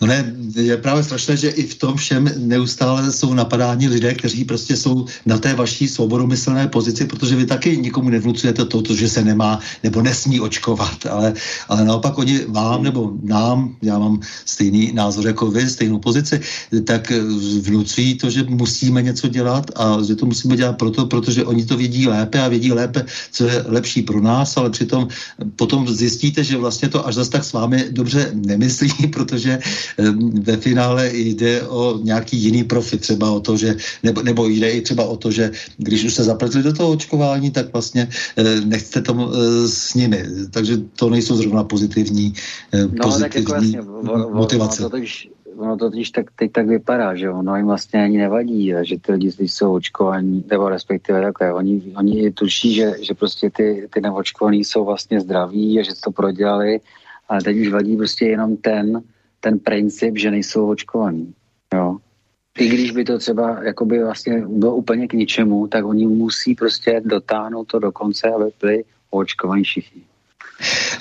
No ne, je právě strašné, že i v tom všem neustále jsou napadáni lidé, kteří prostě jsou na té vaší svobodomyslné pozici, protože vy taky nikomu nevnucujete to, to, že se nemá nebo nesmí očkovat, ale, ale naopak oni vám nebo nám, já mám stejný názor jako vy, stejnou pozici, tak vnucují to, že musíme něco dělat a že to musíme dělat proto, protože oni to vědí lépe a vědí lépe, co je lepší pro nás, ale přitom potom zjistíte, že vlastně to až zase tak s vámi dobře nemyslí, protože protože ve finále jde o nějaký jiný profit, třeba o to, že, nebo, nebo jde i třeba o to, že když už se zapletli do toho očkování, tak vlastně eh, nechcete tomu eh, s nimi. Takže to nejsou zrovna pozitivní, eh, no, pozitivní tak jako jasně, motivace. Ono to, totiž, ono to totiž tak, teď tak vypadá, že ono jim vlastně ani nevadí, že ty lidi jsou očkovaní, nebo respektive takhle, oni, oni tuší, že, že prostě ty, ty neočkovaní jsou vlastně zdraví a že to prodělali, ale teď už vadí prostě jenom ten, ten princip, že nejsou očkovaní. Jo. I když by to třeba jakoby vlastně bylo úplně k ničemu, tak oni musí prostě dotáhnout to do konce, aby byli očkovaní všichni.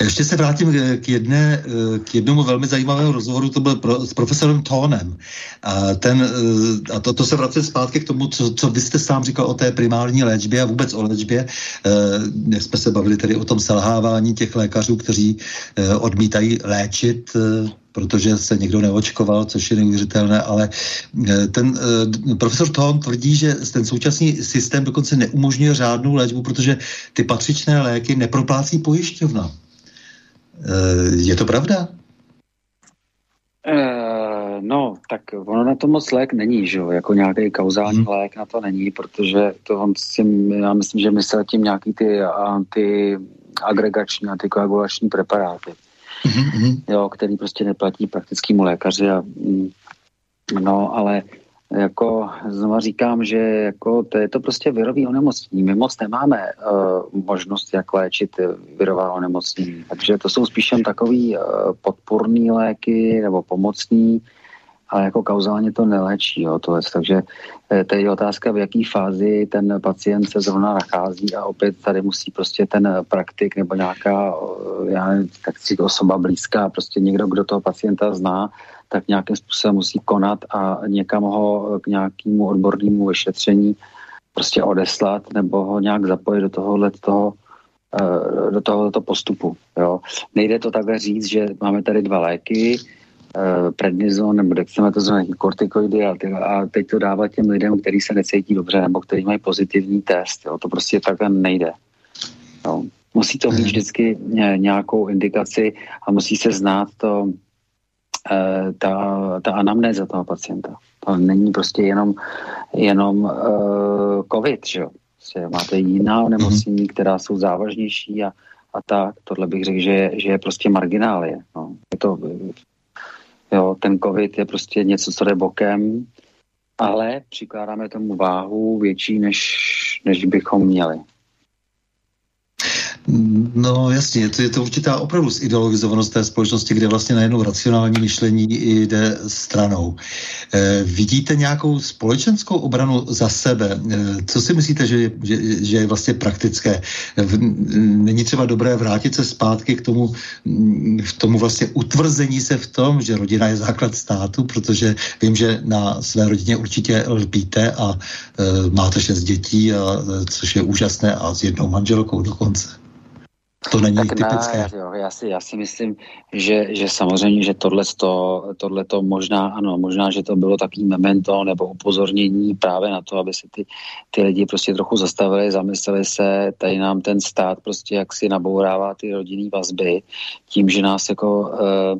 Ještě se vrátím k, jedné, k jednomu velmi zajímavému rozhovoru, to byl pro, s profesorem Tónem. A, ten, a to, to se vrací zpátky k tomu, co, co vy jste sám říkal o té primární léčbě a vůbec o léčbě. E, jsme se bavili tedy o tom selhávání těch lékařů, kteří e, odmítají léčit protože se někdo neočkoval, což je neuvěřitelné, ale eh, ten uh, profesor Thon tvrdí, že ten současný systém dokonce neumožňuje řádnou léčbu, protože ty patřičné léky neproplácí pojišťovna. Uh, je to pravda? No, tak ono na to moc lék není, že jo, jako nějaký kauzální hmm. lék na to není, protože to on si, já myslím, že myslel tím nějaký ty antiagregační, antikoagulační preparáty mm-hmm. jo, který prostě neplatí praktickému lékaři a mm, no, ale jako znova říkám, že jako to je to prostě virový onemocnění. My moc nemáme uh, možnost, jak léčit virová onemocnění. Takže to jsou spíš takový uh, podporný léky nebo pomocný, ale jako kauzálně to neléčí. Jo. Takže eh, to je otázka, v jaké fázi ten pacient se zrovna nachází a opět tady musí prostě ten praktik nebo nějaká eh, já nevím, tak si osoba blízká, prostě někdo, kdo toho pacienta zná, tak nějakým způsobem musí konat a někam ho k nějakému odbornému vyšetření prostě odeslat nebo ho nějak zapojit do tohohle toho, eh, do tohoto postupu. Jo. Nejde to takhle říct, že máme tady dva léky, prednizon nebo dexametazon, kortikoidy a, a teď to dávat těm lidem, kteří se necítí dobře nebo kteří mají pozitivní test. Jo. To prostě takhle nejde. Jo. Musí to mít vždycky nějakou indikaci a musí se znát to, uh, ta, ta anamnéza toho pacienta. To není prostě jenom, jenom uh, covid, že jo. Prostě máte jiná onemocnění, která jsou závažnější a, a tak. Tohle bych řekl, že je, že je prostě marginálie. No. Je to Jo, ten covid je prostě něco, co jde bokem, ale přikládáme tomu váhu větší, než, než bychom měli. No jasně, je to, je to určitá opravdu zideologizovanost té společnosti, kde vlastně najednou racionální myšlení jde stranou. E, vidíte nějakou společenskou obranu za sebe? E, co si myslíte, že, že, že je vlastně praktické? V, není třeba dobré vrátit se zpátky k tomu, k tomu vlastně utvrzení se v tom, že rodina je základ státu, protože vím, že na své rodině určitě lpíte a e, máte šest dětí, a, což je úžasné a s jednou manželkou dokonce. To není tak typické. Ne, jo, já, si, já si myslím, že, že samozřejmě, že tohle to možná, ano, možná, že to bylo takový memento nebo upozornění právě na to, aby se ty, ty lidi prostě trochu zastavili, zamysleli se, tady nám ten stát prostě jak si nabourává ty rodinný vazby, tím, že nás jako eh,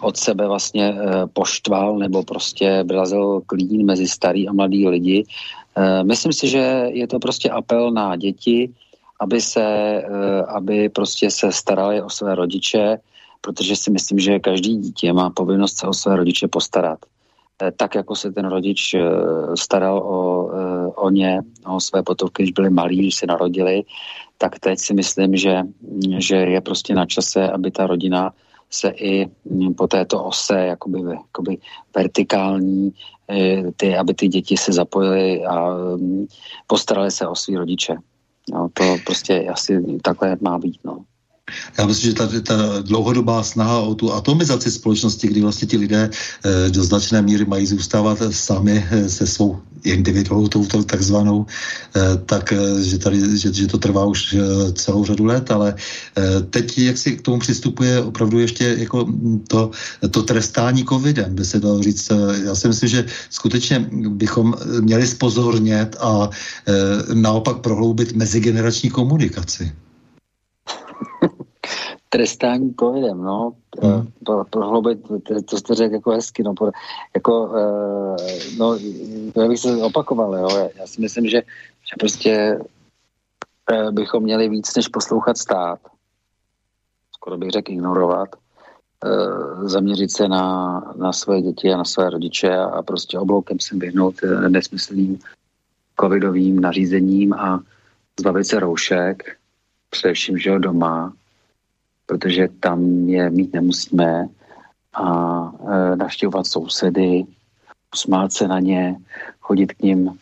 od sebe vlastně eh, poštval nebo prostě brazil klín mezi starý a mladý lidi. Eh, myslím si, že je to prostě apel na děti, aby se, eh, aby prostě se starali o své rodiče, protože si myslím, že každý dítě má povinnost se o své rodiče postarat. Eh, tak, jako se ten rodič eh, staral o, o ně, o své potomky, když byli malí, když se narodili, tak teď si myslím, že, že je prostě na čase, aby ta rodina se i hm, po této ose, jakoby, jakoby vertikální, ty, aby ty děti se zapojily a hm, postarali se o svý rodiče. No, to prostě asi takhle má být. No. Já myslím, že ta, ta dlouhodobá snaha o tu atomizaci společnosti, kdy vlastně ti lidé e, do značné míry mají zůstávat sami e, se svou individualitou takzvanou, e, tak že, tady, že, že to trvá už celou řadu let, ale teď jak si k tomu přistupuje opravdu ještě jako to, to trestání covidem, by se dalo říct. Já si myslím, že skutečně bychom měli spozornět a naopak prohloubit mezigenerační komunikaci trestání covidem, no, hmm. pro, prohloubit, to, to jste řekl jako hezky, no, pro, jako, uh, no, já bych se opakoval, jo, já, já si myslím, že, že prostě uh, bychom měli víc, než poslouchat stát, skoro bych řekl ignorovat, zaměřit se na, na své děti a na své rodiče a, a prostě obloukem se vyhnout nesmyslným covidovým nařízením a zbavit se roušek, především, že doma, protože tam je mít nemusíme a e, navštěvovat sousedy, usmát se na ně, chodit k ním,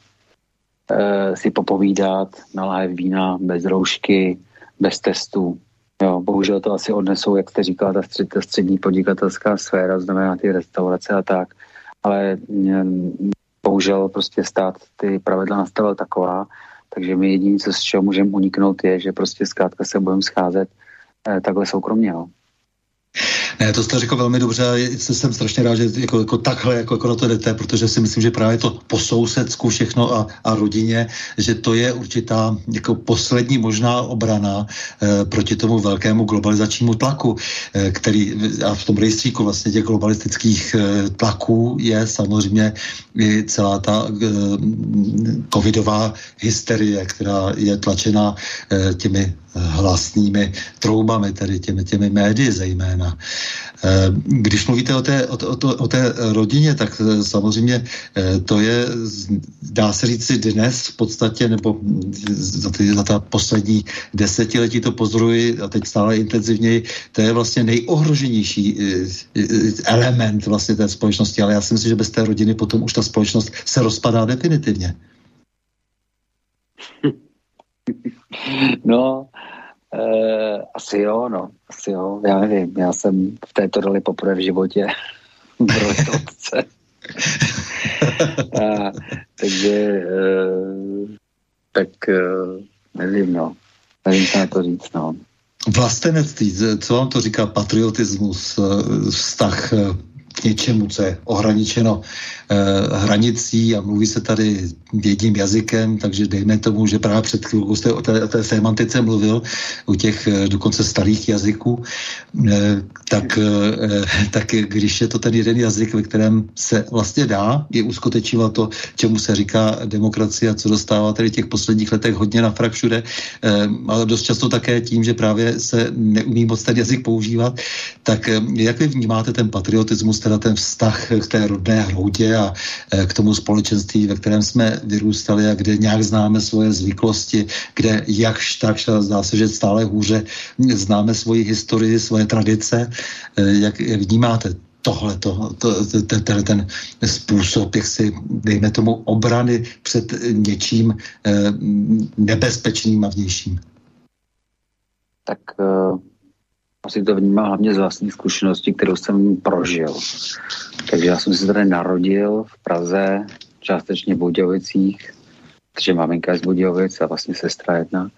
e, si popovídat, nalájet vína bez roušky, bez testů. Jo, bohužel to asi odnesou, jak jste říkala, ta, střed, ta střední podnikatelská sféra, znamená ty restaurace a tak. Ale mm, bohužel prostě stát ty pravidla nastavil taková, takže my jediné, co z čeho můžeme uniknout, je, že prostě zkrátka se budeme scházet eh, takhle soukromně. No. Ne, to jste řekl velmi dobře a jsem strašně rád, že jako, jako takhle jako, jako na to jdete, protože si myslím, že právě to po sousedsku všechno a, a rodině, že to je určitá jako poslední možná obrana eh, proti tomu velkému globalizačnímu tlaku, eh, který a v tom rejstříku vlastně těch globalistických eh, tlaků je samozřejmě i celá ta eh, covidová hysterie, která je tlačena eh, těmi hlasnými troubami, tedy těmi, těmi médii zejména. Eh, když mluvíte o té, o, o, o té rodině, tak eh, samozřejmě eh, to je, dá se říct si dnes v podstatě, nebo za, ty, za ta poslední desetiletí to pozoruji a teď stále intenzivněji, to je vlastně nejohroženější element vlastně té společnosti, ale já si myslím, že bez té rodiny potom už ta společnost se rozpadá definitivně. No, Uh, asi jo, no, asi jo, já nevím, já jsem v této roli poprvé v životě v roli otce. A, takže uh, tak uh, nevím, no, nevím, co na to říct, no. Vlastenectví, co vám to říká patriotismus, vztah k něčemu, co je ohraničeno eh, hranicí a mluví se tady jedním jazykem, takže dejme tomu, že právě před chvilkou jste o té, o té semantice mluvil, u těch eh, dokonce starých jazyků, eh, tak, eh, tak když je to ten jeden jazyk, ve kterém se vlastně dá, je uskutečňovat to, čemu se říká demokracie a co dostává tady těch posledních letech hodně na frak všude, eh, ale dost často také tím, že právě se neumí moc ten jazyk používat, tak eh, jak vy vnímáte ten patriotismus, teda ten vztah k té rodné hroudě a e, k tomu společenství, ve kterém jsme vyrůstali a kde nějak známe svoje zvyklosti, kde jakž tak, zdá se, že stále hůře známe svoji historii, svoje tradice. E, jak, jak vnímáte tohle, to, to, to, ten, ten způsob, jak si, dejme tomu, obrany před něčím eh, nebezpečným a vnějším? Tak asi to vnímám hlavně z vlastní zkušenosti, kterou jsem prožil. Takže já jsem se tady narodil v Praze, částečně v Budějovicích, protože maminka je z Budějovic a vlastně sestra jedna.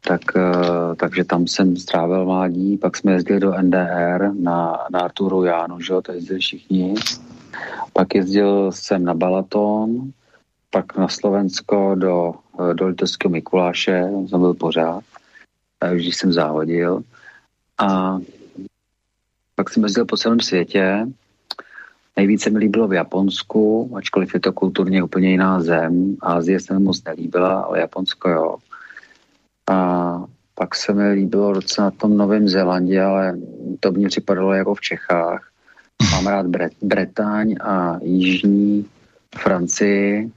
tak, uh, takže tam jsem strávil mládí, pak jsme jezdili do NDR na, na Arturu Jánu, že jo, to jezdili všichni. Pak jezdil jsem na Balaton, pak na Slovensko do, do Litovského Mikuláše, jsem byl pořád, když jsem závodil. A pak jsem jezdil po celém světě. Nejvíce mi líbilo v Japonsku, ačkoliv je to kulturně úplně jiná zem. Ázie se mi moc nelíbila, ale Japonsko jo. A pak se mi líbilo docela na tom Novém Zélandě, ale to mě připadalo jako v Čechách. Mám rád Bret- Bretaň a Jižní Francii.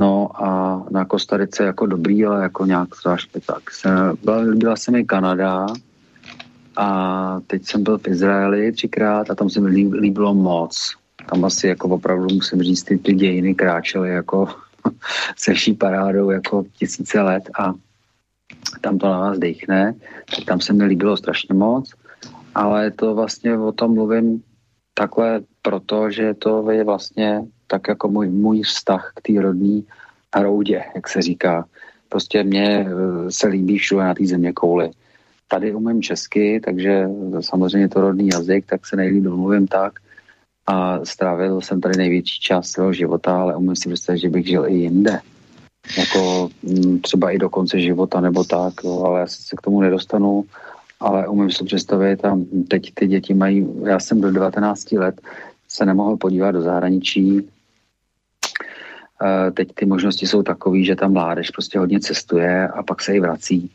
No a na Kostarice jako dobrý, ale jako nějak zvláštně tak. Se, byla, líbila se mi Kanada, a teď jsem byl v Izraeli třikrát a tam se mi líbilo moc. Tam asi jako opravdu musím říct, ty, ty dějiny kráčely jako se vší parádou jako tisíce let a tam to na vás dechne. Tam se mi líbilo strašně moc, ale to vlastně o tom mluvím takhle proto, že to je vlastně tak jako můj, můj vztah k té rodní hroudě, jak se říká. Prostě mně eh, se líbí všude na té země kouli tady umím česky, takže samozřejmě to rodný jazyk, tak se nejlíp domluvím tak. A strávil jsem tady největší část svého života, ale umím si představit, že bych žil i jinde. Jako mm, třeba i do konce života nebo tak, jo, ale já se k tomu nedostanu, ale umím si představit a teď ty děti mají, já jsem do 19 let se nemohl podívat do zahraničí, Teď ty možnosti jsou takové, že tam mládež prostě hodně cestuje a pak se i vrací.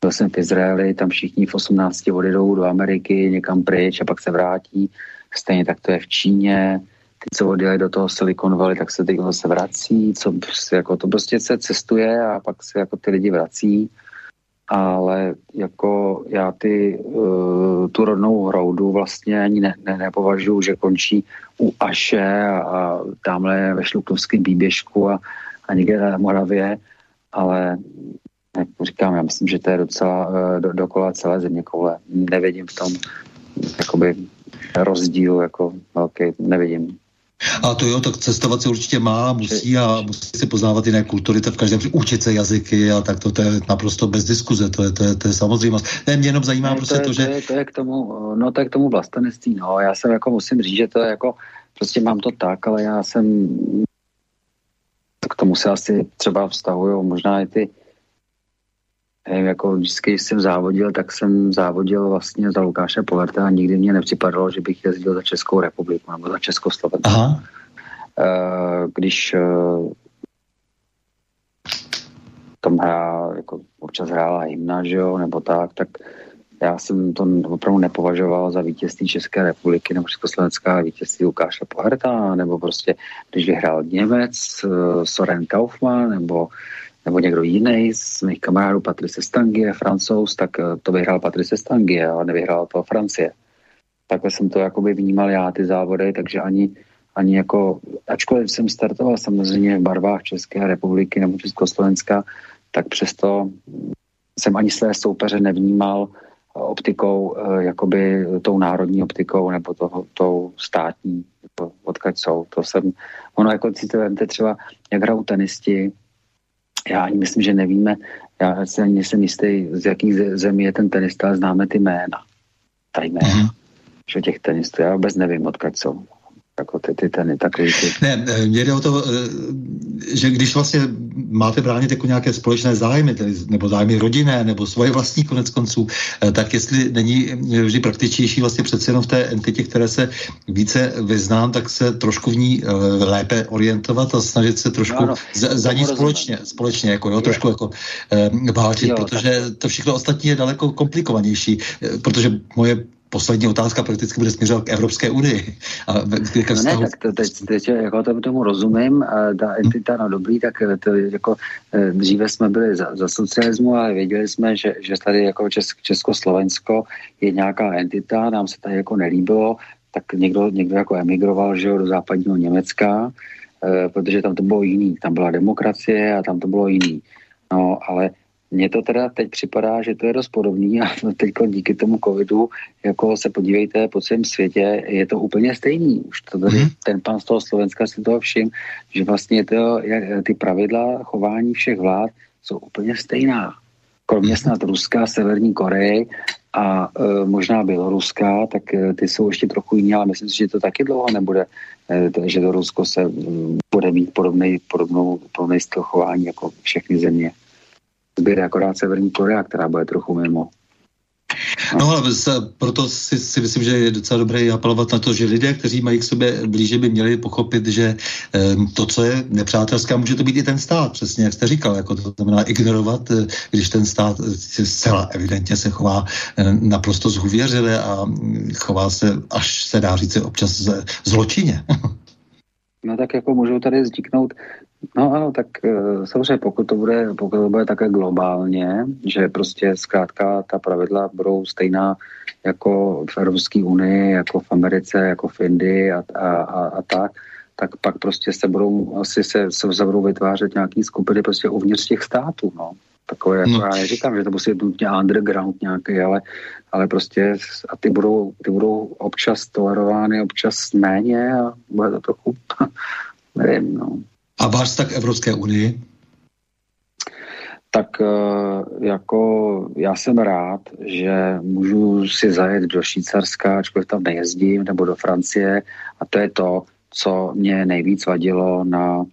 Byl jsem v Izraeli, tam všichni v 18 odjedou do Ameriky, někam pryč a pak se vrátí. Stejně tak to je v Číně. Ty, co odjeli do toho Silicon Valley, tak se teď se vrací. Co, jako, to prostě se cestuje a pak se jako ty lidi vrací. Ale jako já ty, uh, tu rodnou hroudu vlastně ani ne, ne, nepovažuji, že končí u Aše a, a tamhle ve Šluknovském výběžku a, a někde na Moravě, ale jak říkám, já myslím, že to je docela eh, do, dokola celé země koule. Nevidím v tom jakoby rozdíl jako velký, nevidím. A to jo, tak cestovat se určitě má, musí a musí se poznávat jiné kultury, to v každém případě učit se jazyky a tak to, to je naprosto bez diskuze, to je, to je, to je samozřejmě. Ne, mě jenom zajímá ne, prostě to, je, to, že... To je, to je k tomu, no to je k tomu vlastenectví, no, já jsem jako musím říct, že to je jako, prostě mám to tak, ale já jsem k tomu se asi třeba vztahují možná i ty nevím, jako vždycky, když jsem závodil, tak jsem závodil vlastně za Lukáše Polerta a nikdy mě nepřipadalo, že bych jezdil za Českou republiku nebo za Československo. Aha. Eh, když eh, tam hrá, jako občas hrála hymna, že jo, nebo tak, tak já jsem to opravdu nepovažoval za vítězství České republiky nebo Československá vítězství Lukáše Poherta, nebo prostě, když vyhrál Němec, eh, Soren Kaufmann, nebo nebo někdo jiný z mých kamarádů, Patrice Stangie, francouz, tak eh, to vyhrál Patrice Stangie, ale nevyhrál to Francie. Takhle jsem to jakoby vnímal já, ty závody, takže ani, ani jako, ačkoliv jsem startoval samozřejmě v barvách České republiky nebo Československa, tak přesto jsem ani své soupeře nevnímal optikou, eh, jakoby tou národní optikou nebo toho, tou státní, jako odkud jsou. To jsem, ono jako si to třeba, jak hrajou tenisti, já ani myslím, že nevíme, já si ani nejsem jistý, z jakých zemí je ten tenista, ale známe ty jména. Ta jména. Mm-hmm. Že těch tenistů, já vůbec nevím, odkud jsou jako ty, ty ten, takový ty... Ne, mě jde o to, eh, že když vlastně máte bránit jako nějaké společné zájmy, tedy, nebo zájmy rodinné, nebo svoje vlastní konec konců, eh, tak jestli není vždy praktičnější vlastně přece jenom v té entitě, které se více vyznám, tak se trošku v ní eh, lépe orientovat a snažit se trošku no, no, za, za ní společně, společně jako, jo, trošku jako válčit, protože tak. to všechno ostatní je daleko komplikovanější, protože moje poslední otázka prakticky bude směřovat k Evropské unii. A k no ne, tak to, teď, teď jako to, tomu rozumím, a ta entita, no dobrý, tak to jako eh, dříve jsme byli za, za socialismu, ale věděli jsme, že, že tady jako Česk, Československo je nějaká entita, nám se tady jako nelíbilo, tak někdo, někdo jako emigroval že jo, do západního Německa, eh, protože tam to bylo jiný, tam byla demokracie a tam to bylo jiný. No, ale mně to teda teď připadá, že to je dost podobný a teď díky tomu covidu, jako se podívejte po celém světě, je to úplně stejný. Už to tady, mm. ten pan z toho Slovenska si toho všim, že vlastně to, jak, ty pravidla chování všech vlád jsou úplně stejná. kromě snad Ruska, Severní Koreji a e, možná Běloruska, tak e, ty jsou ještě trochu jiné, ale myslím si, že to taky dlouho nebude, e, že to Rusko se m, bude mít podobný, podobnou, podobný styl chování jako všechny země. Zbyde akorát Severní Korea, která bude trochu mimo. No ale proto si, si myslím, že je docela dobré apelovat na to, že lidé, kteří mají k sobě blíže, by měli pochopit, že to, co je nepřátelské, může to být i ten stát, přesně jak jste říkal, jako to znamená ignorovat, eh, když ten stát eh, zcela evidentně se chová eh, naprosto zhuvěřile a mm, chová se, až se dá říct, občas zločině. No tak jako můžou tady vzniknout No ano, tak samozřejmě pokud to bude, pokud to bude také globálně, že prostě zkrátka ta pravidla budou stejná jako v Evropské unii, jako v Americe, jako v Indii a, a, a, a tak, tak pak prostě se budou, asi se, se budou vytvářet nějaký skupiny prostě uvnitř těch států, no. Takové, jako no. já neříkám, že to musí být nutně underground nějaký, ale, ale prostě a ty budou, ty budou občas tolerovány, občas méně a bude to trochu, nevím, no. A váš tak Evropské unii? Tak eh, jako já jsem rád, že můžu si zajet do Švýcarska, ačkoliv tam nejezdím, nebo do Francie a to je to, co mě nejvíc vadilo na,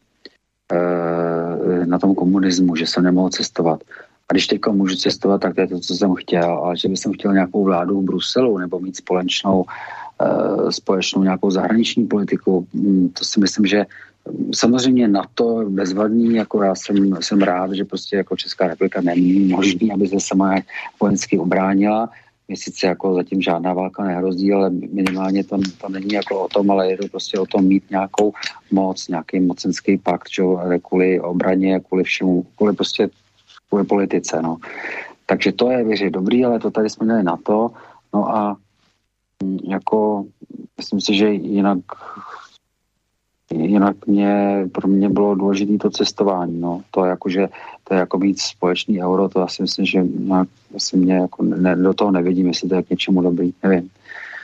eh, na tom komunismu, že jsem nemohl cestovat. A když teď můžu cestovat, tak to je to, co jsem chtěl, ale že bych chtěl nějakou vládu v Bruselu nebo mít společnou, eh, společnou nějakou zahraniční politiku, hm, to si myslím, že Samozřejmě na to bezvadný, jako já jsem, jsem rád, že prostě jako Česká republika není možný, aby se sama vojensky obránila. Mě sice jako zatím žádná válka nehrozí, ale minimálně to, to není jako o tom, ale je to prostě o tom mít nějakou moc, nějaký mocenský pakt, čo, kvůli obraně, kvůli všemu, kvůli prostě kvůli politice, no. Takže to je věřit dobrý, ale to tady jsme měli na to. No a mm, jako myslím si, že jinak jinak mě, pro mě bylo důležité to cestování, no. To jako, že to je jako mít společný euro, to asi myslím, že nějak, asi mě jako ne, do toho nevidím, jestli to je k něčemu dobrý, nevím.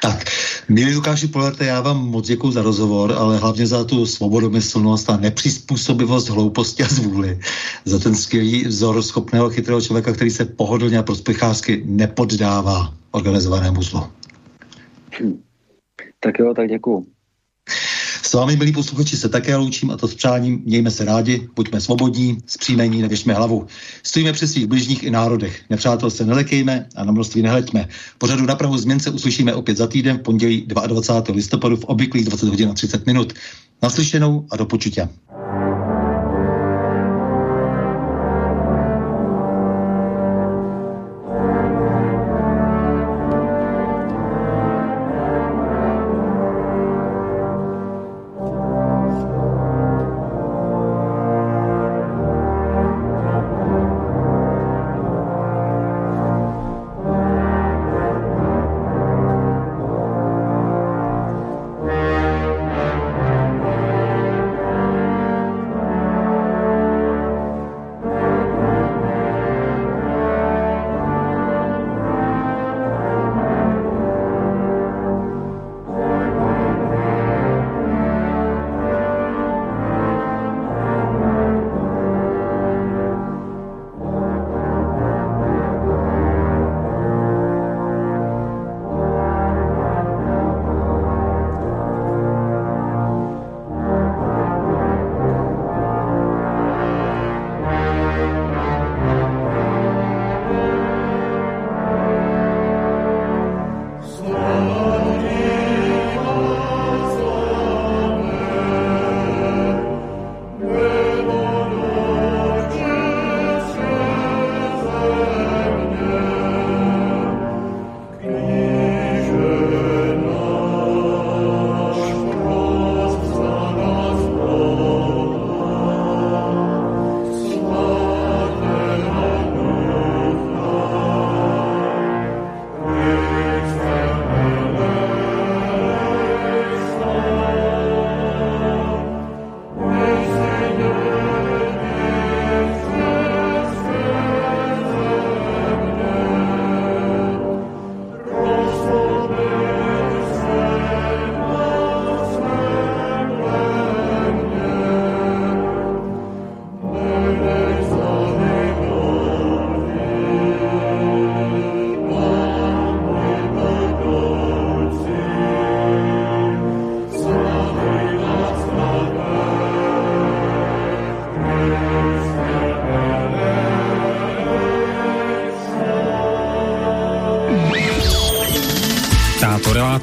Tak, milí Lukáši Polete, já vám moc děkuji za rozhovor, ale hlavně za tu svobodomyslnost a nepřizpůsobivost hlouposti a zvůli. Za ten skvělý vzor schopného chytrého člověka, který se pohodlně a prospěchářsky nepoddává organizovanému zlu. Hm. Tak jo, tak děkuji. S vámi, milí posluchači, se také loučím a to s přáním. Mějme se rádi, buďme svobodní, zpříjmení, nevěšme hlavu. Stojíme při svých bližních i národech. Nepřátel se nelekejme a na množství nehleďme. Pořadu na Prahu změn se uslyšíme opět za týden v pondělí 22. listopadu v obvyklých 20 hodin a 30 minut. Naslyšenou a do počutě.